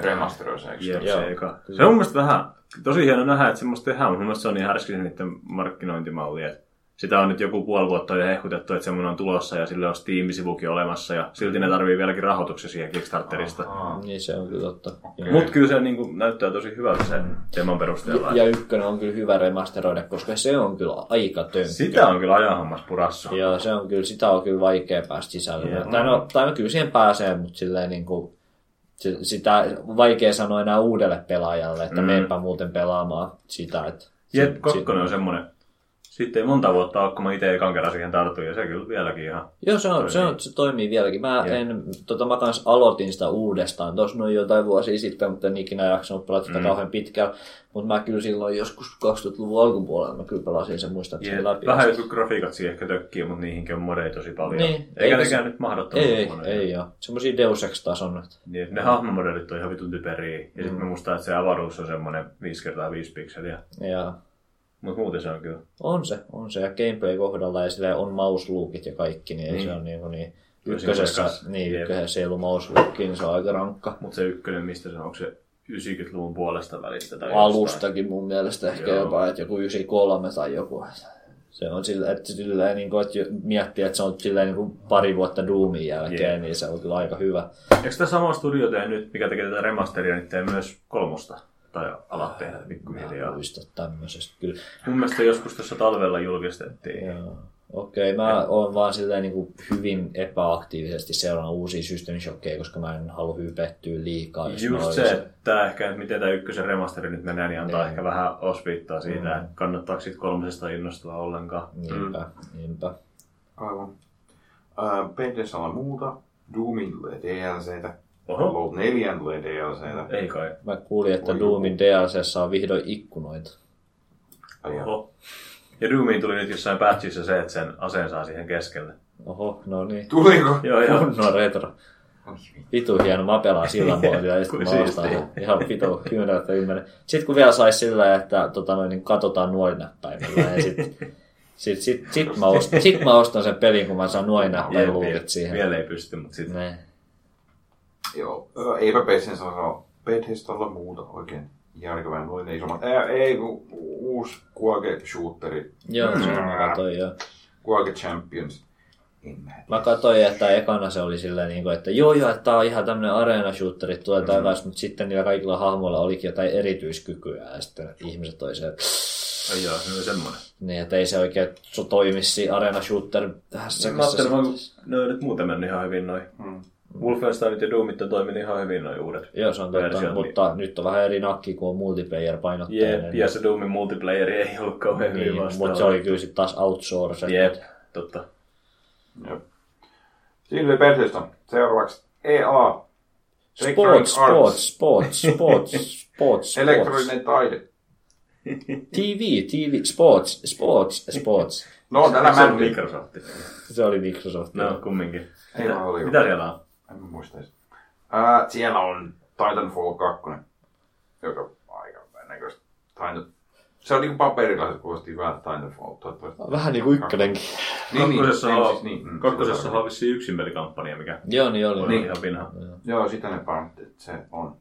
Speaker 4: eikö se?
Speaker 2: Joo.
Speaker 3: se, eka. se on mun mielestä vähän, tosi hieno nähdä, että semmoista tehdään, mutta mun mielestä se on niin härski se niiden markkinointimalli, että sitä on nyt joku puoli vuotta jo hehkutettu, että semmoinen on tulossa ja sille on Steam-sivukin olemassa ja silti ne tarvii vieläkin rahoituksen siihen Kickstarterista.
Speaker 4: Aa.
Speaker 2: Niin se on kyllä totta. Joo.
Speaker 3: Mutta kyllä se niin kuin, näyttää tosi hyvältä sen demon perusteella.
Speaker 2: Ja, ja ykkönen on kyllä hyvä remasteroida, koska se on kyllä aika tönkkö.
Speaker 3: Sitä on kyllä ajanhammas purassa.
Speaker 2: Joo, se on kyllä, sitä on kyllä vaikea päästä sisälle.
Speaker 3: Joo.
Speaker 2: Tai, no, tai no kyllä siihen pääsee, mutta silleen niin kuin, se- sitä vaikea sanoa enää uudelle pelaajalle, että
Speaker 3: Mm.
Speaker 2: meepä muuten pelaamaan sitä. Että
Speaker 3: Jep,
Speaker 2: si-
Speaker 3: kakkonen on semmoinen, Sitten ei monta vuotta ole, kun mä itse ekan kerran siihen tartuin, ja se kyllä vieläkin ihan...
Speaker 2: Joo, se, on, se, on, se toimii vieläkin. Mä,
Speaker 3: Joo.
Speaker 2: en, tota, mä kans aloitin sitä uudestaan tuossa noin jotain vuosia sitten, mutta en ikinä jaksanut pelata sitä
Speaker 3: Mm.
Speaker 2: kauhean pitkään. Mutta mä kyllä silloin joskus 2000-luvun alkupuolella mä kyllä pelasin sen muistaakseni
Speaker 3: Yeah.
Speaker 2: läpi.
Speaker 3: Vähän jotkut grafiikat siihen ehkä tökkii, mutta niihinkin on modeja tosi paljon.
Speaker 2: Niin.
Speaker 3: Eikä
Speaker 2: Ei
Speaker 3: nekään
Speaker 2: se-
Speaker 3: nyt mahdottomia.
Speaker 2: ei, ei, ei joo. Semmosia Deus Ex-tason.
Speaker 3: Niin, ne hahmomodelit on ihan vitun typeriä. Ja
Speaker 2: Mm.
Speaker 3: sitten mä muistan, että se avaruus on semmoinen 5 kertaa 5 pikseliä.
Speaker 2: Ja
Speaker 3: Mutta muuten se on kyllä.
Speaker 2: on se, on se. Ja gameplay kohdalla ja silleen on mouse-lookit ja kaikki, niin, ei
Speaker 3: Niin.
Speaker 2: se on niin, niin ykkösessä, niin, ykkösessä ei ollut mouse-lookia, niin se on aika rankka.
Speaker 3: Mutta se ykkönen, mistä se on, onko se 90-luvun puolesta välistä tai jostain?
Speaker 2: alustakin mun mielestä ehkä
Speaker 3: Joo.
Speaker 2: jopa, että joku 93 tai joku. Se on sillä, että, silleen, niin kuin, että miettii, että se on silleen, niin kuin pari vuotta Doomin jälkeen,
Speaker 3: Jep.
Speaker 2: niin se on kyllä aika hyvä.
Speaker 3: Eikö tämä sama studio tee nyt, mikä tekee tätä remasteria, niin tee myös kolmosta? Tai alat tehdä
Speaker 2: Mä
Speaker 3: pikkuhiljaa.
Speaker 2: en muista tämmöisestä kyllä.
Speaker 3: Mun mielestä joskus tuossa talvella julkistettiin.
Speaker 2: Joo. Okei, mä oon vaan silleen niin kuin hyvin epäaktiivisesti seurannut uusia System Shockeja, koska mä en halua hypettyä liikaa. mä
Speaker 3: Just se, että tää ehkä, että miten tämä ykkösen remasteri nyt menee, niin antaa
Speaker 2: Niin.
Speaker 3: ehkä vähän osviittaa siitä,
Speaker 2: Mm.
Speaker 3: että kannattaako siitä kolmosesta innostua ollenkaan.
Speaker 2: Niinpä, niinpä.
Speaker 1: Aivan. Äh, Bethesdalla muuta. Doomin tulee DLCtä.
Speaker 3: Oho,
Speaker 1: Fallout 4 tulee DLCtä.
Speaker 3: ei kai.
Speaker 2: Mä kuulin, että Doomin DLCssä on vihdoin ikkunoita.
Speaker 3: Oho. Ja Doomiin tuli nyt jossain patchissa se, että sen aseen saa siihen keskelle.
Speaker 2: Oho, no niin.
Speaker 1: Tuliko?
Speaker 3: Joo, joo.
Speaker 2: Kunnon retro. Vitu hieno, mä pelaan sillä moodilla ja sitten mä ostan sen. ihan vitu kymmeneltä ymmenen. Sitten kun vielä sais sillä, että tota noin, niin katsotaan nuolinäppäimellä ja sitten sit, sit, sit, mä ostan, sit mä ostan sen pelin, kun mä saan nuolinäppäin luukit siihen.
Speaker 3: Vielä ei pysty, mutta sitten.
Speaker 1: Joo. Eipä Bethesdalla saa Bethesdalla muuta oikein. Järkevän noin ei sama. Ää, ei, kun uusi Quake shooteri.
Speaker 2: Joo, se mä katsoin joo.
Speaker 1: Quake Champions. En mä
Speaker 2: katsoin, että ekana se oli silleen, niin kuin, että joo joo, että tää on ihan tämmönen arena shooteri, tulee takaisin, mutta sitten niillä kaikilla hahmoilla olikin jotain erityiskykyä ja sitten ihmiset oli se, että
Speaker 3: ai joo, se on semmoinen.
Speaker 2: niin, että ei se oikein so- toimisi arena shooter tässä.
Speaker 3: Mä ajattelin, vaan, ne on nyt muuten mennyt ihan hyvin noin.
Speaker 1: Mm.
Speaker 3: Wolfensteinit ja Doomit on toiminut ihan hyvin noin uudet.
Speaker 2: Joo, se on totta,
Speaker 3: versiot,
Speaker 2: mutta nyt on vähän eri nakki, kun on multiplayer painotteinen.
Speaker 3: Jep, ja se Doomin multiplayeri ei ollut kauhean hyvin
Speaker 2: niin,
Speaker 3: vastaan.
Speaker 2: mutta se oli kyllä sitten taas outsourced.
Speaker 3: Jep, totta.
Speaker 1: Jep. Siinä oli Bethesda. Seuraavaksi EA.
Speaker 2: Sports, sports, sports, sports, sports, sports.
Speaker 1: Elektroninen taide.
Speaker 2: TV, TV, sports, sports, sports.
Speaker 1: No, tänä
Speaker 3: se on
Speaker 1: mänty.
Speaker 3: Microsoft.
Speaker 2: Se oli Microsoft.
Speaker 3: No, kumminkin.
Speaker 1: Ei
Speaker 3: Mitä,
Speaker 1: oli.
Speaker 3: mitä siellä on?
Speaker 1: En mä muista edes. Ää, siellä on Titanfall 2, joka on aika näköistä. Titan... Se on niinku paperilla, se kuulosti hyvältä Titanfall. Toivottavasti.
Speaker 2: Vähän niin kuin ykkönenkin.
Speaker 1: Niin, niin,
Speaker 3: Kakkosessa
Speaker 1: niin,
Speaker 3: on,
Speaker 1: siis niin, mm,
Speaker 3: kakkosessa on vissiin yksin pelikampanja, mikä
Speaker 2: Joo, niin oli.
Speaker 1: Niin.
Speaker 3: ihan vinha.
Speaker 1: Joo, sitä ne painotti, että se on.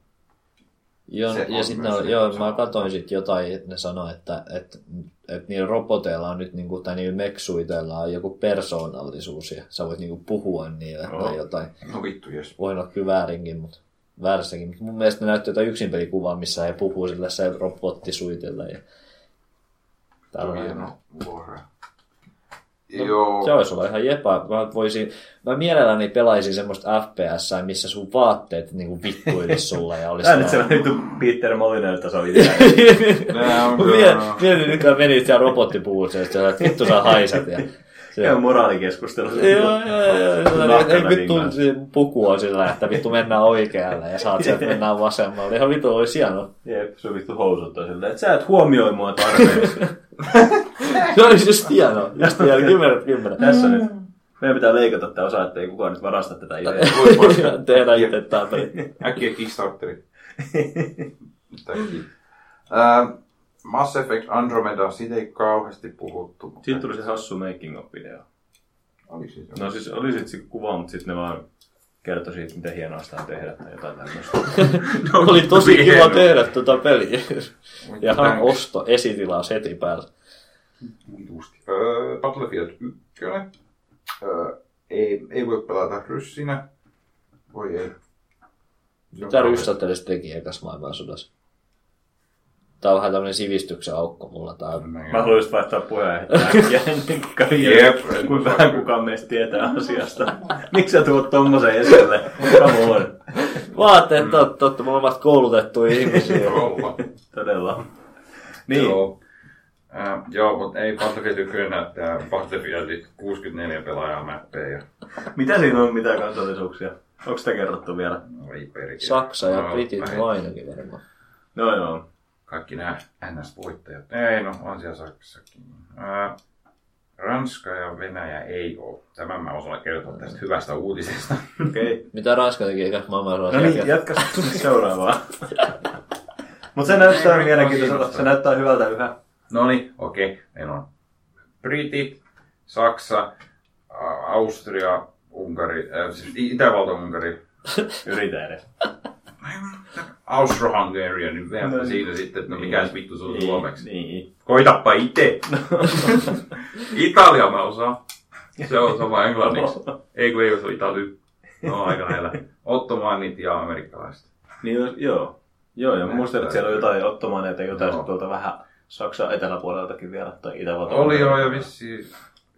Speaker 2: Joo,
Speaker 1: Se
Speaker 2: ja
Speaker 1: on
Speaker 2: sitten ne, joo, mä katsoin sitten jotain, että ne sanoi, että, että, että niillä roboteilla on nyt, niinku, tai niillä meksuiteilla on joku persoonallisuus, ja sä voit niinku puhua niille
Speaker 3: Joo.
Speaker 2: tai jotain.
Speaker 1: No vittu, jes.
Speaker 2: Voi olla kyllä väärinkin, mutta väärässäkin. Mutta mun mielestä ne näytti jotain yksinpelikuvaa, missä he puhuu sillä se robottisuitilla. Ja... Tällainen.
Speaker 1: Hieno vuoro.
Speaker 2: No,
Speaker 1: Joo.
Speaker 2: Se olisi olla ihan jepa. Mä, voisin, mä mielelläni pelaisin semmoista FPS, missä sun vaatteet niinku vittuilis sulla ja olisi...
Speaker 3: Tää nyt sellainen vittu Peter
Speaker 1: on
Speaker 2: Mä
Speaker 1: kyllä-
Speaker 2: mietin, kun menit siellä robottipuvussa, ja sitten että vittu sä haisat. Ja, se,
Speaker 3: Ihan moraalikeskustelu.
Speaker 2: Joo, joo, joo. joo. Ei vittu
Speaker 3: dingaan.
Speaker 2: se puku on sillä, että vittu mennään oikealle ja saat sieltä mennään vasemmalle. Ihan vittu olisi hieno.
Speaker 3: Jep, se on vittu housut on silleen, että sä et huomioi mua tarpeeksi.
Speaker 2: Se olisi just hieno. Just hieno. Kymmenet kymmenen.
Speaker 3: Tässä nyt. Meidän pitää leikata tämä osa, ettei kukaan nyt varasta tätä ideaa.
Speaker 2: Tehdään itse tämä peli.
Speaker 1: Äkkiä Kickstarteri. Äkkiä. Mass Effect Andromeda, siitä ei kauheasti puhuttu. mutta-
Speaker 3: Siitä tuli se hassu making of video.
Speaker 1: Oli siis.
Speaker 3: No siis oli sit se kuva, mutta sitten ne vaan kertoi siitä, miten hienoa sitä on tehdä tai jotain tämmöistä.
Speaker 2: Oli tosi kiva
Speaker 1: hieno.
Speaker 2: tehdä tuota peliä. Ja hän osto esitilaus heti päällä.
Speaker 1: Vitusti. Öö, Battlefield 1. Öö, ei, ei voi pelata ryssinä. Voi ei.
Speaker 2: Mitä ryssät edes teki ekas maailmansodassa? Tää on vähän tämmönen sivistyksen aukko mulla tää.
Speaker 3: Mä haluan just vaihtaa puheenjohtajaa
Speaker 1: Jep.
Speaker 3: kuin vähän kukaan meistä tietää asiasta. Miksi sä tuot tommosen esille? Come on.
Speaker 2: Vaatteet totta, totta, molemmat koulutettuja ihmisiä.
Speaker 3: Todella. Niin.
Speaker 1: Joo. Äh, joo, mutta ei Battlefield 1 näyttää Battlefield 64 pelaajaa mappeja.
Speaker 3: Mitä siinä on, mitä kansallisuuksia? Onko sitä kerrottu vielä?
Speaker 1: No ei perkele.
Speaker 2: Saksa ja
Speaker 1: No,
Speaker 2: Britit ainakin varmaan.
Speaker 3: No joo.
Speaker 1: Kaikki nämä NS-voittajat. Ei, no on siellä Saksakin. Ää, Ranska ja Venäjä ei ole. Tämän mä osaan kertoa tästä hyvästä uutisesta.
Speaker 3: Okei. Okay.
Speaker 2: Mitä Ranska teki eikä maailman
Speaker 3: No niin, jatka seuraavaa. Mutta se näyttää mielenkiintoiselta. Se näyttää hyvältä yhä.
Speaker 1: No niin, okei. Meillä on Britit, Saksa, Austria, Unkari, äh, siis Itävalta, Unkari,
Speaker 3: Yritä edes.
Speaker 1: Austro-Hungarian, niin veäpä
Speaker 3: No niin.
Speaker 1: siinä sitten, että no mikäs vittu se on suomeksi.
Speaker 3: Niin.
Speaker 1: Koitappa itse. Italia mä osaan. Se on sama englanniksi. Ei kun ei on Itali. No aika lähellä. Ottomanit ja amerikkalaiset.
Speaker 3: niin jos- joo. Joo, ja muistan, että siellä on jotain ottomaneita, jotain
Speaker 1: Joo.
Speaker 3: tuolta vähän Saksan eteläpuoleltakin vielä, tai Itävalta.
Speaker 1: Oli joo ja vissi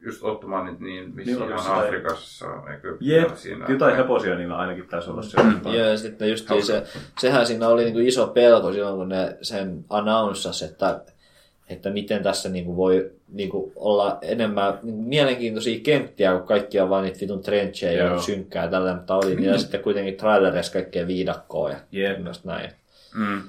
Speaker 1: just Ottomanit niin
Speaker 3: on
Speaker 1: ihan
Speaker 3: jotain-
Speaker 1: Afrikassa. Eikö
Speaker 3: Jep,
Speaker 1: siinä?
Speaker 3: jotain heposia niillä ainakin taisi olla siellä.
Speaker 2: Joo, ja sitten just se, sehän siinä oli niinku iso pelko silloin, kun ne sen announcas, että, että miten tässä niinku voi niinku olla enemmän niinku mielenkiintoisia kenttiä, kun kaikki on vaan niitä vitun trenchejä ja synkkää ja tällä, mutta oli niillä sitten kuitenkin trailerissa kaikkea viidakkoa ja
Speaker 3: Jep.
Speaker 2: just näin.
Speaker 1: Mm.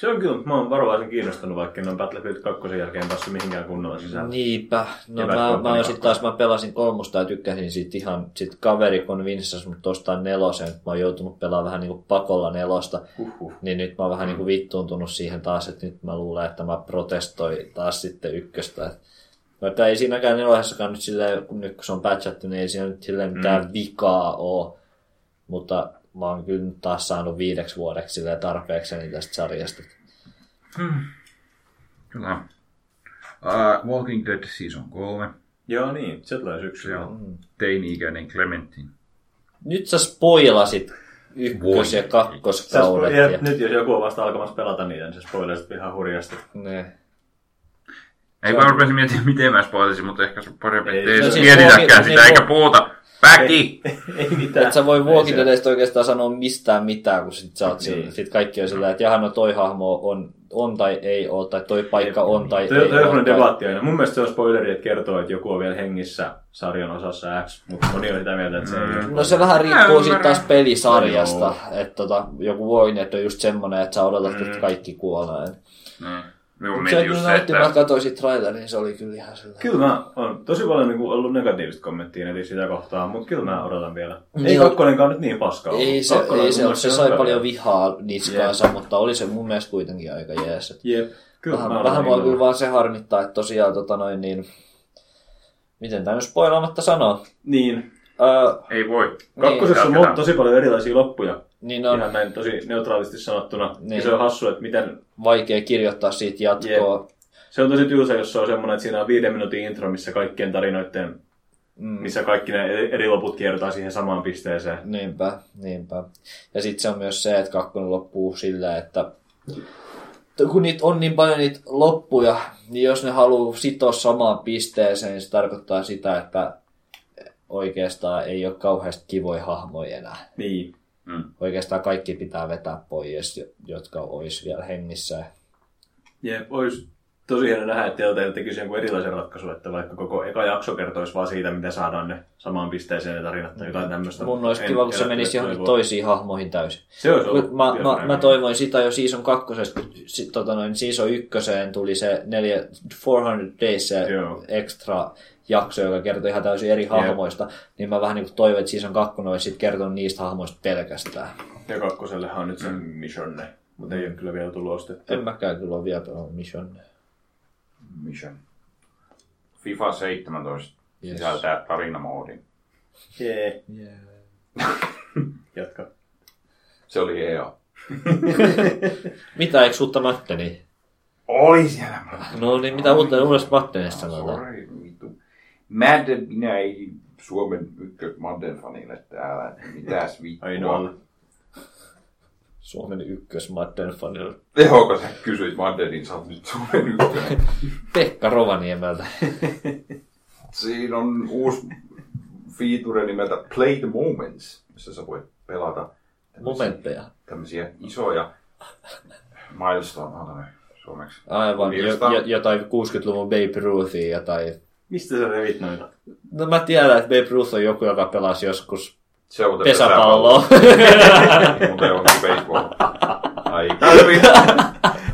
Speaker 3: Se on kyllä, mä oon varovaisen kiinnostunut, vaikka en ole Battlefield 2 jälkeen päässyt mihinkään kunnolla sisään.
Speaker 2: Niinpä. No mä, mä
Speaker 3: Company
Speaker 2: oon sit taas, mä pelasin kolmosta ja tykkäsin siitä ihan, sit kaveri konvinssas mut ostaa nelosen, mä oon joutunut pelaamaan vähän niinku pakolla nelosta.
Speaker 3: Huhhuh.
Speaker 2: Niin nyt mä oon vähän niin kuin vittuuntunut siihen taas, että nyt mä luulen, että mä protestoin taas sitten ykköstä. Et Vaikka ei siinäkään nelosessakaan nyt silleen, kun nyt kun se on patchattu, niin ei siinä nyt silleen mitään mm. vikaa ole. Mutta mä oon kyllä nyt taas saanut viideksi vuodeksi tarpeekseni tästä sarjasta.
Speaker 1: Kyllä. Uh, Walking Dead Season 3.
Speaker 3: Joo niin, se tulee syksyllä.
Speaker 1: Siellä on teini-ikäinen Clementine.
Speaker 2: Nyt sä spoilasit ykkös- ja
Speaker 3: Sä
Speaker 2: kakkoskaudet.
Speaker 3: spo-
Speaker 2: Ja...
Speaker 3: nyt jos joku on vasta alkamassa pelata niitä, niin se spoilasit ihan hurjasti.
Speaker 2: Ne.
Speaker 1: Ei mä rupesin miettimään, miten mä spoilisin, mutta ehkä se on parempi,
Speaker 3: Ei,
Speaker 1: ettei
Speaker 3: se
Speaker 1: ei
Speaker 3: on
Speaker 2: siis
Speaker 1: mietitäkään
Speaker 2: Walking-
Speaker 1: sitä
Speaker 2: niin
Speaker 1: eikä puhuta. Väki!
Speaker 3: Ei mitään.
Speaker 2: Et sä voi
Speaker 3: Ei
Speaker 2: Deadistä oikeastaan sanoa mistään mitään, kun sit, sä oot
Speaker 3: Niin.
Speaker 2: niin. sit kaikki on sillä, että jaha, no toi hahmo on, on tai ei ole, tai toi paikka on tai
Speaker 3: Toi,
Speaker 2: ei
Speaker 3: toi on
Speaker 2: ole.
Speaker 3: semmoinen
Speaker 2: tai-
Speaker 3: debatti aina. Mun mielestä se on spoileri, että kertoo, että joku on vielä hengissä sarjan osassa X, mutta moni on sitä mieltä, että se ei ole.
Speaker 2: No se vähän riippuu siitä taas pelisarjasta.
Speaker 3: No
Speaker 2: Että tota, joku Dead on just semmonen, että sä odotat,
Speaker 3: Mm.
Speaker 2: että kaikki kuolee.
Speaker 1: Niin. Minun
Speaker 2: Se
Speaker 1: just se,
Speaker 2: näytti, mä
Speaker 1: että
Speaker 2: katsoin sit trailerin, se oli kyllä ihan sellainen.
Speaker 3: Kyllä mä on tosi paljon niin kuin, ollut negatiivista kommenttia netissä sitä kohtaa, mutta kyllä mä odotan vielä. Ei
Speaker 2: Niin,
Speaker 3: kakkonenkaan nyt niin paskaa ollut.
Speaker 2: Ei se,
Speaker 3: Kakkonen
Speaker 2: ei se, se
Speaker 3: on
Speaker 2: sai
Speaker 3: hyvä
Speaker 2: paljon vihaa niskaansa, mutta oli se mun mielestä kuitenkin aika jees.
Speaker 3: Jep. Kyllä
Speaker 2: Vähän,
Speaker 3: mä
Speaker 2: vähän
Speaker 3: innolla.
Speaker 2: kyllä vaan se harmittaa, että tosiaan tota noin niin... Miten tämä nyt spoilaamatta sanoo?
Speaker 3: Niin.
Speaker 2: Öö,
Speaker 1: ei voi.
Speaker 3: Kakkosessa on
Speaker 1: jatketaan.
Speaker 3: tosi paljon erilaisia loppuja.
Speaker 2: Niin on
Speaker 3: Ihan näin tosi neutraalisti sanottuna.
Speaker 2: Niin.
Speaker 3: Se on hassu, että miten...
Speaker 2: vaikea kirjoittaa siitä jatkoa.
Speaker 3: Se on tosi tylsä, jos se on semmoinen, että siinä on viiden minuutin intro, missä kaikkien tarinoiden,
Speaker 2: Mm.
Speaker 3: missä kaikki ne eri loput kiertaa siihen samaan pisteeseen.
Speaker 2: Niinpä, niinpä. Ja sitten se on myös se, että kakkonen loppuu sillä, että kun niitä on niin paljon niitä loppuja, niin jos ne haluaa sitoa samaan pisteeseen, niin se tarkoittaa sitä, että oikeastaan ei ole kauheasti kivoja hahmoja enää.
Speaker 3: Niin.
Speaker 2: Oikeastaan kaikki pitää vetää pois, jotka olisi vielä hengissä.
Speaker 3: Jep, olisi tosi hieno nähdä, että Telltale tekisi jonkun erilaisen ratkaisun, että vaikka koko eka jakso kertoisi vaan siitä, miten saadaan ne samaan pisteeseen ne tarinat tai jotain tämmöistä.
Speaker 2: Mun olisi kiva, kun se
Speaker 3: en-
Speaker 2: menisi
Speaker 3: en-
Speaker 2: johonkin toisiin hahmoihin täysin.
Speaker 3: Se olisi ollut
Speaker 2: Mä, mä, mä toivoin sitä jo season kakkosesta, tota noin, season ykköseen tuli se neljä, 400 Days se
Speaker 3: Joo.
Speaker 2: extra jakso, joka kertoi ihan täysin eri hahmoista, niin mä vähän niin kuin toivon, että season kakkonen olisi sit kertonut niistä hahmoista pelkästään.
Speaker 3: Ja kakkosellehan on nyt se missionne, mutta ei ole kyllä vielä tullut ostettu.
Speaker 2: En mäkään kyllä ole vielä pelannut Mission.
Speaker 1: Mission. FIFA 17
Speaker 2: Yes.
Speaker 1: sisältää tarinamoodin.
Speaker 3: Jee.
Speaker 2: Yeah.
Speaker 3: Jatka.
Speaker 1: Se oli EA.
Speaker 2: Mitä, eikö uutta Matteni?
Speaker 1: Oli siellä.
Speaker 2: No niin, mitä uutta uudesta Mattenista sanotaan?
Speaker 1: Madden, minä ei Suomen ykkös Madden fanille täällä. Mitäs vittua.
Speaker 3: Ainoalle.
Speaker 2: Suomen ykkös Matten fanilla.
Speaker 1: Tehoko sä kysyit Maddenin, sä oot nyt Suomen ykkönen.
Speaker 2: Pekka Rovaniemeltä.
Speaker 1: Siinä on uusi feature nimeltä Play the Moments, missä sä voit pelata tämmöisiä-
Speaker 2: Momentteja.
Speaker 1: tämmöisiä isoja milestone, suomeksi?
Speaker 2: Aivan, jo, jo, jotain 60-luvun Babe Ruthia jotain.
Speaker 3: Mistä sä revit noita?
Speaker 2: No mä tiedän, että Babe Ruth on joku, joka pelasi joskus
Speaker 1: Se on
Speaker 2: pesäpalloa.
Speaker 1: Mutta onkin baseball. Ai,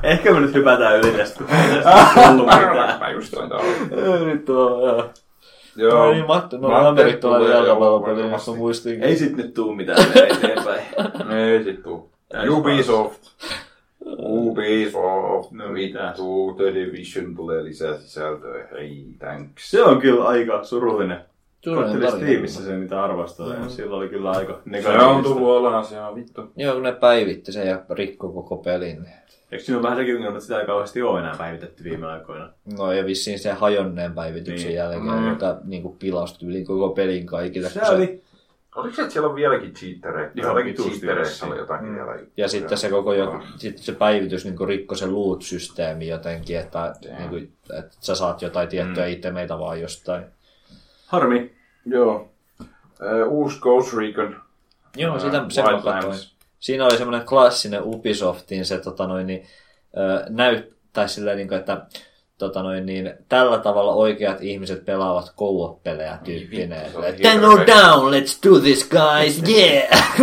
Speaker 3: Ehkä me nyt hypätään yli tästä, kun ei tullut mitään.
Speaker 1: Mä just toin täällä.
Speaker 2: Nyt on, joo.
Speaker 1: Joo.
Speaker 2: No niin, Matti, no
Speaker 1: Matti
Speaker 2: amerikkalainen
Speaker 1: tulee,
Speaker 2: jalkapallopeli,
Speaker 1: joo,
Speaker 2: jos mä muistin.
Speaker 3: Ei sit nyt tuu mitään mene eteenpäin.
Speaker 1: Ei sit tuu.
Speaker 3: Täys
Speaker 1: Ubisoft.
Speaker 3: No mitä?
Speaker 1: The Division tulee lisää sisältöä. Hei, thanks.
Speaker 3: Se on kyllä aika surullinen. Kattelin. Steamissa sen niitä arvosteluja. Mm. Silloin oli kyllä aika
Speaker 1: Se
Speaker 3: negatiivista.
Speaker 1: on tullut olemaan, se on vittu.
Speaker 2: Joo, kun ne päivitti sen ja rikko koko pelin.
Speaker 3: Eikö siinä ole vähän sekin ongelma, että sitä ei kauheasti ole enää päivitetty viime aikoina?
Speaker 2: No ja vissiin sen hajonneen päivityksen
Speaker 3: Niin.
Speaker 2: jälkeen,
Speaker 3: Mm.
Speaker 2: joka niinku pilasti yli koko pelin kaikille.
Speaker 3: Se
Speaker 2: se-
Speaker 3: oli.
Speaker 1: Oliko se, että siellä on vieläkin?
Speaker 3: Ihan
Speaker 1: Jollakin
Speaker 3: vitusti
Speaker 1: cheatereissä
Speaker 3: vissiin.
Speaker 1: oli jotakin
Speaker 3: Mm.
Speaker 1: vielä.
Speaker 2: Ja sitten se koko joku, sit se päivitys niin rikkoi se loot-systeemi jotenkin, että,
Speaker 1: Damn.
Speaker 2: niin kuin, että sä saat jotain tiettyjä
Speaker 1: Mm.
Speaker 2: itemeitä vaan jostain.
Speaker 3: Harmi.
Speaker 1: Joo. Äh, uusi Ghost Recon.
Speaker 2: Joo,
Speaker 1: Ää,
Speaker 2: sitä sen mä
Speaker 1: Wildlands.
Speaker 2: katsoin. Siinä oli semmoinen klassinen Ubisoftin se tota noin, niin, näyttää silleen, niin kuin, että tota noin, niin, tällä tavalla oikeat ihmiset pelaavat co-op-pelejä tyyppinen. Ten
Speaker 1: hirveä.
Speaker 2: down, let's do this guys, yeah!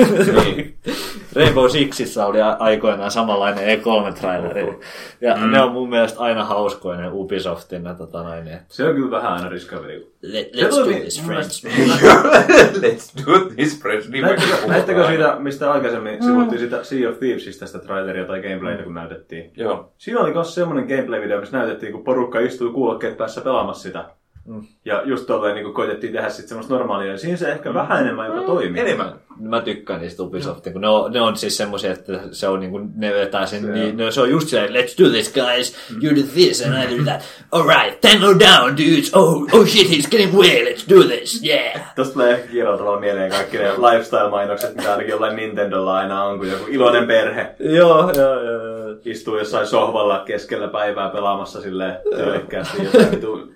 Speaker 1: Niin.
Speaker 2: Rainbow Sixissä oli aikoinaan samanlainen E3-traileri. Ja
Speaker 1: Mm.
Speaker 2: ne on mun mielestä aina hauskoja ne Ubisoftin ne, tota noin, niin,
Speaker 3: Se on kyllä vähän aina riskaveli.
Speaker 2: Let,
Speaker 3: Se
Speaker 2: let's do this, friends.
Speaker 1: Let's do this, friends. Niin
Speaker 3: Näettekö, siitä, mistä aikaisemmin sivuttiin sitä Sea of Thievesistä sitä traileria tai gameplaytä, kun näytettiin?
Speaker 1: Joo.
Speaker 3: Siinä oli myös semmoinen gameplay-video, missä näytettiin, kun porukka istui kuulokkeet päässä pelaamassa sitä.
Speaker 2: Mm.
Speaker 3: Ja just tolleen niin koitettiin tehdä sitten semmoista normaalia. Ja siinä se ehkä vähän enemmän jopa toimii.
Speaker 1: Enemmän.
Speaker 2: Mä tykkään niistä Ubisoftin, kun ne on, ne on siis semmoisia, että se on niinku, ne vetää sen,
Speaker 3: Se
Speaker 2: se,
Speaker 3: on.
Speaker 2: niin, no, se on just silleen, let's do this guys, you do this and I do that. Alright, then go down dudes, oh, oh shit, he's getting away, let's do this, yeah.
Speaker 3: Tosta tulee ehkä kirjoitella mieleen kaikki ne lifestyle-mainokset, mitä ainakin jollain Nintendolla aina on, kun joku iloinen perhe
Speaker 2: Joo, joo, joo.
Speaker 3: istuu jossain sohvalla keskellä päivää pelaamassa silleen tyylikkäästi jotain vitu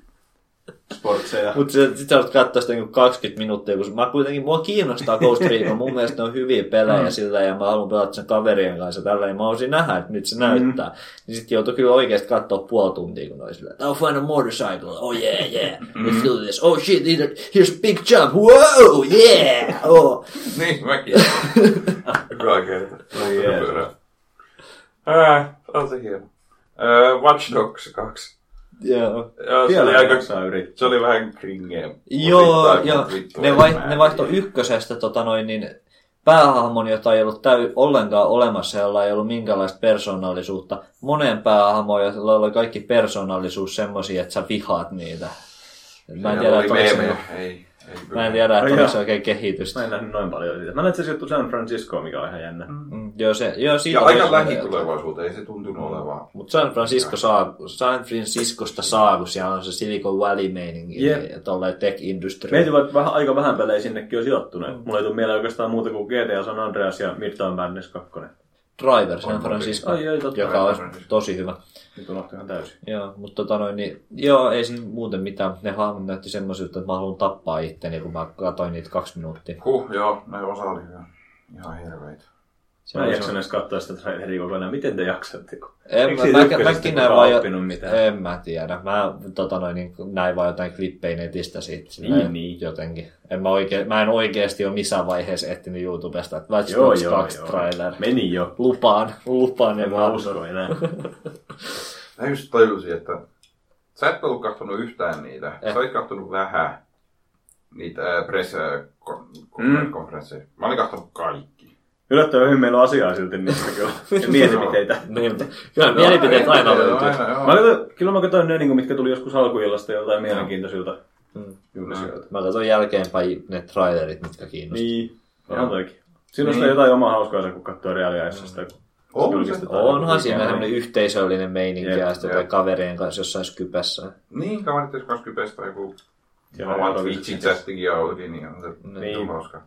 Speaker 3: sportseja.
Speaker 2: Mutta sit sit sä katsoa sitä niinku 20 minuuttia, kun mä kuitenkin, mua kiinnostaa Ghost Recon, mun mielestä ne on hyviä pelejä
Speaker 3: Mm.
Speaker 2: sillä ja mä haluan pelata sen kaverien kanssa tällä, ja mä haluaisin nähdä, että nyt se näyttää. Niin sit joutuu kyllä oikeasti katsoa puoli tuntia, kun oli silleen, I'll find a motorcycle, oh yeah, yeah, let's do this, oh shit, here's a big jump, wow, yeah, oh.
Speaker 1: Niin, mäkin. Joka kerta.
Speaker 3: No jees.
Speaker 1: Ää, on se hieno. Ää, Watch Dogs 2.
Speaker 2: Joo.
Speaker 1: Joo, se oli, aika, se oli vähän kringeä.
Speaker 2: Joo, joo. Ne, vai, ne vaihtoi ykkösestä tota noin, niin päähahmon, jota ei ollut täy, ollenkaan olemassa, jolla ei ollut minkäänlaista persoonallisuutta. Moneen päähahmoon, jolla oli kaikki persoonallisuus semmosia, että sä vihaat niitä. Mä en tiedä,
Speaker 1: oli ei
Speaker 2: mä en tiedä, että
Speaker 3: joo.
Speaker 2: se oikein kehitystä.
Speaker 3: Mä en nähnyt noin paljon siitä. Mä näin, että se sijoittui San Franciscoon, mikä on ihan jännä.
Speaker 2: Mm, joo, se, joo, siitä
Speaker 1: Ja aika lähitulevaisuuteen, ei se tuntunut olevan.
Speaker 2: Mutta San, Francisco saa, San Franciscosta saa, kun siellä on se Silicon Valley-meininki
Speaker 3: Jep.
Speaker 2: ja tolleen tech industry.
Speaker 3: Mietin, vaikka vähän, aika vähän pelejä sinnekin on sijoittunut. Mulla ei tule mieleen oikeastaan muuta kuin GTA San Andreas ja Midtown Madness 2.
Speaker 2: Driver San
Speaker 1: On,
Speaker 2: Francisco,
Speaker 3: Ai, ai, totta.
Speaker 2: joka on tosi hyvä.
Speaker 3: Nyt unohtui ihan täysin.
Speaker 2: Joo, mutta tota noin, niin, joo, ei siinä muuten mitään. Ne hahmot näytti semmoisilta, että mä haluan tappaa itteni, kun mä katsoin niitä kaksi minuuttia.
Speaker 1: Huh, joo, ne osa oli ihan, ihan hirveitä.
Speaker 2: Se
Speaker 3: Mä en jaksa edes katsoa sitä traileria kokonaan. Miten te jaksatte?
Speaker 2: En,
Speaker 3: Eikö
Speaker 2: mä, mä, mäkin näin vaan, jo,
Speaker 3: oppinut mitään?
Speaker 2: en mä tiedä. Mä tota noin, niin, näin vaan jotain klippejä netistä siitä silleen,
Speaker 3: niin.
Speaker 2: jotenkin. En mä, oike, mä en oikeasti ole missään vaiheessa etsinyt YouTubesta, että Watch Dogs
Speaker 3: joo,
Speaker 2: 2
Speaker 3: joo.
Speaker 2: trailer.
Speaker 3: Meni jo.
Speaker 2: Lupaan, lupaan.
Speaker 3: En
Speaker 2: ja
Speaker 3: mä usko enää.
Speaker 1: Mä just tajusin, että sä et ollut kattonut yhtään niitä.
Speaker 2: Eh.
Speaker 1: Sä olit kattonut vähän niitä äh, press kon-
Speaker 3: Mm.
Speaker 1: Mä olin kattonut kaikki.
Speaker 3: Yllättävän hyvin meillä on asiaa silti niistä kyllä. Ja mielipiteitä.
Speaker 2: Niin, kyllä mielipiteet aina löytyy.
Speaker 3: Mä katsoin, kyllä mä katsoin ne, niin mitkä tuli joskus alkuillasta jotain mielenkiintoisilta
Speaker 2: Mm. Mä katson jälkeenpäin ne trailerit, mitkä kiinnostaa.
Speaker 3: Niin, onhan toikin. Siinä on
Speaker 1: Niin.
Speaker 3: sitä jotain omaa hauskaa, kun katsoo reaaliajassa
Speaker 1: On se.
Speaker 3: julkistetaan.
Speaker 2: Onhan siinä semmoinen yhteisöllinen meininki
Speaker 3: Jep,
Speaker 2: ja sitten kaverien kanssa jossain skypässä.
Speaker 1: Niin, kaverit jos kanssa kypestä joku
Speaker 3: Siellä
Speaker 1: oma
Speaker 3: on
Speaker 1: Twitch-chattikin ja niin on se
Speaker 3: Niin.
Speaker 1: niin. hauska.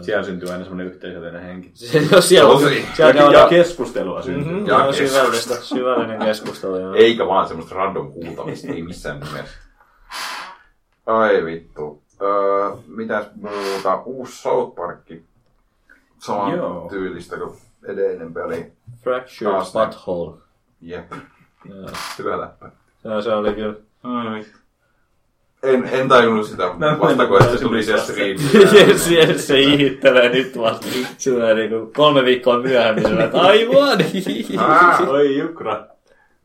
Speaker 3: Siellä syntyy aina semmoinen yhteisöllinen henki.
Speaker 2: Jos siellä,
Speaker 1: Tosi.
Speaker 2: siellä
Speaker 3: Ja, ja
Speaker 2: käydään
Speaker 3: keskustelua syntyy.
Speaker 2: mm-hmm,
Speaker 1: Ja kes-
Speaker 2: syvällistä, syvällinen keskustelu. Joo.
Speaker 1: Eikä vaan semmoista random kuultamista, ei missään nimessä. Ai vittu. Öö, mitäs muuta? Uusi South Park. Saman
Speaker 3: Joo.
Speaker 1: tyylistä kuin edellinen peli.
Speaker 2: Fractured
Speaker 1: Taas.
Speaker 2: Butthole.
Speaker 1: Jep. Hyvä läppä.
Speaker 2: Se, se oli kyllä.
Speaker 1: En, en tajunnut sitä
Speaker 3: Mä-
Speaker 1: vasta, kun
Speaker 3: mä-
Speaker 1: se tuli sieltä
Speaker 2: Yes, yes, se ihittelee nyt vasta. Sillä niinku kolme viikkoa myöhemmin sillä, että aivan!
Speaker 1: Ah.
Speaker 3: Oi jukra.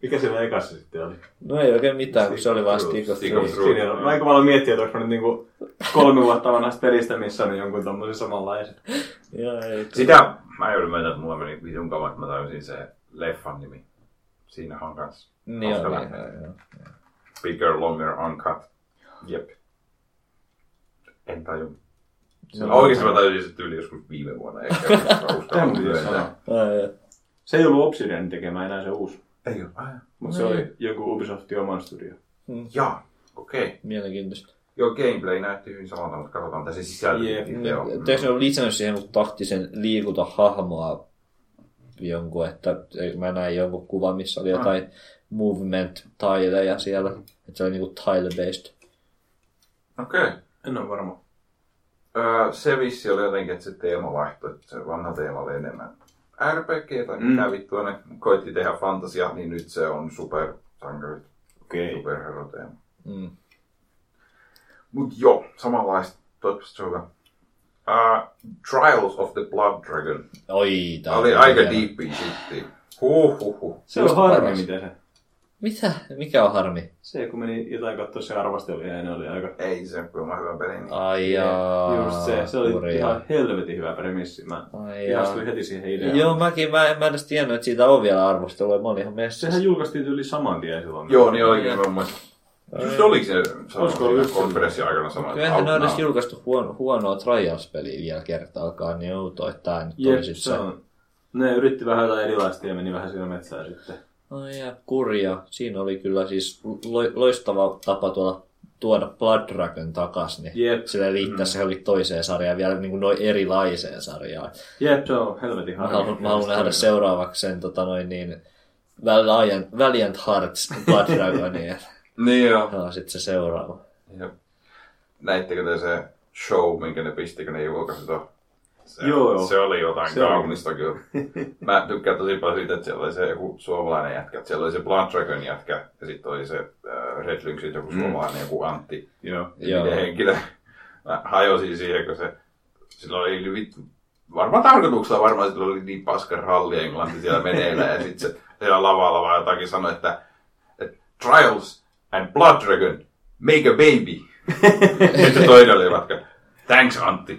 Speaker 3: Mikä siellä ekassa sitten oli?
Speaker 2: No ei oikein mitään, kun se oli vaan Stick of Truth.
Speaker 3: Siinä on aika paljon miettiä, että onko mä nyt niinku kolme vuotta vanhasta pelistä, missä on jonkun tommosen samanlaisen.
Speaker 2: Joo, ei.
Speaker 4: Sitä mä joudun myöntää, että mulla meni vitun kauan, että mä tajusin se leffan nimi. Siinähän on kans
Speaker 2: Niin on, niin, joo.
Speaker 4: Bigger, longer, uncut. Jep. En tajun.
Speaker 2: Se on-
Speaker 4: Oikeesti mä tajusin se tyyli joskus viime vuonna.
Speaker 3: Se ei ollut Obsidian tekemä enää se uusi.
Speaker 1: Ei oo. Ai,
Speaker 3: Mutta se
Speaker 2: No
Speaker 3: oli joku Ubisoftin oman studio.
Speaker 1: Jaa.
Speaker 4: Okei.
Speaker 2: Mielenkiintoista.
Speaker 4: Joo, gameplay näytti hyvin samalta, mutta katsotaan mitä se sisältö.
Speaker 3: Jep.
Speaker 4: Joo.
Speaker 2: Teekö ne ole lisännyt siihen taktisen liikuta hahmoa jonkun, että mä näin jonkun kuvan, missä oli jotain movement tileja siellä. Että se oli niinku tile-based.
Speaker 1: Okei.
Speaker 3: En ole varma.
Speaker 1: Öö, se vissi oli jotenkin, että se teema vaihtui, että se vanha teema oli enemmän RPG tai
Speaker 3: Mm.
Speaker 1: mitä vittua ne koitti tehdä fantasia, niin nyt se on supersankarit,
Speaker 3: Okei.
Speaker 1: superhero-teema.
Speaker 2: Mm.
Speaker 1: Mut joo, samanlaista, toivottavasti se on hyvä. Uh, Trials of the Blood Dragon.
Speaker 2: Oi, tää
Speaker 1: Oli aika
Speaker 2: hieno.
Speaker 1: deepia shittiä. Huh, huh, huh.
Speaker 3: Se on harmi, mitä se.
Speaker 2: Mitä? Mikä on harmi?
Speaker 3: Se, kun meni jotain katsoa se arvosteluja, ja ne oli aika...
Speaker 1: Ei se, kun on hyvä peli. Niin.
Speaker 2: Ai jaa,
Speaker 3: Just se, se oli
Speaker 2: hurjaa.
Speaker 3: ihan helvetin hyvä premissi. Mä
Speaker 2: Ai
Speaker 3: ihastuin heti siihen ideaan.
Speaker 2: Joo, mäkin, mä, mä en edes tiennyt, että siitä on vielä arvostelua. Mä olin ihan messissä.
Speaker 3: Sehän julkaistiin yli saman tien silloin.
Speaker 1: Joo, niin olikin mä muistan. Just oliko se konferenssin aikana sama?
Speaker 2: Kyllähän ne on edes julkaistu huono, huonoa Trials-peliä vielä kertaalkaan, niin outoa, että tää nyt
Speaker 3: Jep,
Speaker 2: olisi
Speaker 3: se
Speaker 2: se.
Speaker 3: on. Ne yritti vähän jotain erilaista ja meni vähän siinä metsään sitten.
Speaker 2: Ai ja kurja. Siinä oli kyllä siis lo, loistava tapa tuolla tuoda Blood Dragon takas, niin
Speaker 3: Jep.
Speaker 2: sille liittää se johonkin toiseen sarjaan, vielä niin kuin noin erilaiseen sarjaan.
Speaker 3: Jep, se on helvetin
Speaker 2: Mä
Speaker 3: harmi.
Speaker 2: haluan, mä haluan nähdä seuraavaksi sen tota noin niin, Valiant, Valiant Hearts Blood Dragonia.
Speaker 1: Niin joo.
Speaker 2: Joo, sit se seuraava.
Speaker 1: Jep. Näittekö te se show, minkä ne pisti, kun ne julkaisi tuon? Se,
Speaker 3: Joo, joo.
Speaker 1: se oli jotain
Speaker 3: Se oli.
Speaker 1: kaunista kyllä. Mä tykkään tosi paljon siitä, että siellä oli se joku suomalainen jätkä. että Siellä oli se Blood Dragon jätkä ja sitten oli se äh, Red Lynxit joku suomalainen, joku Antti.
Speaker 3: Joo.
Speaker 2: Joo.
Speaker 1: Joo. henkilö. Mä hajosin siihen, kun se, sillä oli vittu, varmaan tarkoituksella varmaan sillä oli niin paska ralli englanti siellä meneillä ja sitten se siellä lavalla vaan jotakin sanoi, että, että Trials and Blood Dragon, make a baby. sitten toinen oli vaikka, thanks Antti.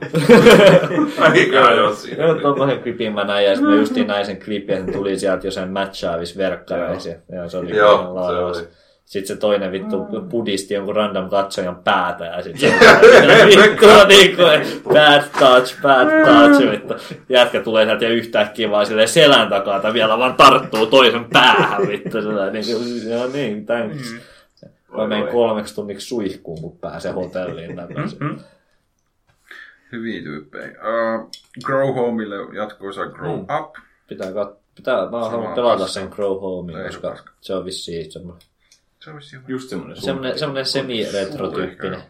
Speaker 1: Mikä ajos siinä.
Speaker 2: Joo, tommosen klipin mä näin, ja sitten mä justiin näin sen klipin, ja se tuli sieltä jossain matchaavis verkkareissa. Ja se oli
Speaker 1: Joo, se
Speaker 2: laadus.
Speaker 1: oli.
Speaker 2: Sitten se toinen vittu budisti jonkun random katsojan päätä ja sitten
Speaker 1: Jep.
Speaker 2: vittu niinku bad touch, bad touch vittu. Jätkä tulee sieltä ja yhtäkkiä vaan silleen selän takaa tai vielä vaan tarttuu toisen päähän vittu. Sellainen, niin kuin, joo niin, thanks. Mä menen kolmeksi tunniksi suihkuun, kun pääsee hotelliin takaisin.
Speaker 1: Hyviä tyyppejä. Uh, Grow Homeille jatko-osa Grow
Speaker 2: Mm.
Speaker 1: Up.
Speaker 2: Pitää, kat- pitää, mä haluan pelata sen Grow Homein, koska
Speaker 1: paska.
Speaker 2: se on vissiin semmoinen,
Speaker 1: Se olisi ihan
Speaker 3: Just semmonen
Speaker 2: semmoinen, semmoinen semi-retro-tyyppinen.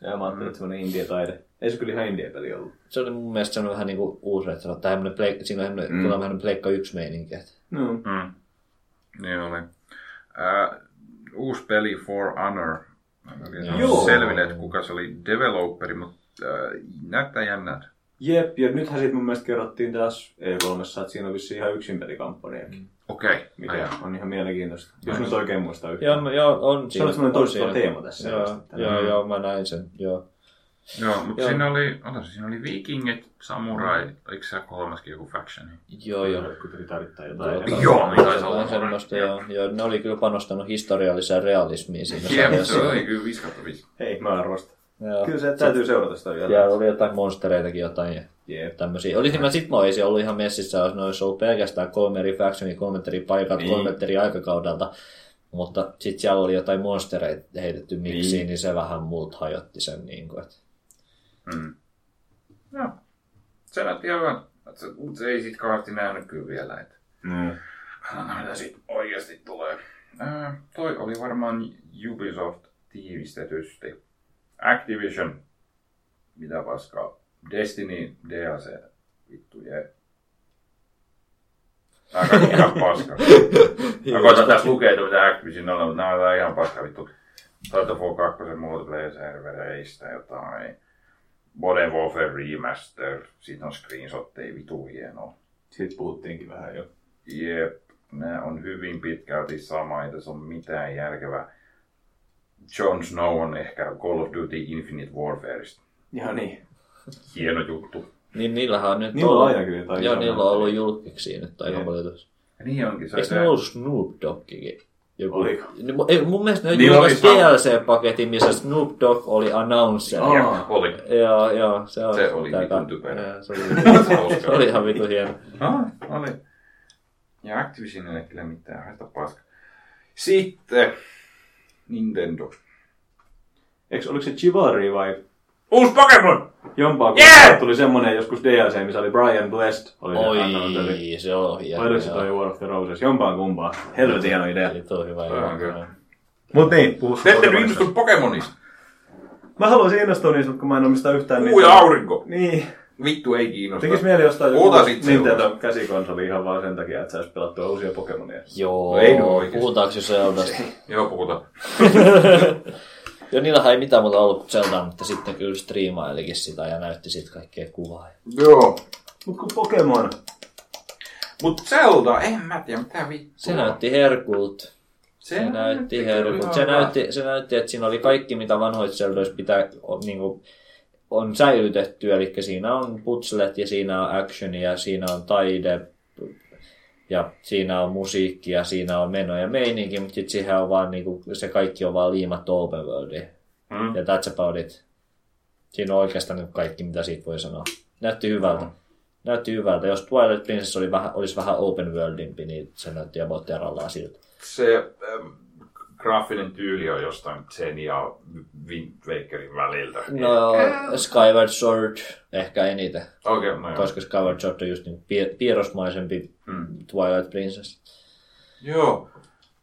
Speaker 3: Ja mä ajattelin, että semmonen indie-taide. Ei se kyllä ihan indie-peli ollut.
Speaker 2: Se oli mun mielestä semmoinen vähän niinku uusi retro, tai semmoinen pleik- siinä on semmoinen, mm. vähän pleikka yksi meininki. Että.
Speaker 3: No.
Speaker 1: Mm. Niin oli. Uh, uusi peli For Honor. Mä en selville, että kuka se oli developeri, mutta uh, näyttää jännältä.
Speaker 3: Jep, ja nythän siitä mun mielestä kerrottiin taas E3, että siinä on vissiin ihan yksin pelikampanjakin.
Speaker 1: Okei.
Speaker 3: Mikä
Speaker 1: Okay.
Speaker 3: on ihan mielenkiintoista. Jos nyt oikein muistaa yhtään.
Speaker 2: Joo, mä- joo, on
Speaker 3: Se on semmoinen toistuva teema tässä.
Speaker 2: Joo,
Speaker 3: selvästi.
Speaker 2: joo, joo, mä näin sen, joo.
Speaker 1: Joo, mutta
Speaker 2: Joo.
Speaker 1: siinä oli, otas, siinä oli vikingit, samurai, eikö se kolmaskin joku factioni?
Speaker 2: Joo, joo.
Speaker 3: Jotkut ritarit tai jotain.
Speaker 2: Joo,
Speaker 1: Joo, niin taisi olla
Speaker 2: semmoista, joo, joo. Ne oli kyllä panostanut historialliseen realismiin siinä
Speaker 1: Jep,
Speaker 2: sarjassa.
Speaker 1: se oli kyllä 5 kautta 5.
Speaker 3: Hei, mä arvostan.
Speaker 2: Joo.
Speaker 3: Kyllä se täytyy seurata sitä vielä.
Speaker 2: Ja oli jotain monstereitakin jotain ja
Speaker 3: Jep.
Speaker 2: tämmöisiä. Olisi mä sit mä olisin ollut ihan messissä, jos ne olisi ollut pelkästään kolme eri factionia, kolme eri paikat,
Speaker 3: Niin.
Speaker 2: kolme eri aikakaudelta. Mutta sit siellä oli jotain monstereita heitetty miksiin, niin, niin se vähän multa hajotti sen. Niin kuin, että...
Speaker 1: Mm. Joo. Se näytti ihan. Se, mutta se ei sit kauheasti nähnyt kyllä vielä. Että
Speaker 3: Mm.
Speaker 1: katsotaan mitä siitä oikeasti tulee. Ää, toi oli varmaan Ubisoft tiivistetysti. Activision. Mitä paskaa. Destiny DLC. Vittu jee. Nämä on kaikki ihan paska. Mä koitan tässä lukea, että mitä Activision on, mutta nämä on ihan paska vittu. Titanfall 2 multiplayer-servereistä jotain. Modern Warfare Remaster, siitä on screenshotteja vitu hienoa.
Speaker 3: Siitä puhuttiinkin vähän jo.
Speaker 1: Jep, nämä on hyvin pitkälti sama, ei tässä ole mitään järkevää. Jon Snow on ehkä Call of Duty Infinite Warfareista.
Speaker 3: Ja niin.
Speaker 1: Hieno juttu.
Speaker 2: Niin niillähän on nyt
Speaker 3: Niillä on
Speaker 2: ollut-
Speaker 3: aina kyllä jotain
Speaker 2: Joo, niillä on ollut julkiksi nyt aika
Speaker 3: Jep.
Speaker 2: paljon tuossa.
Speaker 1: Ja niin onkin. Se,
Speaker 2: Eikö
Speaker 1: se,
Speaker 2: ne ollut Snoop Doggikin? Joku.
Speaker 3: Oliko?
Speaker 2: Niin, ei, mun mielestä ne
Speaker 1: oli
Speaker 2: julkaisi. DLC-paketin, missä Snoop Dogg oli announcer.
Speaker 3: Aa.
Speaker 1: Jep, oli.
Speaker 2: Joo, joo, se, on,
Speaker 1: Se oli
Speaker 2: tää
Speaker 1: vitun typerä.
Speaker 2: joo, Se oli, se oli ihan vitu hieno.
Speaker 1: Ah, oli. Ja Activisionille ei kyllä mitään, haista paska. Sitten Nintendo.
Speaker 3: Eikö, oliko se Chivalry vai
Speaker 1: Uusi Pokemon!
Speaker 3: jompaa, kun
Speaker 1: Yeah!
Speaker 3: tuli semmonen joskus DLC, missä oli Brian Blessed. Oli se
Speaker 2: Oi,
Speaker 3: announcer.
Speaker 2: se on hieno.
Speaker 3: Oliko se toi War of the Roses? Jompaan kumpaa. Helvetin hieno idea.
Speaker 2: Eli toi hyvä.
Speaker 1: Toi on kyllä.
Speaker 3: Mut niin, puhu
Speaker 1: Te ette
Speaker 3: Pokemonista. Mä haluaisin innostua niistä, mutta kun mä en omista yhtään
Speaker 1: Kuu ja aurinko.
Speaker 3: Niin.
Speaker 1: Vittu ei kiinnosta.
Speaker 3: Tekis mieli ostaa joku Nintendo käsikonsoli ihan vaan sen takia, että saisi pelattua uusia Pokemonia.
Speaker 2: Joo,
Speaker 1: No ei nyt oikeesti.
Speaker 2: puhutaanko jo Zeldasta?
Speaker 1: Joo, puhutaan.
Speaker 2: Joo, niillähän ei mitään muuta ollut kuin Zelda, mutta sitten kyllä striimailikin sitä ja näytti siitä kaikkea kuvaa.
Speaker 1: Joo.
Speaker 3: Mut kun Pokemon.
Speaker 1: Mut Zelda, en mä tiedä, mitä vittua.
Speaker 2: Se näytti herkulta. Se,
Speaker 1: Se
Speaker 2: näytti
Speaker 1: ihan
Speaker 2: Se näytti, se näytti, että siinä oli kaikki, mitä vanhoissa Zeldoissa pitää, on, niin kuin, on säilytetty. Eli siinä on putslet ja siinä on action ja siinä on taide ja siinä on musiikki ja siinä on meno ja meininki, mutta sitten siihen on vaan, niin kuin, se kaikki on vaan liimattu open worldiin.
Speaker 1: Mm.
Speaker 2: Ja that's about it. Siinä on oikeastaan nyt kaikki, mitä siitä voi sanoa. Näytti hyvältä. Näytti hyvältä. Jos Twilight Princess oli vähän, olisi vähän open worldimpi, niin se näytti about terallaan siltä.
Speaker 1: Se ähm, graafinen tyyli on jostain Zen ja Wind Wakerin väliltä.
Speaker 2: No, Skyward Sword ehkä eniten,
Speaker 1: Okei, okay, no joo.
Speaker 2: koska Skyward Sword on just niin piir- piirrosmaisempi
Speaker 1: Mm.
Speaker 2: Twilight Princess.
Speaker 1: Joo,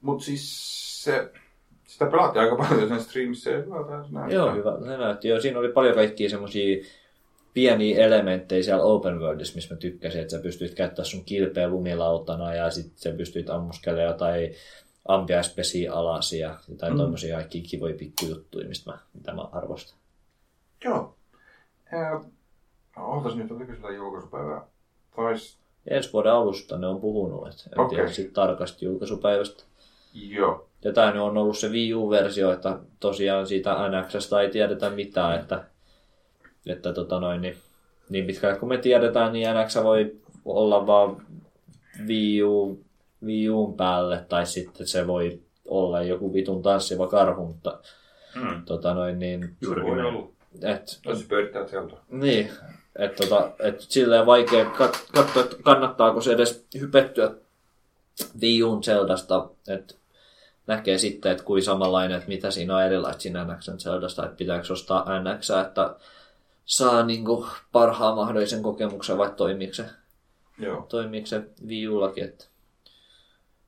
Speaker 1: mut siis se, sitä pelattiin aika paljon sen se näyttää.
Speaker 2: Joo, hyvä. Se näytti. Joo, siinä oli paljon kaikkia semmoisia pieniä elementtejä siellä open worldissa, missä mä tykkäsin, että sä pystyit käyttämään sun kilpeä lumilautana ja sitten sä pystyit ammuskelemaan jotain ampiaispesiä alas ja jotain mm. tommosia kaikkia kivoja pikkujuttuja, mistä mä, mitä mä arvostan.
Speaker 1: Joo. Äh, ootas nyt, oliko sillä julkaisupäivää? Tais...
Speaker 2: Ensi vuoden alusta ne on puhunut, että en
Speaker 1: Okei.
Speaker 2: tiedä sit tarkasti julkaisupäivästä.
Speaker 1: Joo.
Speaker 2: Ja tämä nyt on ollut se Wii U-versio, että tosiaan siitä NXstä ei tiedetä mitään, että, että tota noin, niin, niin pitkään kuin me tiedetään, niin NX voi olla vaan Wii, U, Wii Uun päälle, tai sitten se voi olla joku vitun tanssiva karhu, mutta
Speaker 1: Mm.
Speaker 2: tota noin, niin,
Speaker 1: Se
Speaker 3: Juurikin
Speaker 1: voi olla.
Speaker 2: et,
Speaker 1: Jos se pyörittää sieltä.
Speaker 2: niin, että tota, et silleen vaikea kat- katsoa, että kannattaako se edes hypettyä Wii Uun Zeldasta, että näkee sitten, että kuin samanlainen, että mitä siinä on erilaista siinä NXn Zeldasta, että pitääkö ostaa NX, että saa niinku parhaan mahdollisen kokemuksen vai toimiiko se,
Speaker 1: Joo.
Speaker 2: toimiiko se Wii Ullakin,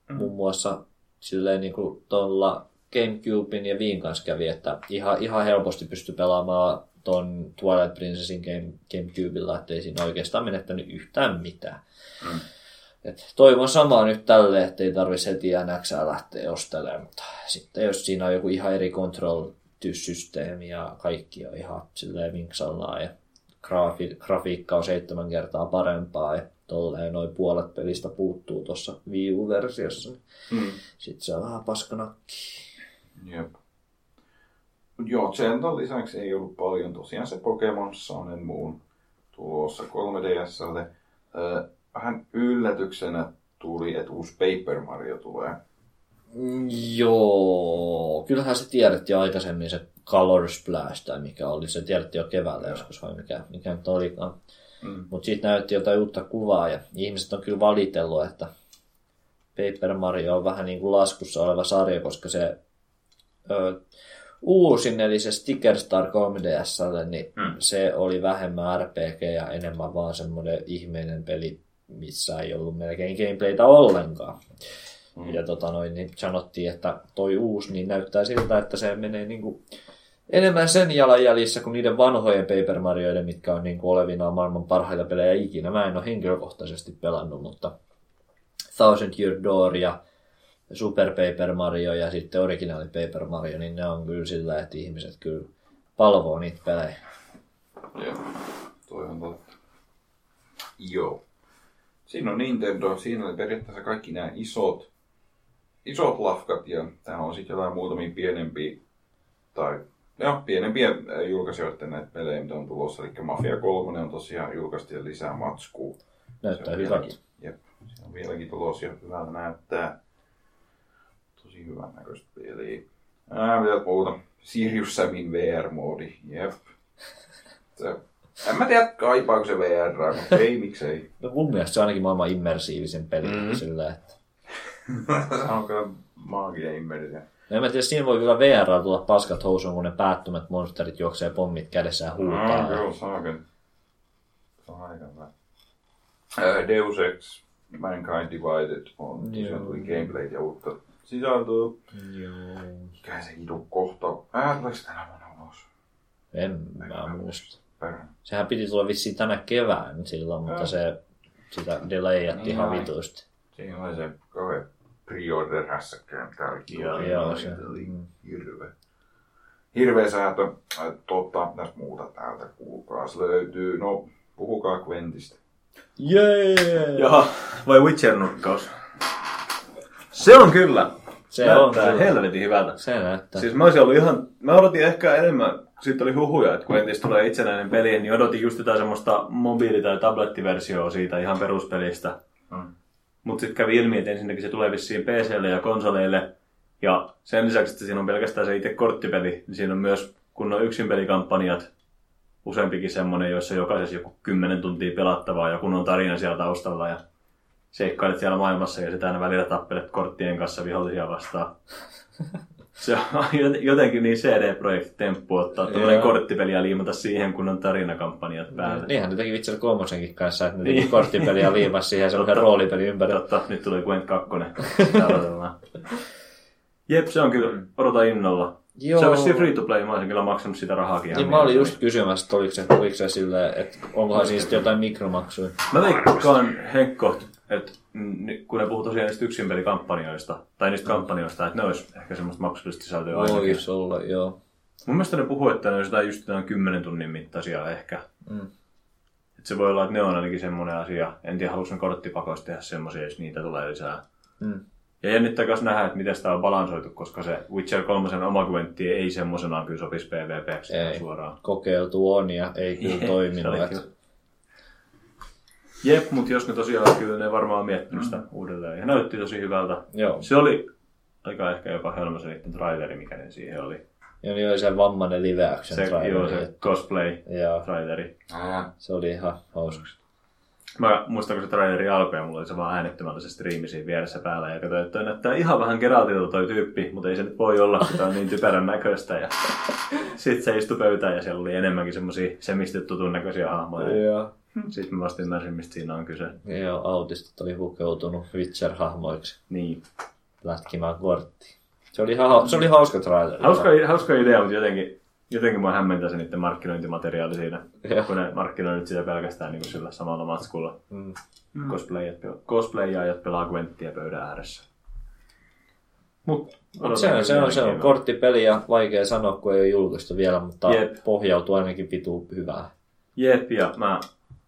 Speaker 2: että muun muassa silleen niinku tuolla Gamecubein ja Viin kanssa kävi, että ihan, ihan helposti pystyi pelaamaan ton Twilight Princessin Game, Gamecubella, ettei siinä oikeastaan menettänyt yhtään mitään.
Speaker 1: Mm.
Speaker 2: Et toivon samaa nyt tälle, ettei tarvitsisi heti NX lähteä ostelemaan, mutta sitten jos siinä on joku ihan eri control-systeemi ja kaikki on ihan silleen vinksallaan ja graafi, grafiikka on seitsemän kertaa parempaa ja tolleen noin puolet pelistä puuttuu tuossa Wii U-versiossa, niin
Speaker 1: Mm.
Speaker 2: sitten se on vähän paskanakki.
Speaker 1: Jep. Joo, Zeldan lisäksi ei ollut paljon. Tosiaan se Pokemon Sun and Moon tulossa 3DSlle. Öö, vähän yllätyksenä tuli, että uusi Paper Mario tulee.
Speaker 2: Mm, Joo, kyllähän se tiedettiin aikaisemmin se Color Splash tai mikä oli, se tiedettiin jo keväällä joskus vai mikä, mikä nyt olikaan.
Speaker 1: Mm.
Speaker 2: Mutta siitä näytti jotain uutta kuvaa ja ihmiset on kyllä valitellut, että Paper Mario on vähän niin kuin laskussa oleva sarja, koska se ö, uusin, eli se Sticker Star 3DSlle, niin
Speaker 1: Mm.
Speaker 2: se oli vähemmän RPG ja enemmän vaan semmoinen ihmeinen peli, missä ei ollut melkein gameplaytä ollenkaan. Mm. Ja tota noin, niin sanottiin, että toi uusi niin näyttää siltä, että se menee niin kuin enemmän sen jalanjäljissä kuin niiden vanhojen Paper Marioiden, mitkä on niin olevinaan maailman parhaita pelejä ikinä. Mä en ole henkilökohtaisesti pelannut, mutta Thousand Year Door ja Super Paper Mario ja sitten originaali Paper Mario, niin ne on kyllä sillä, että ihmiset kyllä palvoo niitä pelejä.
Speaker 1: Joo, toi on totta. Joo. Siinä on Nintendo, siinä oli periaatteessa kaikki nämä isot, isot lafkat ja täällä on sitten jotain muutamia pienempiä, tai joo, pienempiä äh, julkaisijoiden näitä pelejä, mitä on tulossa. Eli Mafia 3 on tosiaan julkaistu ja lisää matskua.
Speaker 2: Näyttää hyvältä.
Speaker 1: vieläkin- Jep, se on vieläkin tulossa ja hyvältä näyttää. Tosi hyvän näköistä peliä. Ää, mitä muuta? Sirius Samin VR-moodi, jep. Se, en mä tiedä, kaipaako se VR, mutta ei, miksei.
Speaker 2: No mun mielestä se on ainakin maailman immersiivisen peli
Speaker 3: Mhm.
Speaker 2: mm-hmm. sillä, että
Speaker 1: se on kyllä maaginen immersio.
Speaker 2: No en mä tiedä, siinä voi kyllä VR tulla paskat housuun, kun ne päättömät monsterit juoksee pommit kädessä ja huutaa.
Speaker 1: No, joo, saaken. Se on aika hyvä. Ää, Deus Ex Mankind Divided on tosiaan tuli gameplay ja uutta sisältöä.
Speaker 2: Joo.
Speaker 1: Mikä se hidu kohta? Ää, tuleeko se tänä vuonna ulos?
Speaker 2: En mä muista.
Speaker 1: Perhana.
Speaker 2: Sehän piti tulla vissiin tänä kevään silloin, mutta se sitä delayatti
Speaker 1: Niin
Speaker 2: ihan
Speaker 1: ai.
Speaker 2: vitusti.
Speaker 1: Siinä oli se kauhean pre-order hässäkkä, mikä oli
Speaker 2: Joo, joo, se-
Speaker 1: oli
Speaker 2: mm.
Speaker 1: hirveä. Hirveä säätö. Totta, tässä muuta täältä kuulkaas löytyy. No, puhukaa Quentistä.
Speaker 2: Jee!
Speaker 3: Jaha, vai Witcher-nurkkaus? Se on kyllä.
Speaker 2: Se
Speaker 3: Näyttää
Speaker 2: on
Speaker 3: helvetin hyvältä.
Speaker 2: Se näyttää.
Speaker 3: Siis mä olisin ollut ihan, mä odotin ehkä enemmän, sitten oli huhuja, että kun entis tulee itsenäinen peli, niin odotin just jotain semmoista mobiili- tai tablettiversioa siitä ihan peruspelistä.
Speaker 1: Mm.
Speaker 3: Mutta sitten kävi ilmi, että ensinnäkin se tulee vissiin PClle ja konsoleille. Ja sen lisäksi, että siinä on pelkästään se itse korttipeli, niin siinä on myös kunnon yksinpelikampanjat, useampikin semmoinen, joissa jokaisessa joku 10 tuntia pelattavaa ja kun on tarina siellä taustalla ja seikkailet siellä maailmassa ja sitten aina välillä tappelet korttien kanssa vihollisia vastaan. Se on jotenkin niin CD-projekti-temppu ottaa tämmöinen
Speaker 2: Joo.
Speaker 3: korttipeli ja liimata siihen, kun on tarinakampanjat päällä.
Speaker 2: Niinhän ne teki Witcher 3 kanssa, että ne teki
Speaker 3: Niin.
Speaker 2: korttipeliä ja liimas siihen semmoisen
Speaker 3: Totta.
Speaker 2: roolipeli ympäri.
Speaker 3: Totta, nyt tulee Gwent 2. Täällä odotellaan. Jep, se on kyllä, odota innolla.
Speaker 2: Joo.
Speaker 3: Se on vissiin free to play, mä olisin kyllä maksanut sitä rahaakin. ihan
Speaker 2: Niin mä olin just kysymässä, että oliko se, oliko se silleen, että onkohan sitten jotain mikromaksuja.
Speaker 3: Mä veikkaan Henkko, että kun ne puhuu tosiaan niistä yksinpelikampanjoista, tai niistä kampanjoista, että ne olisi ehkä semmoista maksullista sisältöä ainakin.
Speaker 2: Voisi olla, joo.
Speaker 3: Mun mielestä ne puhuu, että ne olisi jotain just jotain 10 tunnin mittaisia ehkä.
Speaker 2: Mm.
Speaker 3: Et se voi olla, että ne on ainakin semmoinen asia. En tiedä, haluatko ne korttipakoista tehdä semmoisia, jos niitä tulee lisää.
Speaker 2: Mm.
Speaker 3: Ja jännittää myös nähdä, että miten sitä on balansoitu, koska se Witcher 3 oma ei semmoisenaan kyllä sopisi PvPksi
Speaker 2: Ei.
Speaker 3: suoraan.
Speaker 2: Kokeiltu on ja ei kyllä toiminut.
Speaker 3: Jep, mutta jos ne tosiaan kyllä ne varmaan miettinyt sitä uudelleen. Ja näytti tosi hyvältä.
Speaker 2: joo.
Speaker 3: Se oli aika ehkä jopa hölmö se niiden traileri, mikä ne siihen oli.
Speaker 2: Ja niin oli se vammainen live action
Speaker 3: Se,
Speaker 2: traileri.
Speaker 3: joo, se cosplay
Speaker 2: Joo,
Speaker 3: traileri.
Speaker 1: Ää,
Speaker 2: se oli ihan hauska.
Speaker 3: Mä muistan, kun se traileri alkoi ja mulla oli se vaan äänettömällä se striimi siinä vieressä päällä. Ja katsoin, että toi näyttää ihan vähän Geraltilta toi tyyppi, mutta ei se nyt voi olla, kun tää on niin typerän näköistä. Ja sitten se istui pöytään ja siellä oli enemmänkin semmosia semistä tutun näköisiä hahmoja.
Speaker 2: Joo.
Speaker 3: Sitten mä vasta ymmärsin, mistä siinä on kyse.
Speaker 2: Joo, autistit oli pukeutunut Witcher-hahmoiksi
Speaker 3: Niin.
Speaker 2: lätkimään korttiin. Se oli, hau- se oli hauska traileri.
Speaker 3: Hauska, hauska idea, mutta jotenkin, jotenkin mua hämmentää se niiden markkinointimateriaali siinä.
Speaker 2: Joo.
Speaker 3: Kun ne markkinoi nyt sitä pelkästään niin kuin sillä samalla matskulla.
Speaker 2: Mm.
Speaker 3: Cosplayat, cosplayaajat pelaa Gwenttiä pöydän ääressä. Mut,
Speaker 2: Mut se, on, se, on, se on korttipeli ja vaikea sanoa, kun ei ole julkaistu vielä, mutta
Speaker 3: Jep.
Speaker 2: pohjautuu ainakin vitu hyvää.
Speaker 3: Jep, ja mä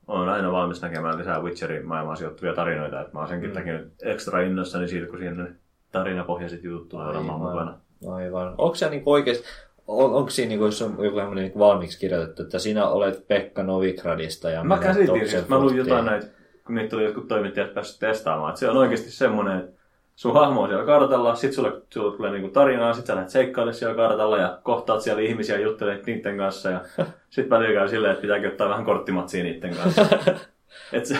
Speaker 3: oon aina valmis näkemään lisää Witcherin maailmaan sijoittuvia tarinoita. Että mä oon senkin mm. takia nyt ekstra innoissani siitä, kun siinä ne tarinapohjaiset jutut tulee olemaan mukana.
Speaker 2: Aivan. Onko se niinku oikeasti, on, onko siinä, niinku, jos on joku niinku valmiiksi kirjoitettu, että sinä olet Pekka Novigradista ja
Speaker 3: Mä käsitin, siis mä luin jotain näitä, kun niitä tuli jotkut toimittajat päässyt testaamaan, että se on oikeasti semmoinen, että sun hahmo on siellä kartalla, sit sulle, sulle tulee niinku tarinaa, sit sä lähdet seikkaille siellä kartalla ja kohtaat siellä ihmisiä ja juttelet niiden kanssa ja sit välillä käy silleen, että pitääkin ottaa vähän korttimatsia niiden kanssa. Et se,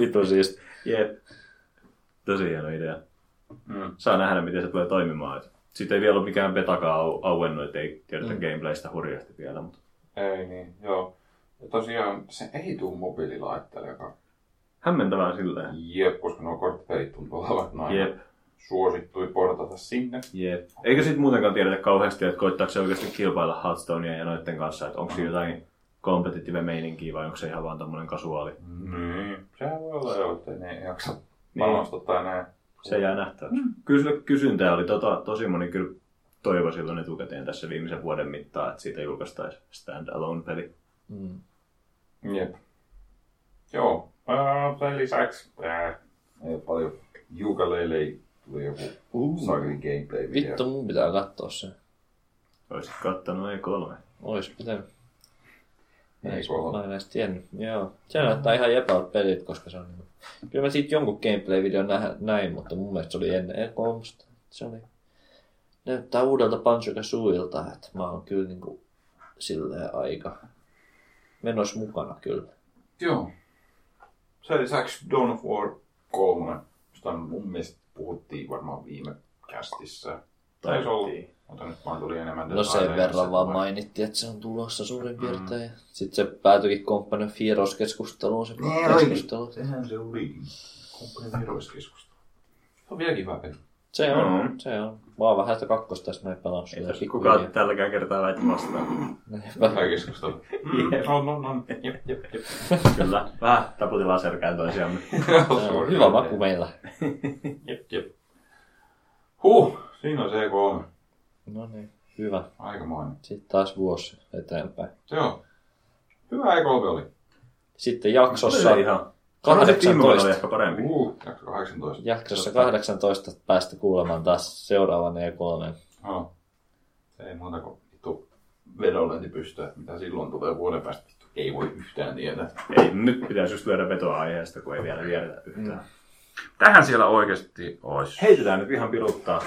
Speaker 2: vitu siis.
Speaker 3: jep. Tosi hieno idea.
Speaker 1: Mm.
Speaker 3: Saa nähdä, miten se tulee toimimaan. Et Sitten ei vielä ole mikään betakaan au- auennut, että ei tiedetä
Speaker 2: Mm.
Speaker 3: gameplaystä hurjasti vielä. Mutta
Speaker 1: Ei niin, joo. Ja tosiaan se ei tuu mobiililaitteelle, joka
Speaker 3: hämmentävää silleen.
Speaker 1: jep, koska nuo korttipelit tuntuu olevan noin
Speaker 3: Jep.
Speaker 1: Suosittui portata sinne.
Speaker 3: Jep. Eikä sitten muutenkaan tiedetä kauheasti, että koittaako se oikeasti kilpailla Hearthstonea ja noiden kanssa, että onko siinä jotain competitive meininkiä vai onko se ihan vaan tommonen kasuaali.
Speaker 1: Niin, sehän voi olla jo, että ne ei jaksa Varmasti ottaen näin.
Speaker 3: Se jää nähtäväksi. Mm. Kyllä kysyntää oli tota, tosi moni kyllä toivo silloin etukäteen tässä viimeisen vuoden mittaan, että siitä julkaistaisiin stand-alone-peli.
Speaker 2: Mm.
Speaker 1: Jep. Joo. Sen lisäksi äh, ei ole paljon Ukulele tuli joku
Speaker 2: Uh.
Speaker 1: sakeli gameplay video.
Speaker 2: Vittu, mun pitää katsoa se.
Speaker 3: Olisit kattanut E3.
Speaker 2: Ois pitänyt. Mä en,
Speaker 1: Ei kolme.
Speaker 2: mä en edes tiennyt. Joo. Se näyttää ihan jepältä pelit, koska se on... niinku- Kyllä mä siitä jonkun gameplay-videon nä- näin, mutta mun mielestä se oli ennen E3. Se oli... Näyttää uudelta Banjo Kazooilta, että mä oon kyllä niinku silleen aika menos mukana kyllä.
Speaker 1: Joo. Sen lisäksi Dawn of War 3, josta mun mielestä puhuttiin varmaan viime kästissä. Taisi olla, mutta nyt vaan tuli enemmän
Speaker 2: No sen verran vaan
Speaker 1: siitä.
Speaker 2: mainittiin, että se on tulossa suurin piirtein. Mm. Sitten se päätyikin Company of Heroes-keskusteluun se
Speaker 1: Niin
Speaker 2: keskustelu.
Speaker 1: Sehän se oli. Kumppanin heroiskeskustelu. Se on vieläkin hyvä peli.
Speaker 2: Se on,
Speaker 3: Mm.
Speaker 2: se on. Mä oon vähän sitä kakkosta, jos mä en pelannut
Speaker 3: Ei
Speaker 2: sitä.
Speaker 3: tässä kukaan tälläkään kertaa väitä vastaan.
Speaker 1: Hyvä keskustelu. Mm, no, no, no. Jep, jep, jep.
Speaker 3: Kyllä. Vähän taputillaan selkään toisiamme.
Speaker 2: Hyvä maku meillä.
Speaker 1: Jep, jep. Huh, siinä on se E3.
Speaker 2: No niin, hyvä.
Speaker 1: Aikamoinen.
Speaker 2: Sitten taas vuosi eteenpäin.
Speaker 1: Joo. Hyvä E3 oli.
Speaker 2: Sitten jaksossa
Speaker 3: Se oli ihan... Sanoisin, että viime vuonna oli
Speaker 2: 18,
Speaker 3: ehkä parempi.
Speaker 1: Uh, jakso 18.
Speaker 2: jaksossa 18 päästä kuulemaan taas seuraavan E E3.
Speaker 1: No. Se ei muuta kuin vittu vedonlyönti pystyä, että mitä silloin tulee vuoden päästä. Vittu, ei voi yhtään tietää.
Speaker 3: Ei, nyt pitäisi just lyödä vetoa aiheesta, kun ei vielä tiedetä yhtään. Mm.
Speaker 4: Tähän siellä oikeasti olisi.
Speaker 3: Heitetään nyt ihan piruttaa.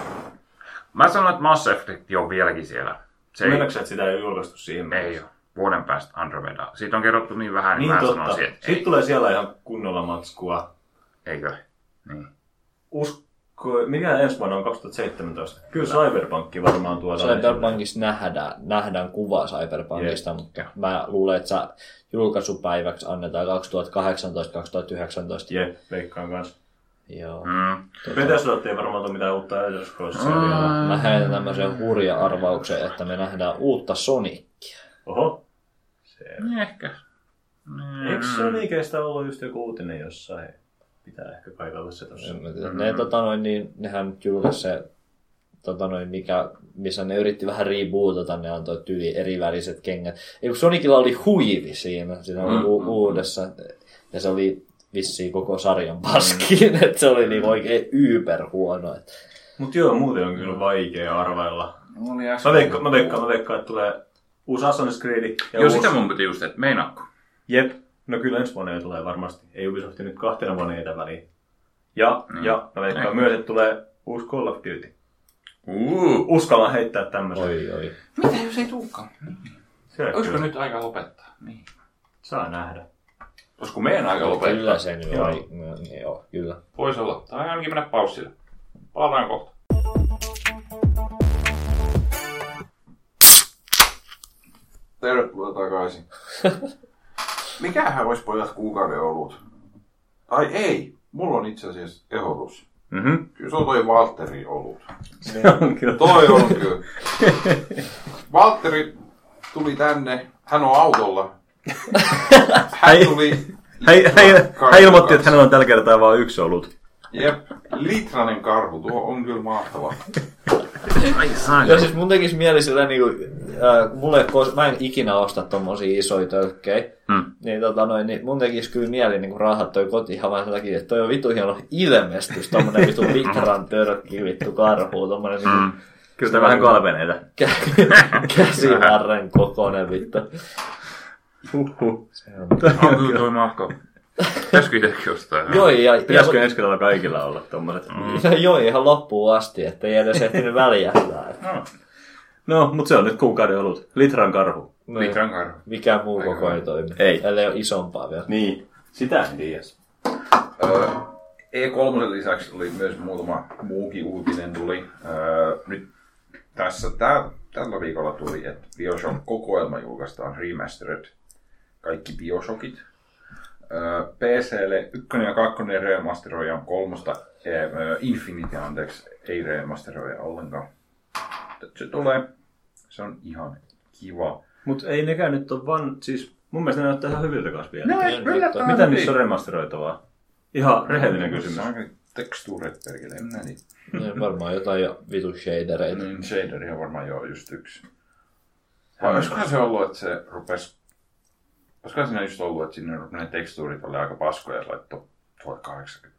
Speaker 4: Mä sanoin, että Mass Effect on vieläkin siellä. Se ei,
Speaker 3: Meinaatko, että sitä ei ole julkaistu siihen?
Speaker 4: ei ole. Vuoden päästä Andromeda. Siitä on kerrottu niin vähän, niin,
Speaker 3: Niin
Speaker 4: mä
Speaker 3: totta.
Speaker 4: sanoisin, että
Speaker 3: Sitten
Speaker 4: ei.
Speaker 3: tulee siellä ihan kunnolla matskua.
Speaker 4: Eikö? Niin.
Speaker 3: Usko, mikä ensi vuonna on 2017? Kyllä Cyberpunk varmaan tuodaan.
Speaker 2: Cyberpunkissa nähdään, nähdään kuva Cyberpunkista, mutta mä luulen, että sä julkaisupäiväksi annetaan 2018-2019.
Speaker 3: Jep, veikkaan kanssa.
Speaker 2: Joo.
Speaker 4: Mm.
Speaker 3: Bethesda ei varmaan tule mitään uutta Elder Scrollsia
Speaker 4: Mm.
Speaker 2: Mä heitän tämmöisen hurja arvauksen, että me nähdään uutta Sonicia.
Speaker 3: Oho. Se.
Speaker 4: Ehkä. Mm.
Speaker 3: Eikö Soniceista ollut just joku uutinen jossain? Pitää ehkä kaivella se
Speaker 2: mä tiedä. Ne, tota noin, niin, nehän nyt julkaisi se, tota noin, mikä, missä ne yritti vähän rebootata, ne antoi tyyli eri väriset kengät. Ei kun Sonicilla oli huivi siinä, siinä mm, u- uudessa, ja se oli vissiin koko sarjan paskiin, mm. että se oli niin oikein yber huono. Että
Speaker 3: Mut joo, muuten on kyllä vaikea arvailla. Mä veikkaan, mä veikkaan, mä veikkaan, että tulee uusi Assassin's Creed. Ja
Speaker 4: Joo,
Speaker 3: uusi...
Speaker 4: sitä mun piti just, että meinaatko?
Speaker 3: Jep. No kyllä ensi vuonna tulee varmasti. Ei Ubisoft nyt kahtena vuonna etä väliin. Ja,
Speaker 4: Mm.
Speaker 3: ja mä veikkaan myös, että tulee uusi Call of Duty.
Speaker 4: Uh.
Speaker 3: Uskallan heittää tämmöisen.
Speaker 2: oi oi.
Speaker 4: Mitä jos ei tulekaan?
Speaker 3: Se on
Speaker 1: Olisiko nyt aika lopettaa?
Speaker 4: Niin.
Speaker 3: Saa nähdä.
Speaker 1: Olisiko meidän aika lopettaa?
Speaker 2: Kyllä se nyt
Speaker 3: Joo.
Speaker 2: niin joo, kyllä.
Speaker 1: Voisi olla. Tai ainakin mennä paussille. Palataan kohta. Tervetuloa takaisin. Mikähän olisi pojat kuukauden olut? Ai ei, mulla on itse asiassa ehdotus.
Speaker 3: Mhm.
Speaker 1: Kyllä se on toi Valtteri olut.
Speaker 3: Se on kyllä.
Speaker 1: Toi on kyllä. Valtteri tuli tänne, hän on autolla. Hän tuli...
Speaker 3: Hän, hän, hän ilmoitti, että hänellä on tällä kertaa vain yksi olut.
Speaker 1: Jep, litranen karhu, tuo on kyllä mahtava.
Speaker 2: Ja siis mun tekisi mieli sillä niinku, äh, mulle, kos- mä en ikinä osta tommosia isoja tölkkejä,
Speaker 4: Hmm.
Speaker 2: niin, tota noin, niin mun tekisi kyllä mieli niinku rahat toi kotiin ihan vaan sen takia, että toi on vitu hieno ilmestys, tommonen vitu litran törkki vittu karhu, tommonen niinku
Speaker 4: Mm.
Speaker 3: Kyllä sitä vähän kalpeneita.
Speaker 2: kä- käsivarren kokonen vittu.
Speaker 3: Huhhuh.
Speaker 2: Se on.
Speaker 4: On kyllä toi mahtava. Pitäisikö itsekin ostaa?
Speaker 2: Joo, ja,
Speaker 3: Pitäisikö ensi kerralla kaikilla olla tommoset?
Speaker 2: ja joo, ihan loppuun asti, ettei edes ehtinyt väljähtää.
Speaker 4: No,
Speaker 3: No, mutta se on nyt kuukauden olut. Litran karhu.
Speaker 2: No,
Speaker 1: Litran karhu.
Speaker 2: mikään muu
Speaker 1: Aika
Speaker 2: koko ei toimi.
Speaker 3: Ei.
Speaker 2: Ellei ole isompaa vielä.
Speaker 3: Niin. Sitä en tiedä.
Speaker 1: Öö, E3 lisäksi oli myös muutama muukin uutinen tuli. Öö, nyt tässä tää, tällä viikolla tuli, että Bioshock-kokoelma julkaistaan remastered. Kaikki Bioshockit. PClle ykkönen ja kakkonen remasteroidaan kolmosta, öö, Infinite anteeksi, ei remasteroida ollenkaan. Se tulee, se on ihan kiva.
Speaker 3: Mutta ei nekään nyt ole vaan, siis mun mielestä ne näyttää ihan hyviltä kanssa vielä.
Speaker 1: No,
Speaker 2: Kyllä,
Speaker 1: yllättävän
Speaker 3: Mitä
Speaker 1: hyvin.
Speaker 3: niissä on remasteroitavaa? Ihan rehellinen kysymys.
Speaker 1: Se on Tekstuurit perkele, en tiedä.
Speaker 2: Niin, varmaan jotain jo vitu shadereita.
Speaker 1: Niin, shaderi on varmaan joo just yksi. Vai olisikohan se ollut, että se rupes... Olisikohan siinä just ollut, että sinne ne tekstuurit oli aika paskoja, se laittoi 1080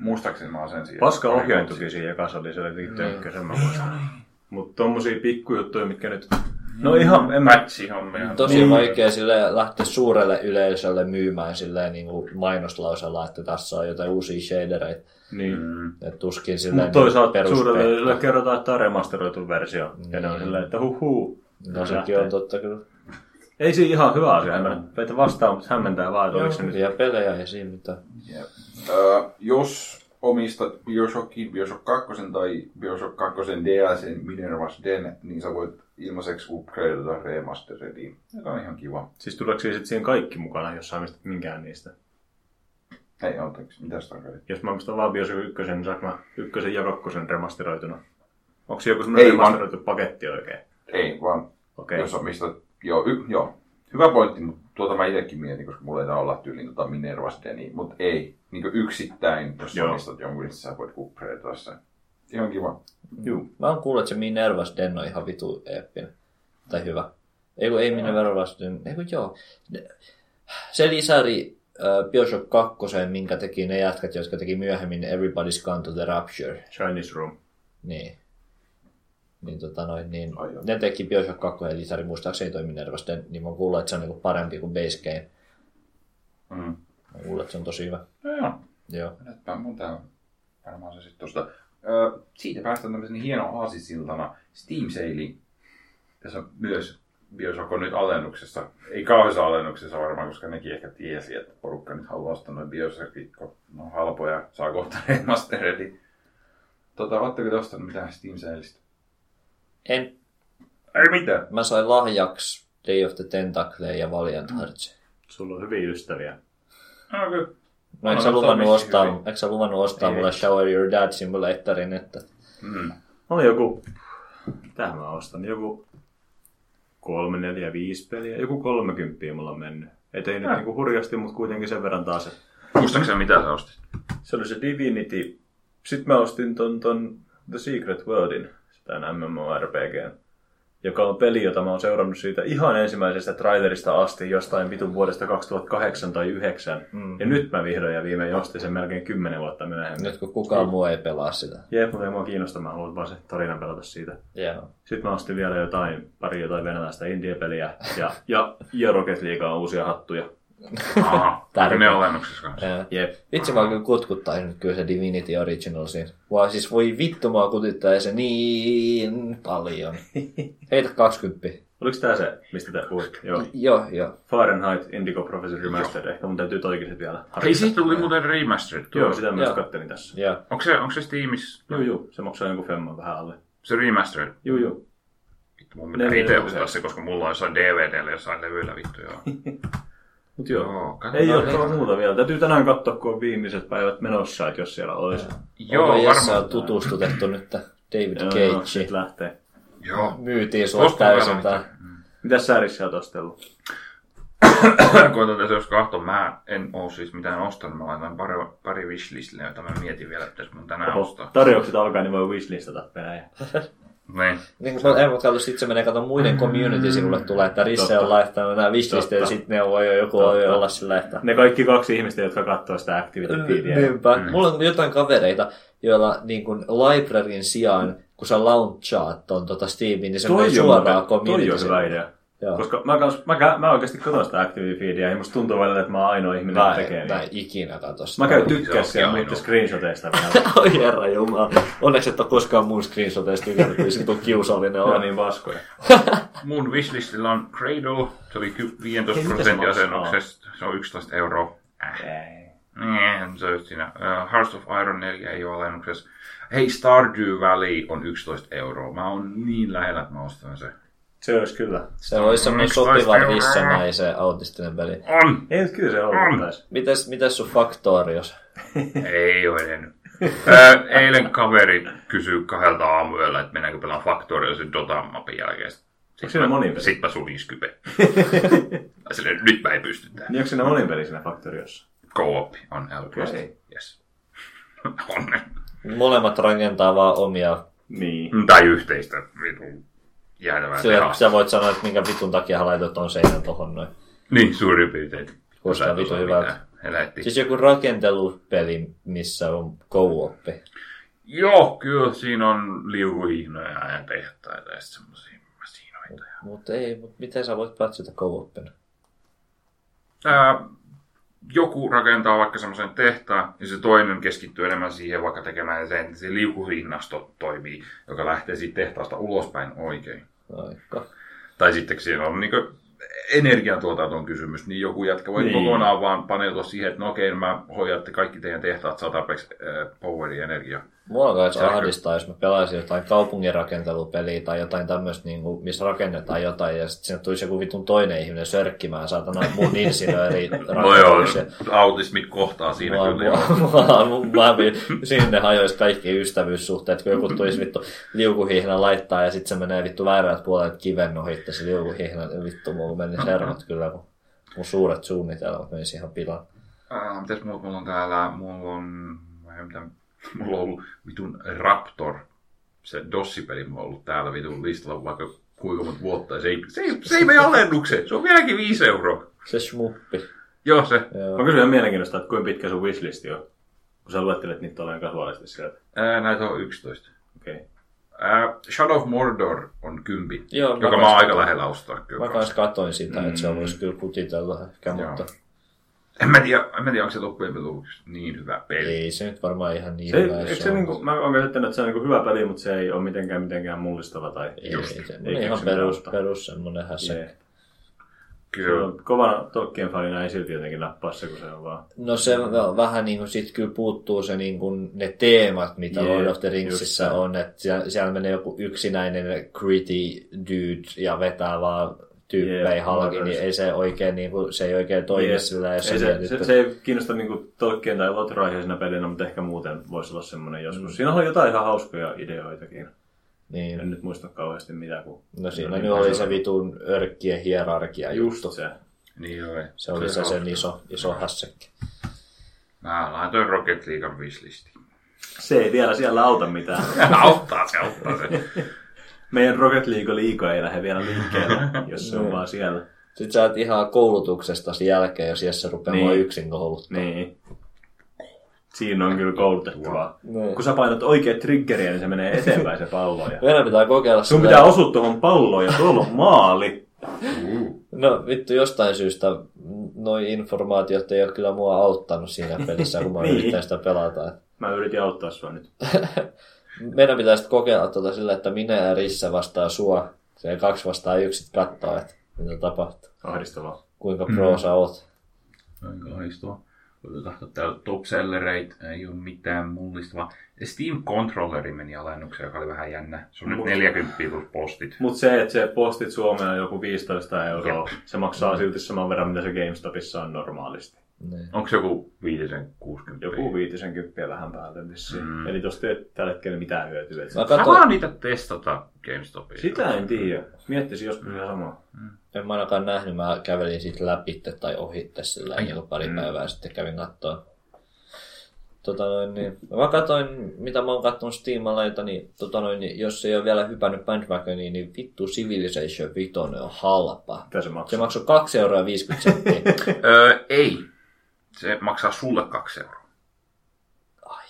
Speaker 1: Muistaakseni mä sen siihen.
Speaker 3: Paska ohjaintukin siinä ekassa oli se jotenkin tönkkösen, mä muistan. Mutta tommosia pikkujuttuja, mitkä nyt... No ihan, en mä...
Speaker 1: Match-hommia.
Speaker 2: Tosi
Speaker 3: Niin.
Speaker 2: vaikea sille lähteä suurelle yleisölle myymään silleen niin kuin mainoslausella, että tässä on jotain uusia shadereita.
Speaker 3: Niin.
Speaker 1: Mm.
Speaker 2: Et tuskin silleen
Speaker 3: Mutta toisaalta
Speaker 2: perus-
Speaker 3: suurelle yleisölle kerrotaan, että tämä on remasteroitu versio. Ja ne on silleen, että huhuu.
Speaker 2: No sekin on totta kyllä.
Speaker 3: Ei siinä ihan hyvä asia, hämmennä. Peitä vastaan, mutta hämmentää vaan, että oliko se nyt...
Speaker 2: Ja pelejä ei siinä mitään.
Speaker 1: Jep. Öö, jos omistat Bioshockin, Bioshock 2 tai Bioshock 2 DLC Minerva's Den, niin sä voit ilmaiseksi upgradeata remasterediin. Joka on ihan kiva.
Speaker 3: Siis tuleeko siinä sit siihen kaikki mukana, jos sä mistä minkään niistä?
Speaker 1: Ei, anteeksi, mitä sitä tarkoitit?
Speaker 3: Jos mä omistan vaan Bioshock 1, niin saanko mä ykkösen ja kakkosen remasteroituna? Onko se joku semmoinen
Speaker 1: Ei, vaan-
Speaker 3: remasteroitu paketti oikein?
Speaker 1: Ei, vaan
Speaker 3: Okei.
Speaker 1: jos omistat... Joo, y, joo, hyvä pointti, mutta tuota mä itsekin mietin, koska mulla ei olla tyyliin tota Minerva's Deni, mutta ei. Niin yksittäin, jos
Speaker 3: Joo.
Speaker 1: omistat jonkun, niin sä voit upgradeata sen. Ihan kiva.
Speaker 3: Juu.
Speaker 2: Mä oon kuullut, että se Minervas Den on ihan vitu eeppinen. Tai hyvä. Ei kun ei Minervas Den, ei kun joo. Se lisäri äh, Bioshock 2, minkä teki ne jätkät, jotka teki myöhemmin Everybody's Gone to the Rapture.
Speaker 3: Chinese Room.
Speaker 2: Niin. Niin, tota noin, niin ne teki Bioshock 2 lisäri, muistaakseni toi Minervas Den, niin mä kuullut, että se on niinku parempi kuin Base Game.
Speaker 1: Mm.
Speaker 2: Mä kuullut, että se on tosi hyvä.
Speaker 1: No joo.
Speaker 2: Joo.
Speaker 1: Näyttää mun tää varmaan se sitten tosta. Öö, siitä päästään tämmöisen hieno aasisiltana Steam Sailing. Tässä on myös Bioshock on nyt alennuksessa. Ei kauheassa alennuksessa varmaan, koska nekin ehkä tiesi, että porukka nyt haluaa ostaa noin Bioshockit, kun ne on halpoja, saa kohta remasteredi. Tota, ootteko te ostanut mitään Steam Sailista?
Speaker 2: En,
Speaker 1: Ei mitään.
Speaker 2: mä sain lahjaksi Day of the Tentacle ja Valiant Hearts.
Speaker 3: Sulla on hyviä ystäviä.
Speaker 1: No kyllä.
Speaker 2: No eikö sä luvannut ostaa, eikö sä luvannut ostaa mulle Shower Your Dad Simulatorin, että
Speaker 1: Mm.
Speaker 3: Oli joku... Tähän mä ostan. Joku kolme, neljä, viisi peliä. Joku 30 mulla on mennyt. Et ei nyt niinku hurjasti, mutta kuitenkin sen verran taas. että
Speaker 4: Muistaakseni mitä sä ostit?
Speaker 3: Se oli se Divinity. Sitten mä ostin ton, ton The Secret Worldin, sitä MMORPG, joka on peli, jota mä oon seurannut siitä ihan ensimmäisestä trailerista asti jostain vitun vuodesta 2008 tai 2009. Mm. Ja nyt mä vihdoin ja viimein ostin sen melkein 10 vuotta myöhemmin.
Speaker 2: nyt kun kukaan muu ei pelaa sitä.
Speaker 3: Jep, mutta ei mua kiinnosta, mä haluan vaan se tarinan pelata siitä.
Speaker 2: Joo.
Speaker 3: Sitten mä ostin vielä jotain, pari jotain venäläistä indie-peliä ja, ja, ja Rocket Leaguea uusia hattuja.
Speaker 4: Aha,
Speaker 2: Tärkeä.
Speaker 4: ne alennuksessa kanssa.
Speaker 2: Joo.
Speaker 3: Jep.
Speaker 2: Vitsi vaan kyllä kutkuttaisi nyt kyllä se Divinity Original siinä. Vaan siis voi vittu mua kutittaa se niin paljon. Heitä 20.
Speaker 3: Oliko tää se, mistä tää puhuit? Joo.
Speaker 2: Joo, joo.
Speaker 3: Fahrenheit Indigo Professor Remastered. Ehkä mun täytyy toikin sit vielä
Speaker 4: Hei,
Speaker 3: harkita.
Speaker 4: siitä tuli muuten remastered. tuo.
Speaker 3: Joo, sitä myös
Speaker 2: Joo.
Speaker 3: kattelin tässä.
Speaker 2: Joo.
Speaker 4: Onko se, onko se Steamissa?
Speaker 3: Juu, juu. Se maksaa jonkun femman vähän alle.
Speaker 4: Se remastered.
Speaker 3: Juu, juu.
Speaker 4: Vittu, mun pitää itse ostaa se, koska mulla on jossain DVDllä jossain levyillä vittu joo.
Speaker 3: Mut joo.
Speaker 4: Joo.
Speaker 3: Ei ole tuolla muuta vielä. Täytyy tänään katsoa, kun on viimeiset päivät menossa, että jos siellä olisi.
Speaker 4: Joo,
Speaker 2: Onko
Speaker 4: varmaan.
Speaker 2: tutustutettu nyt David
Speaker 3: Joo, joo,
Speaker 2: Cage.
Speaker 3: sit lähtee.
Speaker 4: Joo.
Speaker 2: Myytiin
Speaker 4: Ostan
Speaker 2: täysin.
Speaker 3: Mitäs säärissä sä oot ostellut?
Speaker 4: Koitan tässä jos kahto. Mä en oo siis mitään ostanut. Mä laitan pari, pari wishlistille, joita mä mietin vielä, että pitäis mun tänään
Speaker 3: Oho,
Speaker 4: ostaa.
Speaker 3: tarjoukset alkaa, niin voi wishlistata pelejä.
Speaker 4: Niin.
Speaker 2: Niin kuin ei, mutta kato, sit se menee, kato muiden community-sivulle tulee, että Risse on laittanut nämä wishlisteja, ja sitten ne voi jo joku voi
Speaker 3: Totta.
Speaker 2: olla sillä, että
Speaker 3: Ne kaikki kaksi ihmistä, jotka katsoo sitä activity.
Speaker 2: Niinpä. Mm. Mulla on jotain kavereita, joilla niin kuin libraryn sijaan, kun sä launchaat ton tota Steamiin, niin se menee suoraan
Speaker 3: muuten- toi
Speaker 2: community
Speaker 3: on hyvä idea.
Speaker 2: Joo.
Speaker 3: Koska mä, kans, mä, kä- mä oikeasti katson sitä activity feedia ja musta tuntuu välillä, että mä oon ainoa ihminen, joka tekee
Speaker 2: en- mä
Speaker 3: niin.
Speaker 2: en ikinä katso sitä.
Speaker 3: Mä käyn
Speaker 4: on
Speaker 3: siellä
Speaker 4: ainoa.
Speaker 3: muiden screenshoteista vielä.
Speaker 2: Oi herra jumala. Onneksi et ole koskaan mun screenshoteista tykännyt, kyllä se tuu kiusallinen
Speaker 3: Ne on
Speaker 2: on.
Speaker 3: niin paskoja.
Speaker 4: Mun wishlistillä on Cradle. Se oli ky- 15
Speaker 3: Hei, mitä se
Speaker 4: prosentin asennuksesta. Se on 11 euroa. Äh.
Speaker 3: Ei.
Speaker 4: Nee, se on just siinä. Uh, Hearts of Iron 4 ei ole alennuksessa. Hei, Stardew Valley on 11 euroa. Mä oon niin lähellä, että mä ostan sen.
Speaker 3: Se olisi kyllä.
Speaker 2: Se olisi semmoinen
Speaker 4: 11
Speaker 2: sopiva
Speaker 4: euroa.
Speaker 2: rissanaisen autistinen peli.
Speaker 4: On!
Speaker 3: Ei nyt kyllä se
Speaker 4: On.
Speaker 3: taas.
Speaker 2: Mites, mites sun Factorios?
Speaker 4: Ei ole edennyt. Ö, eilen kaveri kysyi kahdelta aamuyöllä, että mennäänkö pelaan Factoria sen Dota-mapin jälkeen.
Speaker 3: Onko siinä monin peli?
Speaker 4: Sitten mä sulin Skype. Mä silleen, nyt mä ei pysty tähän.
Speaker 3: Niin onko siinä monin peli siinä Factoriossa?
Speaker 4: Co-op on L+.
Speaker 3: Okei.
Speaker 4: Yes.
Speaker 1: On ne.
Speaker 2: Molemmat rakentaa vaan omia.
Speaker 3: Niin.
Speaker 1: Tai yhteistä vitun jäätävää tehasta.
Speaker 2: sä voit sanoa, että minkä vitun takia laitoit ton seinän tohon noin.
Speaker 1: Niin, suurin piirtein. Sä
Speaker 2: vitun
Speaker 1: osaa
Speaker 2: hyvältä.
Speaker 1: Helvetti.
Speaker 2: Siis joku rakentelupeli, missä on co-oppi.
Speaker 1: Joo, kyllä siinä on liukuhihnoja ja tehtaita ja sitten semmosia masinoita.
Speaker 2: Mutta ei, mutta miten sä voit co-oppina?
Speaker 1: Ää, joku rakentaa vaikka semmoisen tehtaan, ja se toinen keskittyy enemmän siihen vaikka tekemään sen, että se liukuhihnasto toimii, joka lähtee siitä tehtaasta ulospäin oikein.
Speaker 2: Aika.
Speaker 1: Tai sitten siellä on niin energiantuotanton kysymys, niin joku jätkä voi
Speaker 3: Niin.
Speaker 1: kokonaan vaan paneutua siihen, että no okei, mä hoidatte kaikki teidän tehtaat saa tarpeeksi äh, poweria energiaa.
Speaker 2: Mua kai
Speaker 1: Sähkö.
Speaker 2: ahdistaa, jos mä pelaisin jotain kaupunginrakentelupeliä tai jotain tämmöistä, niin kuin, missä rakennetaan jotain ja sitten sinne tulisi joku vitun toinen ihminen sörkkimään saatana mun insinööri
Speaker 1: No joo, autismit kohtaa siinä
Speaker 2: Mua,
Speaker 1: kyllä.
Speaker 2: mua, mua, mua, sinne hajoisi kaikki ystävyyssuhteet, kun joku tulisi vittu liukuhihna laittaa ja sitten se menee vittu väärät puolet kiven ohitte se liukuhihna. Vittu, mulla meni servot kyllä, kun mun suuret suunnitelmat menisi ihan pilaan.
Speaker 1: Äh, mitäs mulla, mulla on täällä, mulla on, mitä, mulla on ollut vitun Raptor, se Dossipeli mulla on ollut täällä vitun listalla vaikka kuinka monta vuotta, ja se ei, se ei, se ei mene alennukseen, se on vieläkin 5 euroa.
Speaker 2: Se smuppi.
Speaker 1: Joo, se.
Speaker 2: Joo.
Speaker 3: Mä kysyn ihan mielenkiintoista, että kuinka pitkä sun wishlisti on, kun sä luettelet niitä olleen kasuaalisti sieltä.
Speaker 1: Ää, näitä on 11.
Speaker 3: Okei. Okay.
Speaker 1: Ää, Shadow of Mordor on kympi,
Speaker 2: Joo,
Speaker 1: joka mä oon aika lähellä ostaa kyllä.
Speaker 2: Mä kans katoin sitä, että se voisi kyllä kutitella ehkä,
Speaker 1: Joo.
Speaker 2: mutta
Speaker 1: En mä tiedä, en mä tiedä onko se loppujen lopuksi niin hyvä peli.
Speaker 2: ei se nyt varmaan ihan niin
Speaker 3: Se,
Speaker 2: hyvä.
Speaker 3: eikö se
Speaker 2: on.
Speaker 3: niinku, mä oon käsittänyt, että se on niinku hyvä peli, mutta se ei ole mitenkään mitenkään mullistava tai...
Speaker 2: Ei,
Speaker 1: just.
Speaker 2: ei, se,
Speaker 3: Ei
Speaker 2: ihan perus, perus semmonen hässäkkä.
Speaker 3: Jee. Se
Speaker 1: Kyllä.
Speaker 3: on kovana Tolkien fanina ei silti jotenkin nappaa se, kun se on vaan...
Speaker 2: No se on vähän niin kuin sit kyllä puuttuu se niin kuin ne teemat, mitä
Speaker 3: Jee,
Speaker 2: Lord of the Ringsissä
Speaker 3: se.
Speaker 2: on, että siellä, siellä menee joku yksinäinen gritty dude ja vetää vaan tyyppejä
Speaker 3: Jee,
Speaker 2: halki, niin ei se oikein, niin kuin, se ei oikein toimi
Speaker 3: Jee.
Speaker 2: sillä, jos
Speaker 3: ei se, se,
Speaker 2: että-
Speaker 3: se, ei kiinnosta niinku Tolkien tai Lotraiheisena pelinä, mutta ehkä muuten voisi olla semmoinen joskus. Siinä on jotain ihan hauskoja ideoitakin.
Speaker 2: niin.
Speaker 3: En nyt muista kauheasti mitä, kun...
Speaker 2: No siinä
Speaker 3: niin
Speaker 2: nyt oli
Speaker 3: paljon.
Speaker 2: se vitun örkkien hierarkia
Speaker 3: Just
Speaker 2: juttu.
Speaker 3: se.
Speaker 1: Niin joo.
Speaker 2: Se oli se sen iso, iso hässäkkä.
Speaker 1: Mä laitoin Rocket Leaguean wishlistiin.
Speaker 3: Se ei vielä siellä auta mitään.
Speaker 1: auttaa se, auttaa se.
Speaker 3: Meidän Rocket League liiga ei lähde vielä liikkeelle, jos se on vaan siellä.
Speaker 2: Sitten sä oot ihan koulutuksesta sen jälkeen, jos Jesse rupeaa
Speaker 3: Niin.
Speaker 2: niin. yksin kouluttaa.
Speaker 3: Niin. Siinä on kyllä koulutettavaa.
Speaker 2: Niin.
Speaker 3: Kun sä painat oikea triggeriä, niin se menee eteenpäin se pallo. Ja...
Speaker 2: Meidän pitää kokeilla
Speaker 3: Sun pitää osua tuohon palloon ja tuolla on maali.
Speaker 2: No vittu jostain syystä noi informaatiot ei ole kyllä mua auttanut siinä pelissä, kun mä
Speaker 3: Niin.
Speaker 2: yritän sitä pelata.
Speaker 3: Mä yritin auttaa sua nyt.
Speaker 2: Meidän pitää sitten kokeilla tuota sillä, että minä ja Rissa vastaa sua. Se kaksi vastaa yksi sit kattoo, että mitä tapahtuu.
Speaker 3: Ahdistavaa.
Speaker 2: Kuinka pro sä oot.
Speaker 1: Aika haistua. Voitu katsoa täällä Top Sellerate, ei ole mitään mullistavaa. Steam Controlleri meni alennukseen, joka oli vähän jännä. Se on nyt
Speaker 3: Mut-
Speaker 1: 40 plus postit.
Speaker 3: Mut se, että se postit Suomeen on joku 15 euroa,
Speaker 1: Jep.
Speaker 3: se maksaa silti saman verran, mitä se GameStopissa on normaalisti.
Speaker 2: Niin.
Speaker 1: Onko se joku 560?
Speaker 3: Joku 50 vähän päälle vissiin.
Speaker 1: Mm.
Speaker 3: Mm. Eli tosta ei tällä hetkellä mitään hyötyä.
Speaker 2: Mä
Speaker 1: Katsoin.
Speaker 2: katsoin,
Speaker 1: niitä testata GameStopissa.
Speaker 3: Sitä en tiedä. Miettisin joskus ihan samaa.
Speaker 2: en mä ainakaan nähnyt, mä kävelin siitä läpi tai ohitte sillä niin pari
Speaker 3: Mm.
Speaker 2: päivää sitten kävin kattoon. Tota noin, niin, mä katsoin, mitä mä oon kattonut Steamaleita, niin, tota noin, niin jos ei ole vielä hypännyt bandwagoniin, niin vittu Civilization 5 on halpa.
Speaker 3: Mitä se
Speaker 2: maksoi 2 euroa 50 senttiä.
Speaker 1: Öö, ei. Se maksaa sulle kaksi euroa.
Speaker 2: Ai?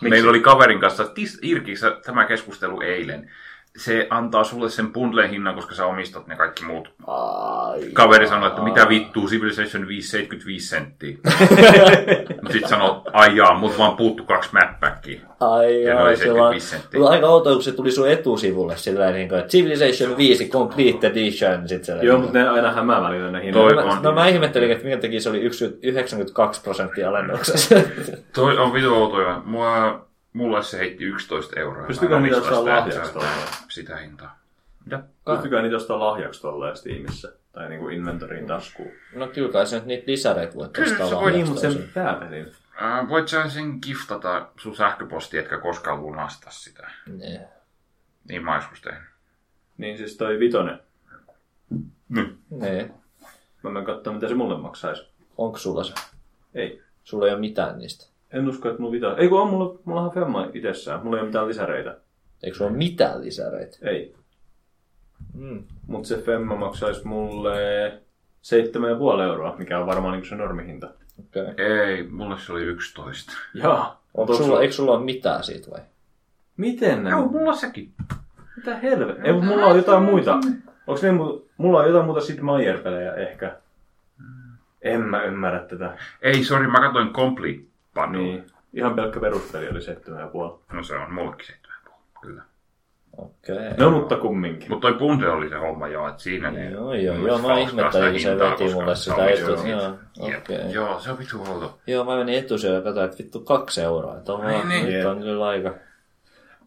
Speaker 1: Meillä oli kaverin kanssa tis, Irkissä tämä keskustelu eilen. Se antaa sulle sen bundlen hinnan, koska sä omistat ne kaikki muut.
Speaker 2: Ai,
Speaker 1: Kaveri sanoi, että mitä vittua, Civilization 5, 75 senttiä. Mutta sit sanoi, ai jaa, mut vaan puuttu kaksi mapbackia.
Speaker 2: ai,
Speaker 1: Ja oli
Speaker 2: sillä on,
Speaker 1: 75 senttiä.
Speaker 2: Aika outoa, kun se tuli sun etusivulle sillä niin kuin, että Civilization 5 Complete Edition. Sit siellä,
Speaker 3: Joo,
Speaker 2: niin
Speaker 3: mutta ne aina hämää välillä ne
Speaker 1: Toi
Speaker 3: hinnat.
Speaker 2: No,
Speaker 1: on-
Speaker 2: no mä ihmettelin, että minkä takia se oli yksi- 92 prosenttia alennuksessa.
Speaker 1: Toi on vitu outoja. Mua, mulle se heitti 11 euroa. En
Speaker 3: niitä
Speaker 1: sitä,
Speaker 3: lahjaksi tolleen?
Speaker 1: Sitä hintaa. Mitä?
Speaker 3: Pystykö niitä ostaa lahjaksi tolleen Steamissa? Tai niinku inventoriin taskuun?
Speaker 2: no kyllä kai sä nyt niitä lisäreitä voit
Speaker 1: Kyllä,
Speaker 2: ostaa lahjasta
Speaker 3: Niin, mutta sen pääpelin.
Speaker 1: Äh, voit sä sen giftata sun sähköposti, etkä koskaan lunasta sitä.
Speaker 2: Niin.
Speaker 1: Niin mä joskus tehnyt.
Speaker 3: Niin siis toi vitonen.
Speaker 2: Niin.
Speaker 3: Mä menen katsomaan, mitä se mulle maksaisi.
Speaker 2: Onko sulla se?
Speaker 3: Ei.
Speaker 2: Sulla ei ole mitään niistä.
Speaker 3: En usko, että mulla vita. Ei kun on mulla, mulla on Femma itsessään. Mulla ei ole mitään lisäreitä.
Speaker 2: Eikö sulla ole mitään lisäreitä?
Speaker 3: Ei.
Speaker 2: Mm.
Speaker 3: Mutta se Femma maksaisi mulle 7,5 euroa, mikä on varmaan niin se normihinta.
Speaker 2: Okay.
Speaker 1: Ei, mulle se oli 11.
Speaker 3: Jaa.
Speaker 2: Onko sulla, eikö sulla ole mitään siitä vai?
Speaker 3: Miten ne?
Speaker 1: Joo, mulla sekin.
Speaker 3: Mitä helvettiä? Ei, mulla on jotain muita. Onks ne, mu- mulla on jotain muuta Sid Meier-pelejä ehkä. En mä ymmärrä tätä.
Speaker 1: Ei, sori, mä katsoin Complete Bundle.
Speaker 3: Niin. Ihan pelkkä peruspeli oli 7,5.
Speaker 1: No se on mullekin 7,5, kyllä.
Speaker 2: Okei. Okay.
Speaker 3: No mutta kumminkin.
Speaker 1: Mutta toi Bundle oli se homma joo, että siinä ne...
Speaker 2: Joo, joo, joo, mä ihmettelin, se veti mulle sitä etu. Joo, okei.
Speaker 1: Joo, se on vittu outo.
Speaker 2: Joo, mä menin etusijoille ja katsoin, että vittu kaksi euroa. Että on,
Speaker 1: Niin, niin.
Speaker 2: on kyllä aika.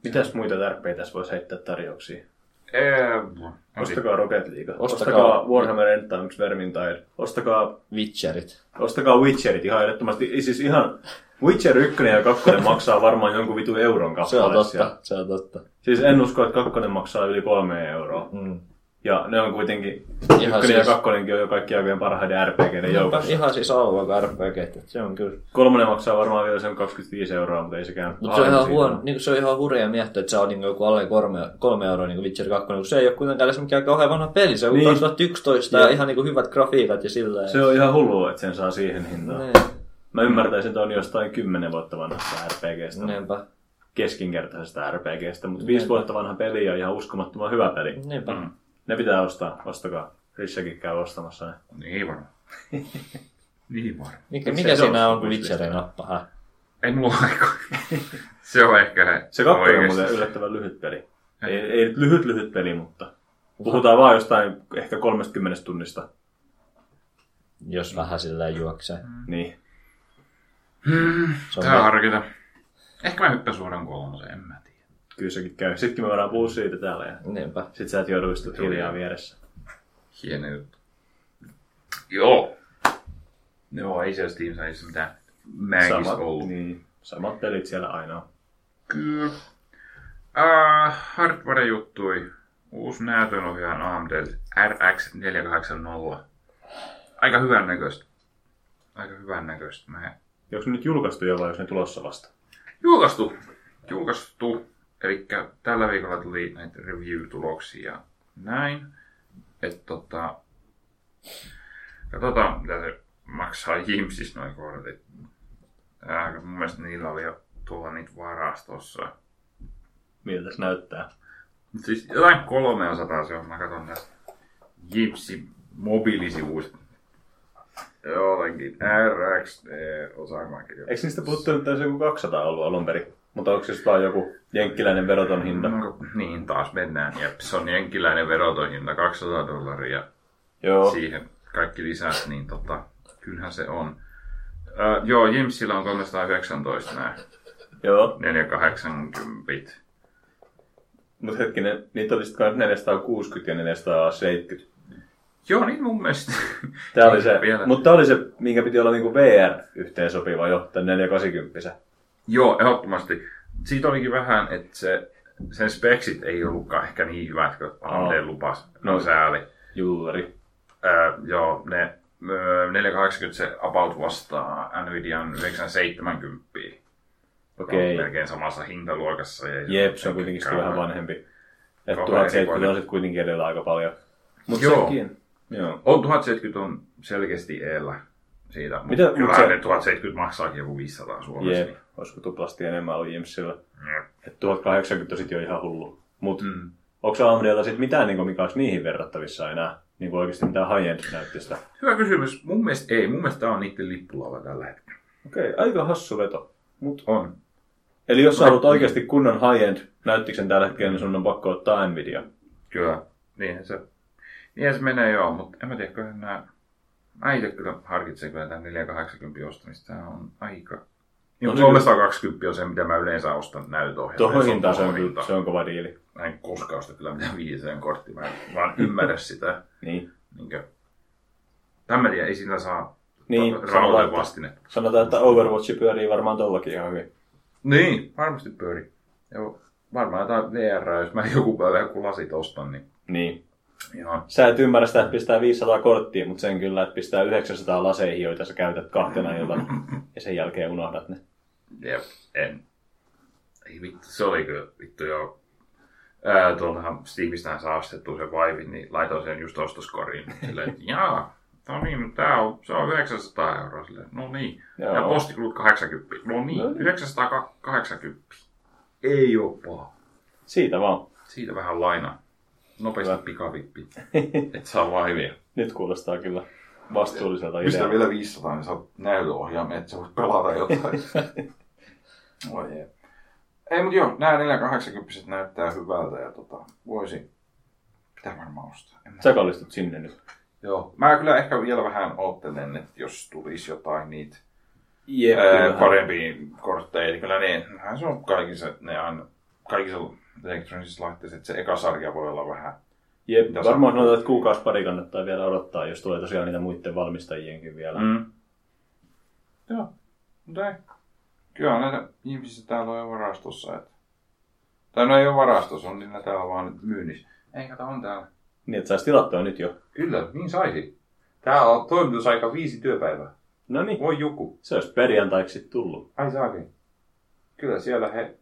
Speaker 3: Mitäs muita tärpeitä tässä voisi heittää tarjouksia?
Speaker 1: Eee, no
Speaker 3: Ostakaa Rocket League.
Speaker 2: Ostakaa-
Speaker 3: Ostakaa, Warhammer End Times Vermintide. Ostakaa,
Speaker 2: Witcherit.
Speaker 3: ostakaa Witcherit ihan ehdottomasti. Siis ihan Witcher 1 ja 2 maksaa varmaan jonkun vitu euron
Speaker 2: Se on totta, se on totta.
Speaker 3: Siis en usko, että kakkonen maksaa yli kolme euroa.
Speaker 2: Mm.
Speaker 3: Ja ne on kuitenkin,
Speaker 2: Ihan
Speaker 3: ykkönen
Speaker 2: siis-
Speaker 3: ja kakkonenkin on jo kaikki aikojen parhaiden RPGiden
Speaker 2: Niinpä,
Speaker 3: joukossa.
Speaker 2: ihan siis alvaa RPG, että se on kyllä.
Speaker 3: Kolmonen maksaa varmaan vielä sen 25 euroa, mutta ei sekään.
Speaker 2: Mutta se on ihan huono, niin se on ihan hurja miettiä, että se on niin joku alle kolme, kolme euroa niin Witcher 2, kun se ei ole kuitenkaan edes mikään kauhean vanha peli. Se on
Speaker 3: Niin.
Speaker 2: niin. 2011 ja ihan niin hyvät grafiikat ja silleen.
Speaker 3: Se on ihan hullua, että sen saa siihen hintaan.
Speaker 2: Niin.
Speaker 3: Mä ymmärtäisin, että on jostain 10 vuotta vanhasta RPGstä.
Speaker 2: Niinpä.
Speaker 3: keskinkertaisesta RPGstä, mutta viisi vuotta vanha peli on ihan uskomattoman hyvä peli.
Speaker 2: Niinpä.
Speaker 1: Mm.
Speaker 3: Ne pitää ostaa, ostakaa. Rissakin käy ostamassa ne.
Speaker 1: Niin varmaan. niin varmaan.
Speaker 2: Mikä, mikä siinä on, kun? Witcherin nappa?
Speaker 1: Ei mulla ole aikaa. se on ehkä
Speaker 3: Se kakkonen on muuten yllättävän lyhyt peli. Ei, ei nyt lyhyt lyhyt peli, mutta puhutaan vaan jostain ehkä 30 tunnista.
Speaker 2: Jos vähän silleen juoksee.
Speaker 3: Niin.
Speaker 1: Hmm,
Speaker 2: me-
Speaker 1: harkita. Ehkä mä hyppään suoraan kolmoseen, en mä.
Speaker 3: Kyllä sekin käy. Sittenkin me voidaan puhua siitä täällä ja
Speaker 2: Niinpä.
Speaker 3: sit sä et joudu istua hiljaa vieressä.
Speaker 1: Hieno juttu. Joo. Joo, ei siellä Steam Sideissa mitään
Speaker 3: Samat,
Speaker 1: ollut.
Speaker 3: niin, samat pelit siellä aina on.
Speaker 1: Kyllä. Uh, hardware-juttui. Uusi näytönohjaajan AMD RX 480. Aika hyvän näköistä. Aika hyvän näköistä. Mä
Speaker 3: Onko ne nyt julkaistu jo vai onko ne tulossa vasta?
Speaker 1: Julkaistu. Julkaistu. Eli tällä viikolla tuli näitä review-tuloksia näin. Että tota... Katsotaan, mitä se maksaa Jimsis noin kortit. Ää, mun mielestä niillä oli jo tuolla niitä varastossa.
Speaker 3: Miltä se näyttää?
Speaker 1: Mut siis jotain 300 se on. Mä katson tästä Jimsi mobiilisivuista. Jotenkin mä kirjoittaa.
Speaker 3: Eikö niistä puhuttu, että olisi joku 200 ollut alun perin? Mutta onko se vaan joku jenkkiläinen veroton hinta?
Speaker 1: No, niin, taas mennään. Jep, se on jenkkiläinen veroton hinta, 200 dollaria.
Speaker 3: Joo.
Speaker 1: Siihen kaikki lisät, niin tota, kyllähän se on. Öö, joo, Jimsillä on 319 nämä
Speaker 3: Joo.
Speaker 1: 480.
Speaker 3: Mutta hetkinen, niitä oli sitten 460 ja 470.
Speaker 1: Joo, niin mun mielestä.
Speaker 3: Tää oli se, mutta oli se, minkä piti olla niinku VR-yhteen sopiva jo, tän 480.
Speaker 1: Joo, ehdottomasti. Siitä olikin vähän, että se, sen speksit ei ollutkaan ehkä niin hyvät kuin AMD lupas. No,
Speaker 3: No.
Speaker 1: sääli.
Speaker 3: Juuri.
Speaker 1: Öö, joo, ne öö, 480 se about vastaa Nvidian 970.
Speaker 3: Okei.
Speaker 1: On melkein samassa hintaluokassa. Ja
Speaker 3: Jep, se on kuitenkin sitten vähän vanhempi. Että
Speaker 1: Kauhean
Speaker 3: 1070 on sitten kuitenkin edellä aika paljon. Mutta
Speaker 1: Joo.
Speaker 3: sekin. Joo.
Speaker 1: On 1070 on selkeästi eellä siitä, mutta
Speaker 3: Mitä-
Speaker 1: kyllä
Speaker 3: mut se-
Speaker 1: ne 1070 maksaakin joku 500 Suomessa.
Speaker 3: Jep. Olisiko tuplasti enemmän ollut Jimsillä.
Speaker 1: Jep.
Speaker 3: Että 1080 on sitten jo ihan hullu. Mutta mm.
Speaker 1: Mm.
Speaker 3: onko AMDlla sitten mitään, niin mikä olisi niihin verrattavissa enää? Niin kuin oikeasti mitään high-end näyttöstä.
Speaker 1: Hyvä kysymys. Mun mielestä ei. Mun mielestä tämä on niiden lippulava tällä hetkellä.
Speaker 3: Okei, aika hassu veto. Mut.
Speaker 1: On.
Speaker 3: Eli jos sä haluat oikeasti kunnon high-end näyttiksen tällä hetkellä, niin sun on pakko ottaa Nvidia.
Speaker 1: Kyllä. Niinhän se, niinhän se menee joo, mutta en mä tiedä, kyllä nämä... Mä itse kyllä harkitsen kyllä tämän 480 ostamista. Tämä on aika... Niin,
Speaker 3: No
Speaker 1: no,
Speaker 3: se-
Speaker 1: 320 on se, mitä mä yleensä ostan näytöohjelmia.
Speaker 3: Tuohon hintaan se on,
Speaker 1: hinta.
Speaker 3: se on kova diili.
Speaker 1: Mä en koskaan osta kyllä mitään viiseen korttia. Mä en vaan ymmärrä sitä.
Speaker 3: Niin.
Speaker 1: Niinkö... Tiedä, ei sillä saa
Speaker 3: Niin, sanotaan, että,
Speaker 1: vastinetta.
Speaker 3: sanotaan, että Overwatch pyörii varmaan tollakin ihan hyvin.
Speaker 1: Niin, varmasti pyöri. Joo, varmaan jotain VR, jos mä joku päivä joku lasit ostan, niin
Speaker 3: Niin.
Speaker 1: ihan
Speaker 3: Sä et ymmärrä sitä, että pistää 500 korttia, mutta sen kyllä, että pistää 900 laseihin, joita sä käytät kahtena iltana. Ja sen jälkeen unohdat ne.
Speaker 4: Jep, en. Ei vittu, se oli kyllä vittu jo. Ää, tuoltahan Steamistähän saa ostettua se Vive, niin laitoin sen just ostoskoriin. Silleen, että jaa, no niin, no tää on, se on 900 euroa. Silleen, no niin.
Speaker 3: Joo.
Speaker 4: Ja postikulut 80. No niin,
Speaker 3: No niin.
Speaker 4: 980. Ei oo paha.
Speaker 3: Siitä vaan.
Speaker 4: Siitä vähän lainaa. Nopeasti
Speaker 3: Hyvä.
Speaker 4: pikavippi. Et saa hyviä.
Speaker 3: Nyt kuulostaa kyllä vastuulliselta
Speaker 1: Pistä
Speaker 3: idealta.
Speaker 1: vielä 500, niin saat näytöohjaamme, että sä voit pelata jotain. Oi jee. Ei, mutta joo, nämä 480 näyttää hyvältä ja tota, voisi, pitää varmaan ostaa. En mä-
Speaker 3: Sä kallistut sinne nyt.
Speaker 1: Joo. Mä kyllä ehkä vielä vähän oottelen, että jos tulisi jotain niitä
Speaker 3: Jep,
Speaker 1: ää, parempia kortteja, niin kyllä ne, nehän se on kaikissa, ne on kaikissa elektronisissa laitteissa, että se eka sarja voi olla vähän.
Speaker 3: Jep,
Speaker 1: Mitä
Speaker 3: varmaan sanotaan, että kuukausi pari kannattaa vielä odottaa, jos tulee tosiaan niitä muiden valmistajienkin vielä. Mm.
Speaker 4: Mm.
Speaker 1: Joo, mutta ei. Kyllä näitä ihmisiä täällä on jo varastossa. Että... Tai no ei ole varastossa, on niillä täällä vaan nyt myynnissä. Ei, kato, on täällä.
Speaker 3: Niin, että saisi tilattua nyt jo.
Speaker 1: Kyllä, niin saisi. Täällä on toimitusaika viisi työpäivää.
Speaker 3: No niin,
Speaker 1: Voi joku.
Speaker 3: se olisi perjantaiksi tullut.
Speaker 1: Ai saakin. Kyllä siellä he...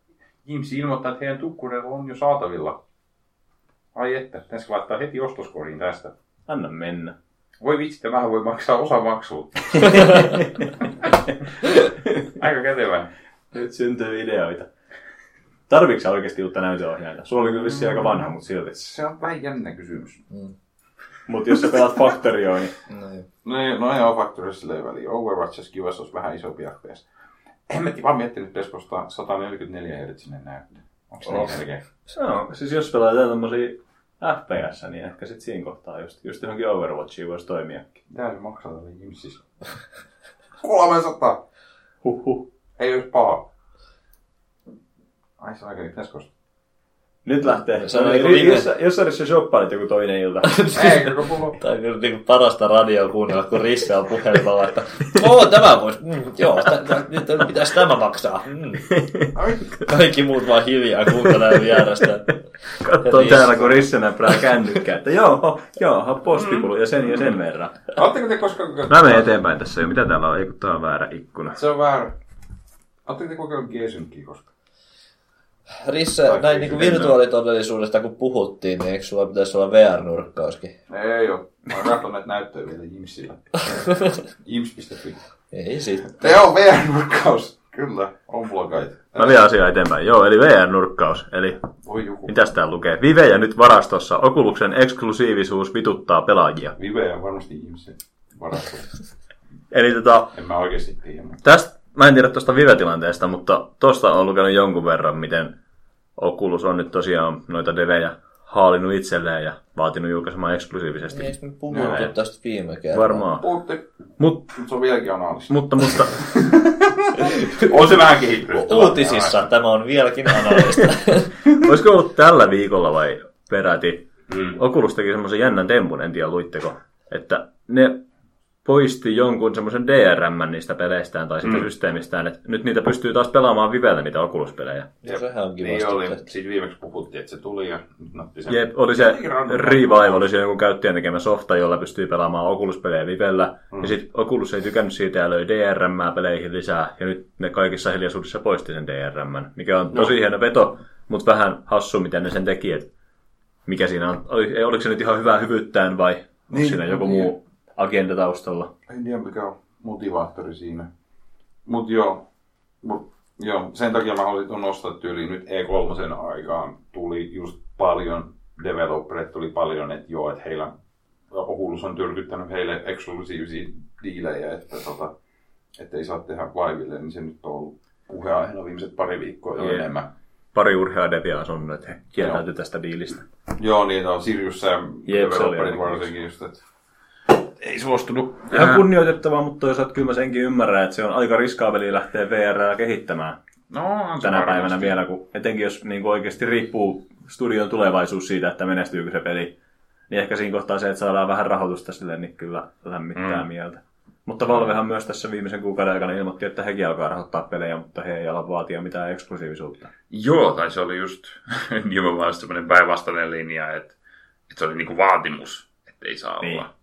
Speaker 1: Jimsi ilmoittaa, että heidän tukkureilla on jo saatavilla. Ai että, pitäisikö laittaa heti ostoskoriin tästä?
Speaker 3: Anna mennä.
Speaker 1: Voi vitsi, tämähän voi maksaa osa maksua. Aika kätevää.
Speaker 3: Nyt syntyy ideoita. Tarviiko sä oikeasti uutta näytöohjainta? Sulla oli kyllä vissiin aika vanha, mutta silti.
Speaker 1: Se on vähän jännä kysymys.
Speaker 3: Mutta jos sä pelaat Factorioa, niin
Speaker 2: No, joo.
Speaker 1: No ei, no ei ole Factorissa silleen väliä. Overwatchissa kivassa olisi vähän isompi FPS. En mä vaan miettinyt, ostaa 144 Hz sinne näyttö. Onko se niin selkeä?
Speaker 3: se on. Siis jos pelataan tommosia FPS, niin ehkä sit siinä kohtaa just, just johonkin Overwatchiin voisi toimiakin.
Speaker 1: Mitä se maksaa tälle Jimsis? 300!
Speaker 3: Huhhuh.
Speaker 1: Ei olisi paha. Ai se aika, niin pitäisikö ostaa?
Speaker 3: Nyt lähtee.
Speaker 2: Se on
Speaker 3: niin,
Speaker 2: viime-
Speaker 3: jos, jos edes shoppailit joku toinen ilta.
Speaker 1: Ei, koko mulla
Speaker 2: Tämä on kyllä niinku parasta radioa kuunnella, kun Risse on puhelimella, että Oo, tämä voisi, mm, joo, tä, tä, nyt pitäisi tämä maksaa. Mm.
Speaker 1: Ai,
Speaker 2: Kaikki muut vaan hiljaa kuuntelee vierestä.
Speaker 3: Katsoo
Speaker 2: Risse.
Speaker 3: täällä, kun Risse näprää kännykkää, että joo, joo, postikulu ja sen ja sen verran.
Speaker 1: Oletteko te koskaan...
Speaker 3: Mä menen eteenpäin tässä jo. Mitä täällä on? Ei kun tää on väärä ikkuna.
Speaker 1: Se on väärä. Oletteko te kokeillut G-Synkkiä koskaan?
Speaker 2: Risse, näin niinku virtuaalitodellisuudesta kun puhuttiin, niin eikö sulla pitäisi olla VR-nurkkauskin?
Speaker 1: Ei oo. Mä oon katsonut näitä näyttöjä vielä Jimsillä. Jims.fi.
Speaker 2: Ei sitten.
Speaker 1: Se on VR-nurkkaus. Kyllä, on blogait.
Speaker 3: Mä vien asiaa eteenpäin. Joo, eli VR-nurkkaus. Eli
Speaker 1: Voi joku.
Speaker 3: mitäs tää lukee? Vivejä nyt varastossa. Okuluksen eksklusiivisuus vituttaa pelaajia.
Speaker 1: Vive on varmasti Jimsin varasto.
Speaker 3: Eli tota,
Speaker 1: En mä oikeesti tiedä.
Speaker 3: tästä, mä en tiedä tuosta Vive-tilanteesta, mutta tosta on lukenut jonkun verran, miten Oculus on nyt tosiaan noita devejä haalinnut itselleen ja vaatinut julkaisemaan eksklusiivisesti.
Speaker 2: Eikö me puhuttu
Speaker 3: Näin.
Speaker 2: tästä viime kerralla?
Speaker 3: Varmaan.
Speaker 1: Puhutte,
Speaker 3: Mut,
Speaker 1: mutta se on vieläkin analista.
Speaker 3: mutta, mutta,
Speaker 1: On se vähän kehittynyt.
Speaker 2: Uutisissa tämä on vieläkin analista.
Speaker 3: olisiko ollut tällä viikolla vai peräti?
Speaker 1: Mm.
Speaker 3: Oculus teki semmoisen jännän tempun, en tiedä luitteko, että ne poisti jonkun semmoisen DRM niistä peleistään tai siitä mm. systeemistään, että nyt niitä pystyy taas pelaamaan Vivellä niitä Oculus-pelejä.
Speaker 2: No, sehän on
Speaker 1: Niin
Speaker 2: kivasti
Speaker 1: oli. Siitä viimeksi puhuttiin, että se tuli ja nyt näytti sen.
Speaker 3: Jep, oli se. Revive, oli se joku käyttäjän tekemä softa, jolla pystyy pelaamaan Oculus-pelejä Vivellä. Mm. Ja sitten Oculus ei tykännyt siitä ja löi DRM peleihin lisää. Ja nyt ne kaikissa hiljaisuudessa poisti sen DRM, mikä on tosi no. hieno veto, mutta vähän hassu, miten ne sen teki. Et mikä siinä on, oliko se nyt ihan hyvää hyvyyttään vai niin,
Speaker 1: Niin,
Speaker 3: siinä joku
Speaker 1: tiedä.
Speaker 3: muu agenda taustalla?
Speaker 1: En tiedä mikä on motivaattori siinä. Mut joo. Mut, joo. Sen takia mä halusin nostaa tyyliin nyt E3 aikaan tuli just paljon developereita tuli paljon, että joo, että heillä Oculus on tyrkyttänyt heille eksklusiivisia diilejä, että tota, että ei saa tehdä Vivelle, niin se nyt on ollut puheenaiheena viimeiset pari viikkoa jo enemmän.
Speaker 3: Pari urheiludevia on sanonut, että he kieltäytyi tästä diilistä.
Speaker 1: Joo, niin on Sirius Sam
Speaker 3: Jep, oli
Speaker 1: developerit varsinkin just, että ei suostunut.
Speaker 3: Ihan kunnioitettavaa, mutta toisaalta kyllä mä senkin ymmärrän, että se on aika riskaaveli lähteä VR kehittämään.
Speaker 1: No, on se
Speaker 3: tänä
Speaker 1: varmasti.
Speaker 3: päivänä vielä, kun etenkin jos niin kuin oikeasti riippuu studion tulevaisuus siitä, että menestyykö se peli, niin ehkä siinä kohtaa se, että saadaan vähän rahoitusta sille, niin kyllä lämmittää mm. mieltä. Mutta Valvehan myös tässä viimeisen kuukauden aikana ilmoitti, että hekin alkaa rahoittaa pelejä, mutta he ei ala vaatia mitään eksklusiivisuutta.
Speaker 4: Joo, tai se oli just nimenomaan semmoinen päinvastainen linja, että, että se oli niinku vaatimus, että ei saa
Speaker 3: Niin.
Speaker 4: olla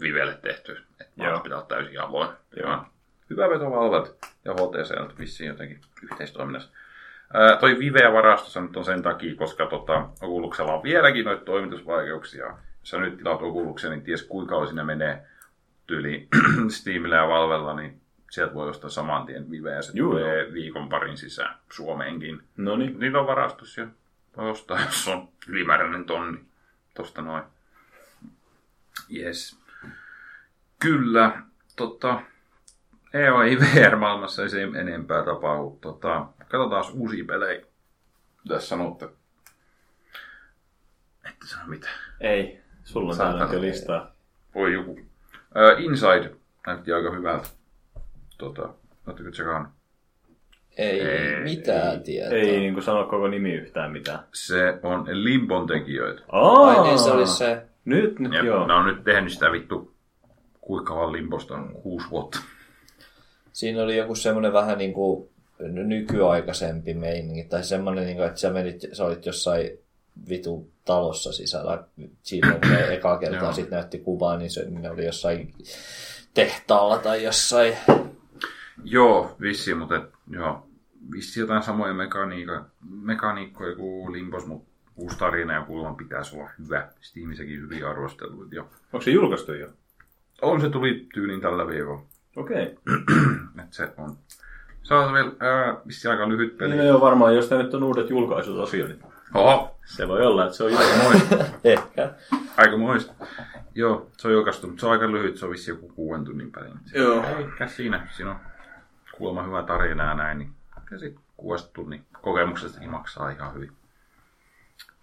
Speaker 4: Vivelle tehty. Että
Speaker 3: Joo.
Speaker 4: pitää olla täysin avoin.
Speaker 3: Joo.
Speaker 1: Hyvä vetovalvat ja HTC on vissiin jotenkin yhteistoiminnassa. Ää, toi Viveä-varastossa nyt on sen takia, koska tota, Oculuksella on vieläkin noita toimitusvaikeuksia. Jos sä nyt tilaat Oculuksen, niin ties kuinka kauan sinne menee tyyli Steamilla ja Valvella, niin sieltä voi ostaa saman tien Viveä ja se
Speaker 3: Juu,
Speaker 1: tulee viikon parin sisään Suomeenkin.
Speaker 3: No niin.
Speaker 1: Niillä on varastus ja voi ostaa, jos on ylimääräinen tonni. Tosta noin. Yes. Kyllä. Tota, EO ei VR-maailmassa ei se enempää tapahdu. Tota, katsotaan uusia pelejä. Tässä sanotte. Ette sano mitään.
Speaker 3: Ei. Sulla on täällä jo listaa.
Speaker 1: Voi joku. Uh, Inside näytti aika hyvältä. Tota, Oletteko tsekannut?
Speaker 2: Ei,
Speaker 1: Ei,
Speaker 2: mitään tietoa.
Speaker 3: Ei niin kuin sano koko nimi yhtään mitään.
Speaker 1: Se on Limbon tekijöitä.
Speaker 2: Ai niin se oli se.
Speaker 3: Nyt, nyt
Speaker 1: Ja
Speaker 3: joo.
Speaker 1: ne on nyt tehnyt sitä vittu, kuinka kauan Limbosta on, kuusi vuotta.
Speaker 2: Siinä oli joku semmoinen vähän niin kuin nykyaikaisempi meininki. Tai semmoinen, niin kuin, että sä, menit, sä olit jossain vitu talossa sisällä. Siinä kun ne eka kertaa sitten näytti kuvaa, niin se ne oli jossain tehtaalla tai jossain.
Speaker 1: Joo, vissi, mutta et, joo, vissi jotain samoja mekaniikka, mekaniikkoja kuin Limbos, mutta uusi tarina ja kulman pitäisi olla hyvä. Steamissäkin hyviä arvosteluita jo.
Speaker 3: Onko se julkaistu jo?
Speaker 1: On, se tuli tyylin tällä viikolla.
Speaker 3: Okei. Okay.
Speaker 1: Et se on. Se on vielä ää, vissi aika lyhyt peli.
Speaker 3: Niin joo, varmaan, jos tämä nyt on uudet julkaisut osio, niin
Speaker 1: Oho,
Speaker 3: se voi olla, että se on jo.
Speaker 1: moista.
Speaker 2: Ehkä.
Speaker 1: aika moista. Joo, se on julkaistu, mutta se on aika lyhyt, se on vissi joku kuuden tunnin peli.
Speaker 3: Joo.
Speaker 1: Eikä siinä, siinä on kuulemma hyvä tarina ja näin, niin ja sitten kuudesta tunnin kokemuksestakin maksaa ihan hyvin.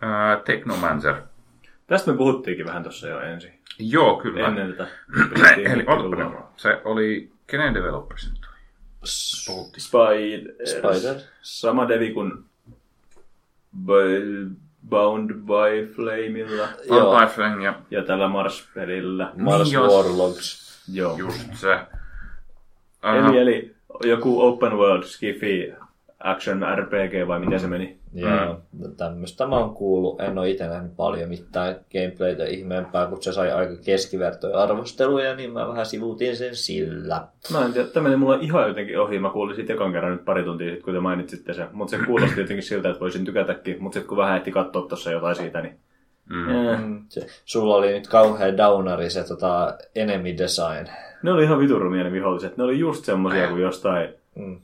Speaker 1: Ää, Technomancer.
Speaker 3: Tästä me puhuttiinkin vähän tuossa jo ensin.
Speaker 1: Joo, kyllä.
Speaker 3: Ennen tätä.
Speaker 1: Eli. Se oli, kenen developers nyt oli?
Speaker 3: Spider.
Speaker 2: Spider.
Speaker 3: Sama devi kuin Bo- Bound by Flameilla
Speaker 2: Joo.
Speaker 1: Lifeline ja
Speaker 3: ja tällä Mars-pelillä.
Speaker 2: Mars
Speaker 1: Niin jos.
Speaker 2: Warlogs.
Speaker 3: Joo.
Speaker 1: just se.
Speaker 3: Eli, eli joku open world skifi action RPG vai miten se meni?
Speaker 2: Joo, tämmöistä mä oon kuullut. En ole itse nähnyt paljon mitään gameplaytä ihmeempää, kun se sai aika keskivertoja arvosteluja, niin mä vähän sivuutin sen sillä.
Speaker 3: Mä en tiedä, tämä meni mulla ihan jotenkin ohi. Mä kuulin siitä ekan kerran nyt pari tuntia sitten, kun te mainitsitte sen. Mutta se kuulosti jotenkin siltä, että voisin tykätäkin. Mutta sitten kun vähän ehti katsoa tuossa jotain siitä, niin...
Speaker 1: Mm.
Speaker 3: Eh.
Speaker 2: Se, sulla oli nyt kauhean downari se tota, enemy design.
Speaker 3: Ne oli ihan viturumia ne viholliset. Ne oli just semmosia kuin jostain
Speaker 2: Mm.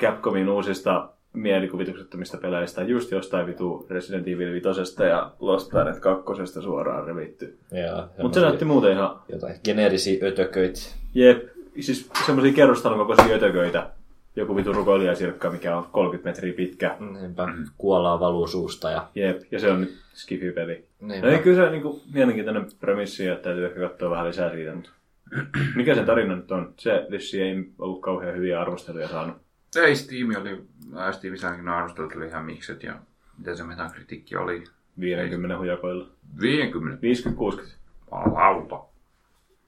Speaker 3: Capcomin uusista mielikuvituksettomista peleistä. Just jostain vitu Resident Evil 5 ja Lost Planet 2 suoraan revitty.
Speaker 2: Ja
Speaker 3: Mutta se näytti muuten ihan...
Speaker 2: Jotain geneerisiä ötököitä.
Speaker 3: Jep, siis semmosia kerrostalon kokoisia ötököitä. Joku vitu rukoilijasirkka, mikä on 30 metriä pitkä.
Speaker 2: Niinpä kuollaan valuu suusta ja
Speaker 3: Jep, ja se on nyt Skifi-peli.
Speaker 2: niinpä.
Speaker 3: No ei kyllä se niinku mielenkiintoinen premissi, että täytyy ehkä katsoa vähän lisää siitä, mutta mikä se tarina nyt on? Se vissi ei ollut kauhean hyviä arvosteluja saanut.
Speaker 1: Ei, Steam oli, ää, Steamissäkin arvostelut oli ihan mikset ja mitä se metakritiikki oli?
Speaker 3: 50 hujakoilla.
Speaker 1: 50
Speaker 3: 50-60.
Speaker 1: lauta.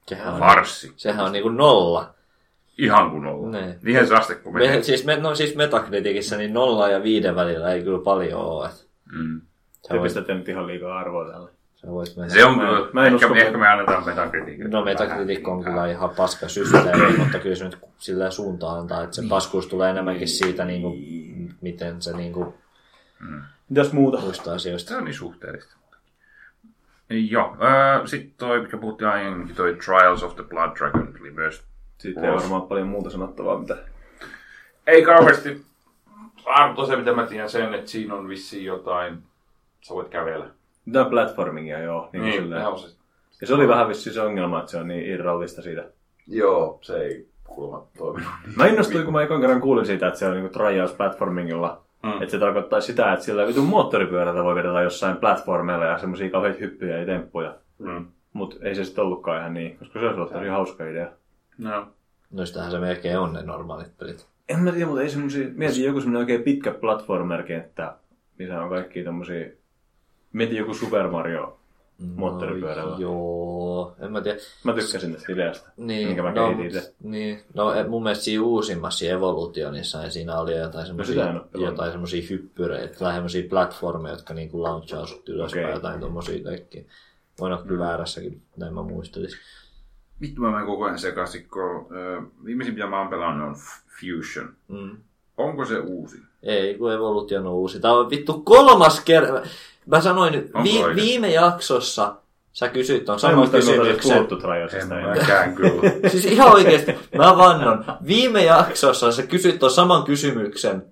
Speaker 2: Sehän on,
Speaker 1: Farssi.
Speaker 2: sehän on niinku nolla.
Speaker 1: Ihan kunnolla.
Speaker 2: Ne.
Speaker 1: Niinhän se aste, kun menee.
Speaker 2: Me, siis, me, no, siis Metacriticissa niin nolla ja viiden välillä ei kyllä paljon ole.
Speaker 1: Mm.
Speaker 3: Te
Speaker 2: voit,
Speaker 3: pistätte nyt ihan liikaa arvoa tälle.
Speaker 2: Sä voit mennä.
Speaker 1: Se on kyllä,
Speaker 3: mä en
Speaker 1: ehkä,
Speaker 3: usko,
Speaker 1: ehkä me annetaan metakritiikille.
Speaker 2: No Metacritic on kyllä ihan paska systeemi, mutta kyllä se nyt sillä suuntaan antaa, että se paskuus tulee enemmänkin siitä, niin kuin, miten se niin kuin,
Speaker 3: Mitäs muuta?
Speaker 2: muista asioista.
Speaker 1: Se on niin suhteellista. Joo, äh, sitten toi, mikä puhuttiin aiemmin, toi Trials of the Blood Dragon tuli myös.
Speaker 3: Sitten ei varmaan paljon muuta sanottavaa, mitä...
Speaker 1: Ei kauheasti. Arto se, mitä mä tiedän sen, että siinä on vissiin jotain, sä voit kävellä.
Speaker 3: Mitä platformingia, joo. Niin, niin
Speaker 1: Niin, on se.
Speaker 3: Ja se oli vähän vissiin se ongelma, että se on niin irrallista siitä.
Speaker 1: Joo, se ei kuulemma toiminut.
Speaker 3: Mä innostuin, kun mä ekan kerran kuulin siitä, että se on niinku trajaus platformingilla.
Speaker 1: Mm.
Speaker 3: Että se tarkoittaa sitä, että sillä vitun moottoripyörällä voi vedellä jossain platformeilla ja semmosia kauheita hyppyjä ja temppuja.
Speaker 1: Mm.
Speaker 3: Mut ei se sitten ollutkaan ihan niin, koska se olisi ollut tosi hauska idea.
Speaker 1: No.
Speaker 2: Noistahan se melkein on ne normaalit pelit.
Speaker 3: En mä tiedä, mutta ei semmosia... Mietin joku semmonen oikein pitkä platformer-kenttä, missä on kaikki tommosia... Mietin joku Super Mario moottoripyörällä.
Speaker 2: No, joo, en mä tiedä.
Speaker 3: Mä tykkäsin tästä ideasta,
Speaker 2: Niin,
Speaker 3: minkä mä
Speaker 2: no,
Speaker 3: kehitin itse.
Speaker 2: niin, no e- mun mielestä siinä uusimmassa Evolutionissa ja siinä oli jotain
Speaker 3: oo pelannut.
Speaker 2: jotain semmosia hyppyreitä, tai semmosia platformeja, jotka niinku launchaa sut ylöspäin,
Speaker 3: Okei.
Speaker 2: jotain tommosia kaikkia. Voin olla kyllä väärässäkin, näin mä muistelisin.
Speaker 4: vittu mä menen koko ajan sekaisin, kun viimeisin mitä mä oon pelannut on Fusion.
Speaker 2: Mm.
Speaker 4: Onko se uusi?
Speaker 2: Ei, kun Evolution on uusi. Tämä on vittu kolmas kerta. Mä sanoin,
Speaker 4: Onko
Speaker 2: vi-
Speaker 4: oikein?
Speaker 2: viime jaksossa sä
Speaker 3: Mä en
Speaker 2: saman kysymyksen.
Speaker 4: En kyllä.
Speaker 2: Siis ihan oikeesti, mä vannon. Viime jaksossa sä kysyt ton saman kysymyksen.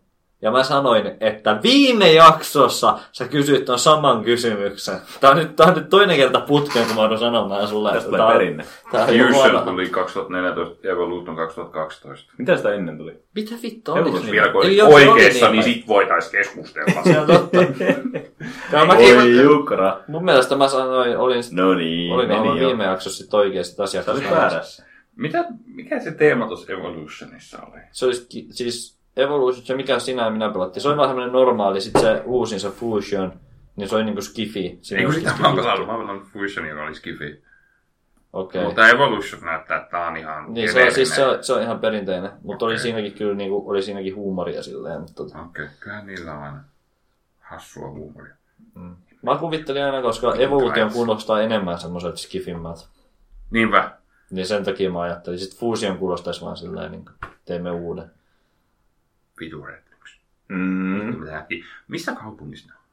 Speaker 2: Ja mä sanoin, että viime jaksossa sä kysyt ton saman kysymyksen. Tää on nyt, tää on nyt toinen kerta putkeen, kun mä oon sanomaan sulle.
Speaker 3: Tästä
Speaker 2: että
Speaker 3: tulee
Speaker 2: tää on-
Speaker 3: perinne.
Speaker 2: Tää on huono.
Speaker 4: tuli 2014, Evolution 2012.
Speaker 3: Mitä sitä ennen tuli?
Speaker 2: Mitä vittu
Speaker 3: Evolution
Speaker 2: oli?
Speaker 4: Vielä kun
Speaker 2: oli
Speaker 4: oikeassa,
Speaker 2: niin
Speaker 4: niin sit voitais keskustella.
Speaker 2: Se on totta. Tää mäkin,
Speaker 3: Oi Jukra.
Speaker 2: mun mielestä mä sanoin, olin,
Speaker 3: No niin,
Speaker 2: olin
Speaker 3: jo.
Speaker 2: viime jaksossa sit oikeesti tässä
Speaker 3: Sä olit väärässä.
Speaker 4: Mitä, mikä se teema tuossa Evolutionissa oli?
Speaker 2: Se olisi siis Evolution, se mikä sinä ja minä pelattiin, se oli vaan semmoinen normaali, sit se uusin se Fusion, niin se oli niinku skifi. Siinä
Speaker 4: Ei kun
Speaker 2: oli
Speaker 4: sitä mä oon pelannut, mä oon pelannut Fusion, joka oli Skifi.
Speaker 2: Okei.
Speaker 4: Mutta Evolution näyttää, että tää on ihan
Speaker 2: Niin, se on, siis se on, se on ihan perinteinen, mutta oli
Speaker 4: Okei.
Speaker 2: siinäkin kyllä niinku, oli siinäkin huumoria silleen. Mutta, tota.
Speaker 4: Okei, kyllähän niillä on aina hassua huumoria.
Speaker 2: Mä kuvittelin aina, koska Evolution kuulostaa enemmän semmoiselta skifimmältä.
Speaker 4: Niinpä.
Speaker 2: Niin sen takia mä ajattelin, sit Fusion kuulostaisi vaan silleen, niin teemme uuden.
Speaker 4: Vitureettiksi.
Speaker 3: Mm.
Speaker 4: Missä kaupungissa ne on?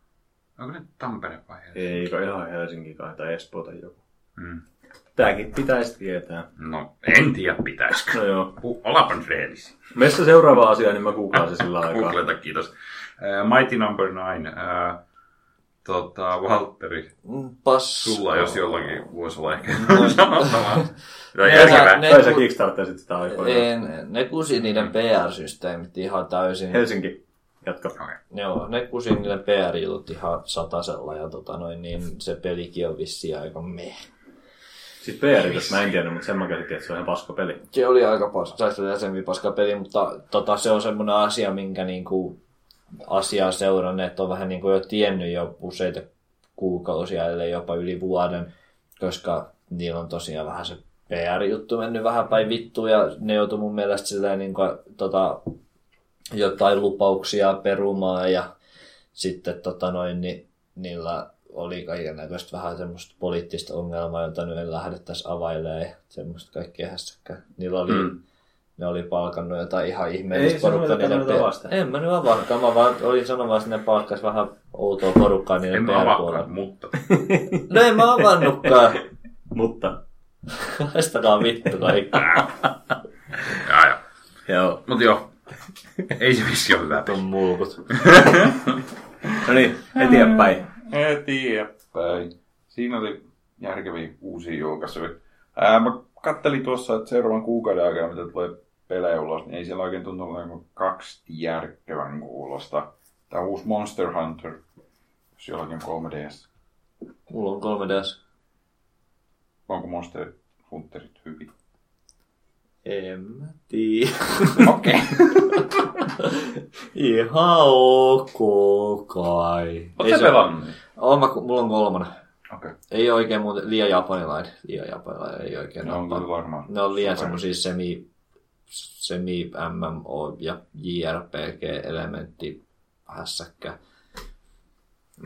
Speaker 4: Onko ne Tampere vai Helsinki?
Speaker 3: Eikö ihan Helsinki kai tai Espoo tai joku.
Speaker 4: Mm.
Speaker 3: Tääkin pitäisi tietää.
Speaker 4: No, en tiedä pitäisikö.
Speaker 3: No joo.
Speaker 4: Olaapa nyt rehellisiä.
Speaker 3: Messä seuraava asia, niin mä googlaan se sillä aikaa.
Speaker 4: Googleta, kiitos. Uh, Mighty Number 9. Uh, tota, Valtteri,
Speaker 2: Mm, Pass.
Speaker 4: sulla jos jollakin voisi olla ehkä
Speaker 2: No.
Speaker 4: sanottavaa. Tai
Speaker 2: Ne-
Speaker 4: järkevää.
Speaker 2: ne-
Speaker 3: Tai sä kickstartasit sitä aikaa.
Speaker 2: En, ne kusi niiden PR-systeemit ihan täysin.
Speaker 3: Helsinki. Jatka.
Speaker 4: Okei.
Speaker 2: Joo, ne kusi niiden PR-jutut ihan satasella ja tota noin, niin se pelikin on vissiin aika meh.
Speaker 3: Sitten PR, jos mä en tiennyt, mutta sen mä käsitin, että se on ihan paska peli.
Speaker 2: Se oli aika paska, saisi jäsenvi paska peli, mutta tota, se on semmoinen asia, minkä niinku, asiaa seuranneet on vähän niinku jo tiennyt jo useita kuukausia, ellei jopa yli vuoden, koska niillä on tosiaan vähän se PR-juttu mennyt vähän päin vittuun ja ne joutuu mun mielestä silleen niinku, tota, jotain lupauksia perumaan ja sitten tota noin, niin, niillä oli kaiken näköistä vähän semmoista poliittista ongelmaa, jota nyt en lähde tässä availemaan. Semmoista kaikkea hässäkkää. Niillä oli, mm. Ne oli palkannut jotain ihan
Speaker 3: Ei
Speaker 2: ihmeellistä
Speaker 3: sä
Speaker 2: porukkaa.
Speaker 3: ruveta
Speaker 2: niiden pe-. En mä nyt avannutkaan, mä vaan olin sanomassa, että ne palkkas vähän outoa porukkaa
Speaker 4: En
Speaker 2: niiden
Speaker 4: mä
Speaker 2: PR-puolella.
Speaker 4: avaakaan, mutta
Speaker 2: No en mä avannutkaan.
Speaker 3: Mutta.
Speaker 2: Haistakaa vittu kaikki.
Speaker 4: jaa, jaa.
Speaker 3: Joo.
Speaker 4: Mut joo, ei se vissi ole hyvä
Speaker 2: On mulkut.
Speaker 3: No niin, eteenpäin.
Speaker 1: Eteenpäin. Siinä oli järkeviä uusia julkaisuja. Ää, mä kattelin tuossa, että seuraavan kuukauden aikana, mitä tulee pelejä ulos, niin ei siellä oikein tuntunut olevan kuin kaksi järkevän kuulosta. Tämä uusi Monster Hunter, jos jollakin on 3DS.
Speaker 2: Mulla on 3DS.
Speaker 1: Onko Monster Hunterit hyvin?
Speaker 2: En mä tiedä.
Speaker 1: Okei.
Speaker 2: Ihan ok kai.
Speaker 4: Oletko sä pelannut? niin?
Speaker 2: On, mä, mulla on kolmonen.
Speaker 1: Okei.
Speaker 2: Ei oikein muuten, liian japanilainen. Liian japanilainen, ei oikein.
Speaker 1: Ne on kyllä varmaan.
Speaker 2: ne on liian
Speaker 1: super.
Speaker 2: semmosia semi, semi MMO ja JRPG-elementti hässäkkä.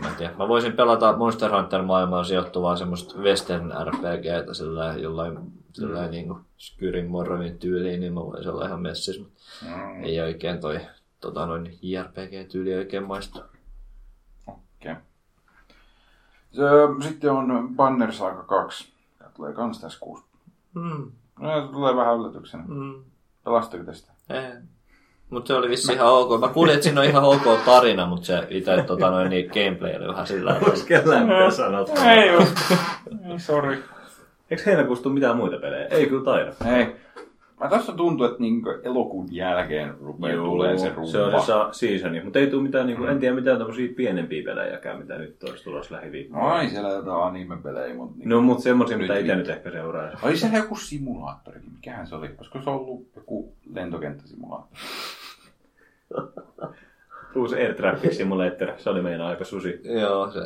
Speaker 2: Mä en tiedä. Mä voisin pelata Monster Hunter maailmaan sijoittuvaa semmoista Western RPGtä sillä jollain sillä mm. niin Skyrim Morrowin tyyliin, niin mä voisin olla ihan messis, mutta
Speaker 1: Mm,
Speaker 2: ei oikein toi tota noin JRPG-tyyli oikein maistu.
Speaker 1: Okei. Se, sitten on Banner Saga 2. Tämä tulee kans tässä kuussa.
Speaker 2: Mm.
Speaker 1: No, tulee vähän yllätyksenä.
Speaker 2: Mm.
Speaker 1: Pelastiko tästä?
Speaker 2: Mutta se oli vissi ihan ok. Mä kuulin, että siinä on ihan ok tarina, mutta se itse tota, noin, niin gameplay oli vähän sillä tavalla.
Speaker 3: Onko kellään mitä sanot?
Speaker 1: Ei oo. Ei, Sori.
Speaker 3: Eikö heinäkuussa tule mitään muita pelejä? Ei kyllä taida.
Speaker 1: Ei. Mä tässä tuntuu, että niinku elokuun jälkeen rupeaa tulee se rumba.
Speaker 3: se on se sa- seasoni. Mutta ei tule mitään, niin kuin, en tiedä mitään tämmöisiä pienempiä pelejäkään, mitä nyt olisi tulossa lähiviikkoina.
Speaker 1: Ai siellä jotain anime-pelejä, mutta... Niin...
Speaker 3: No, mutta semmoisia, mitä itse nyt ehkä seuraisi.
Speaker 1: Oli siellä joku simulaattorikin. Mikähän se oli? Olisiko se ollut joku lentokenttäsimulaattori?
Speaker 3: Uusi Air Traffic Simulator, se oli meidän aika susi.
Speaker 2: Joo, se.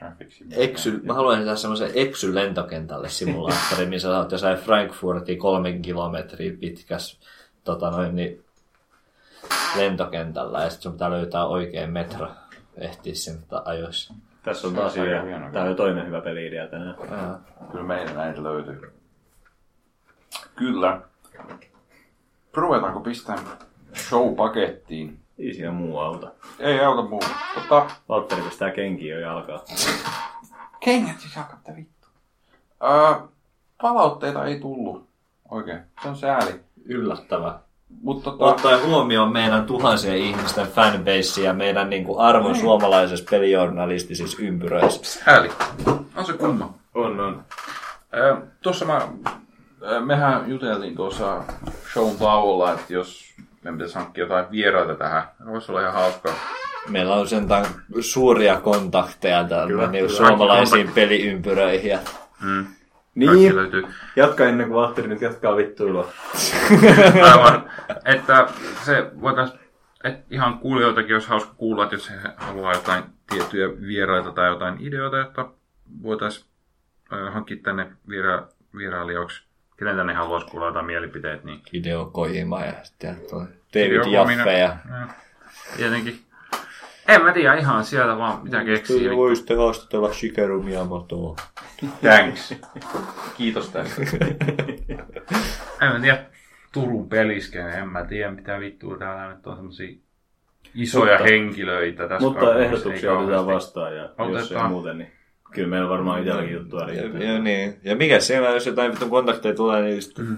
Speaker 1: Traffic Simulator.
Speaker 2: Eksy, mä haluaisin tehdä semmoisen Eksy lentokentälle simulaattori, missä sä oot jossain Frankfurtin kolmen kilometriä pitkäs tota noin, niin, lentokentällä ja sitten sun pitää löytää oikein metro ehtiä sinne ajoissa.
Speaker 3: Tässä on taas hyvä.
Speaker 1: hieno.
Speaker 3: Tämä on jo toinen hyvä peli-idea tänään.
Speaker 1: Kyllä meillä näitä löytyy. Kyllä. Ruvetaanko pistämään show pakettiin?
Speaker 3: Ei siinä muu auta.
Speaker 1: Ei auta muu. Tota,
Speaker 3: Valtteri pistää kenkiä jo jalkaa.
Speaker 1: kengät siis jakatte vittu. Öö, palautteita ei tullut. Oikein. Se on sääli.
Speaker 2: Yllättävää.
Speaker 1: Mutta tota,
Speaker 2: Ottaen huomioon meidän tuhansien ihmisten fanbase ja meidän niin kuin arvon suomalaisessa pelijournalistisissa ympyröissä.
Speaker 1: sääli. On se kumma.
Speaker 3: On, on.
Speaker 1: Öö, tuossa mä, öö, mehän juteltiin tuossa shown tauolla, että jos me pitäisi hankkia jotain vieraita tähän, voisi olla ihan hauskaa.
Speaker 2: Meillä on sentään suuria kontakteja täällä niin suomalaisiin peliympyröihin. Ja
Speaker 1: Mm.
Speaker 3: Niin,
Speaker 1: löytyy.
Speaker 3: jatka ennen kuin Valtteri nyt jatkaa vittuilua.
Speaker 1: Aivan. Että se voitais, et ihan kuulijoitakin olisi hauska kuulla, että jos he haluaa jotain tiettyjä vieraita tai jotain ideoita, jotta voitaisiin hankkia tänne viera, vierailijoiksi. Kenen tänne haluaisi kuulla jotain mielipiteet, niin
Speaker 2: Hideo Kojima ja sitten
Speaker 1: Hideo
Speaker 2: David. Jaffe ja
Speaker 1: Ja, tietenkin. En mä tiedä ihan sieltä vaan mitä keksii.
Speaker 2: Voisitte haastatella Shigeru Miyamotoa.
Speaker 1: Thanks. Kiitos tästä. en mä tiedä. Turun peliskeen, en mä tiedä mitä vittua täällä nyt on semmosia isoja
Speaker 3: Mutta-
Speaker 1: henkilöitä tässä
Speaker 3: Mutta ehdotuksia
Speaker 1: ei
Speaker 3: otetaan vastaan ja jos ei
Speaker 1: Otetaan.
Speaker 3: muuten, niin kyllä meillä varmaan itselläkin juttua riittää.
Speaker 2: Ja, ja, niin. ja mikä siellä, jos jotain vitun kontakteja tulee, niin just,
Speaker 1: Mhm.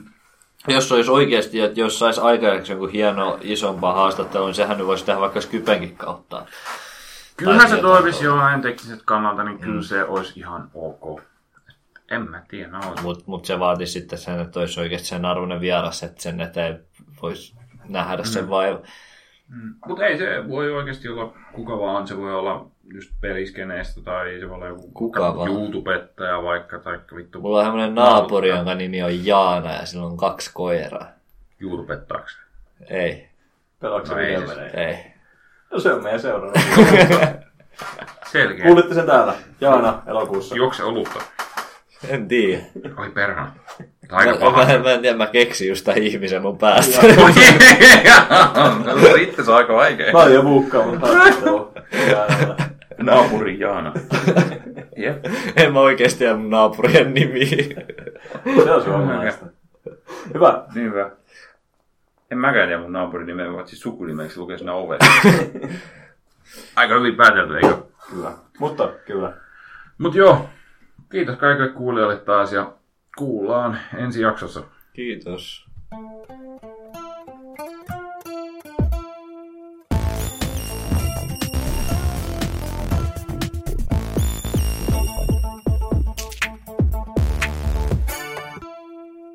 Speaker 2: jos olisi oikeasti, että jos saisi aikaiseksi jonkun hieno isompaa haastattelua, niin sehän nyt voisi tehdä vaikka Skypenkin kautta.
Speaker 1: Kyllähän se toimisi
Speaker 2: tuolla.
Speaker 1: jollain tekniset kannalta, niin kyllä se olisi ihan ok. En mä tiedä, mä olisin.
Speaker 2: Mutta mut se vaatisi sitten sen, että olisi oikeasti sen arvoinen vieras, että sen eteen voisi nähdä sen vaiva.
Speaker 1: Mutta ei se voi oikeasti olla kuka vaan, se voi olla just peliskeneestä tai se voi olla joku
Speaker 2: Kuka vaan.
Speaker 1: YouTubettaja vaikka, tai vittu
Speaker 2: Mulla on semmoinen naapuri, jonka nimi on Jaana ja sillä on kaksi koiraa.
Speaker 1: YouTubettaaksi.
Speaker 2: Ei,
Speaker 3: Pelaatko se
Speaker 1: No ei
Speaker 2: ei.
Speaker 3: No se on meidän seuraava.
Speaker 1: Selkeä.
Speaker 3: Kuulitte sen täällä. Jaana elokuussa.
Speaker 1: Juokse olutta.
Speaker 2: En tiedä.
Speaker 1: Oi perhana. Aika
Speaker 2: Mä,
Speaker 1: paha.
Speaker 2: mä, mä, en tiedä, mä keksin just tämän ihmisen mun päästä.
Speaker 1: Se on itse aika vaikea.
Speaker 3: Mä oon jo. Jaanalle.
Speaker 1: Naapuri Jaana. Jep.
Speaker 2: en mä oikeesti tiedä mun naapurien nimi.
Speaker 3: Se on suomalaista. Hyvä.
Speaker 1: Niin hyvä. En mäkään tiedä mun naapurin nimeä, vaan siis sukunimeksi lukee siinä ovessa. Aika hyvin päätelty, eikö?
Speaker 3: Kyllä. Mutta kyllä.
Speaker 1: Mut joo, kiitos kaikille kuulijoille taas ja kuullaan ensi jaksossa.
Speaker 2: Kiitos.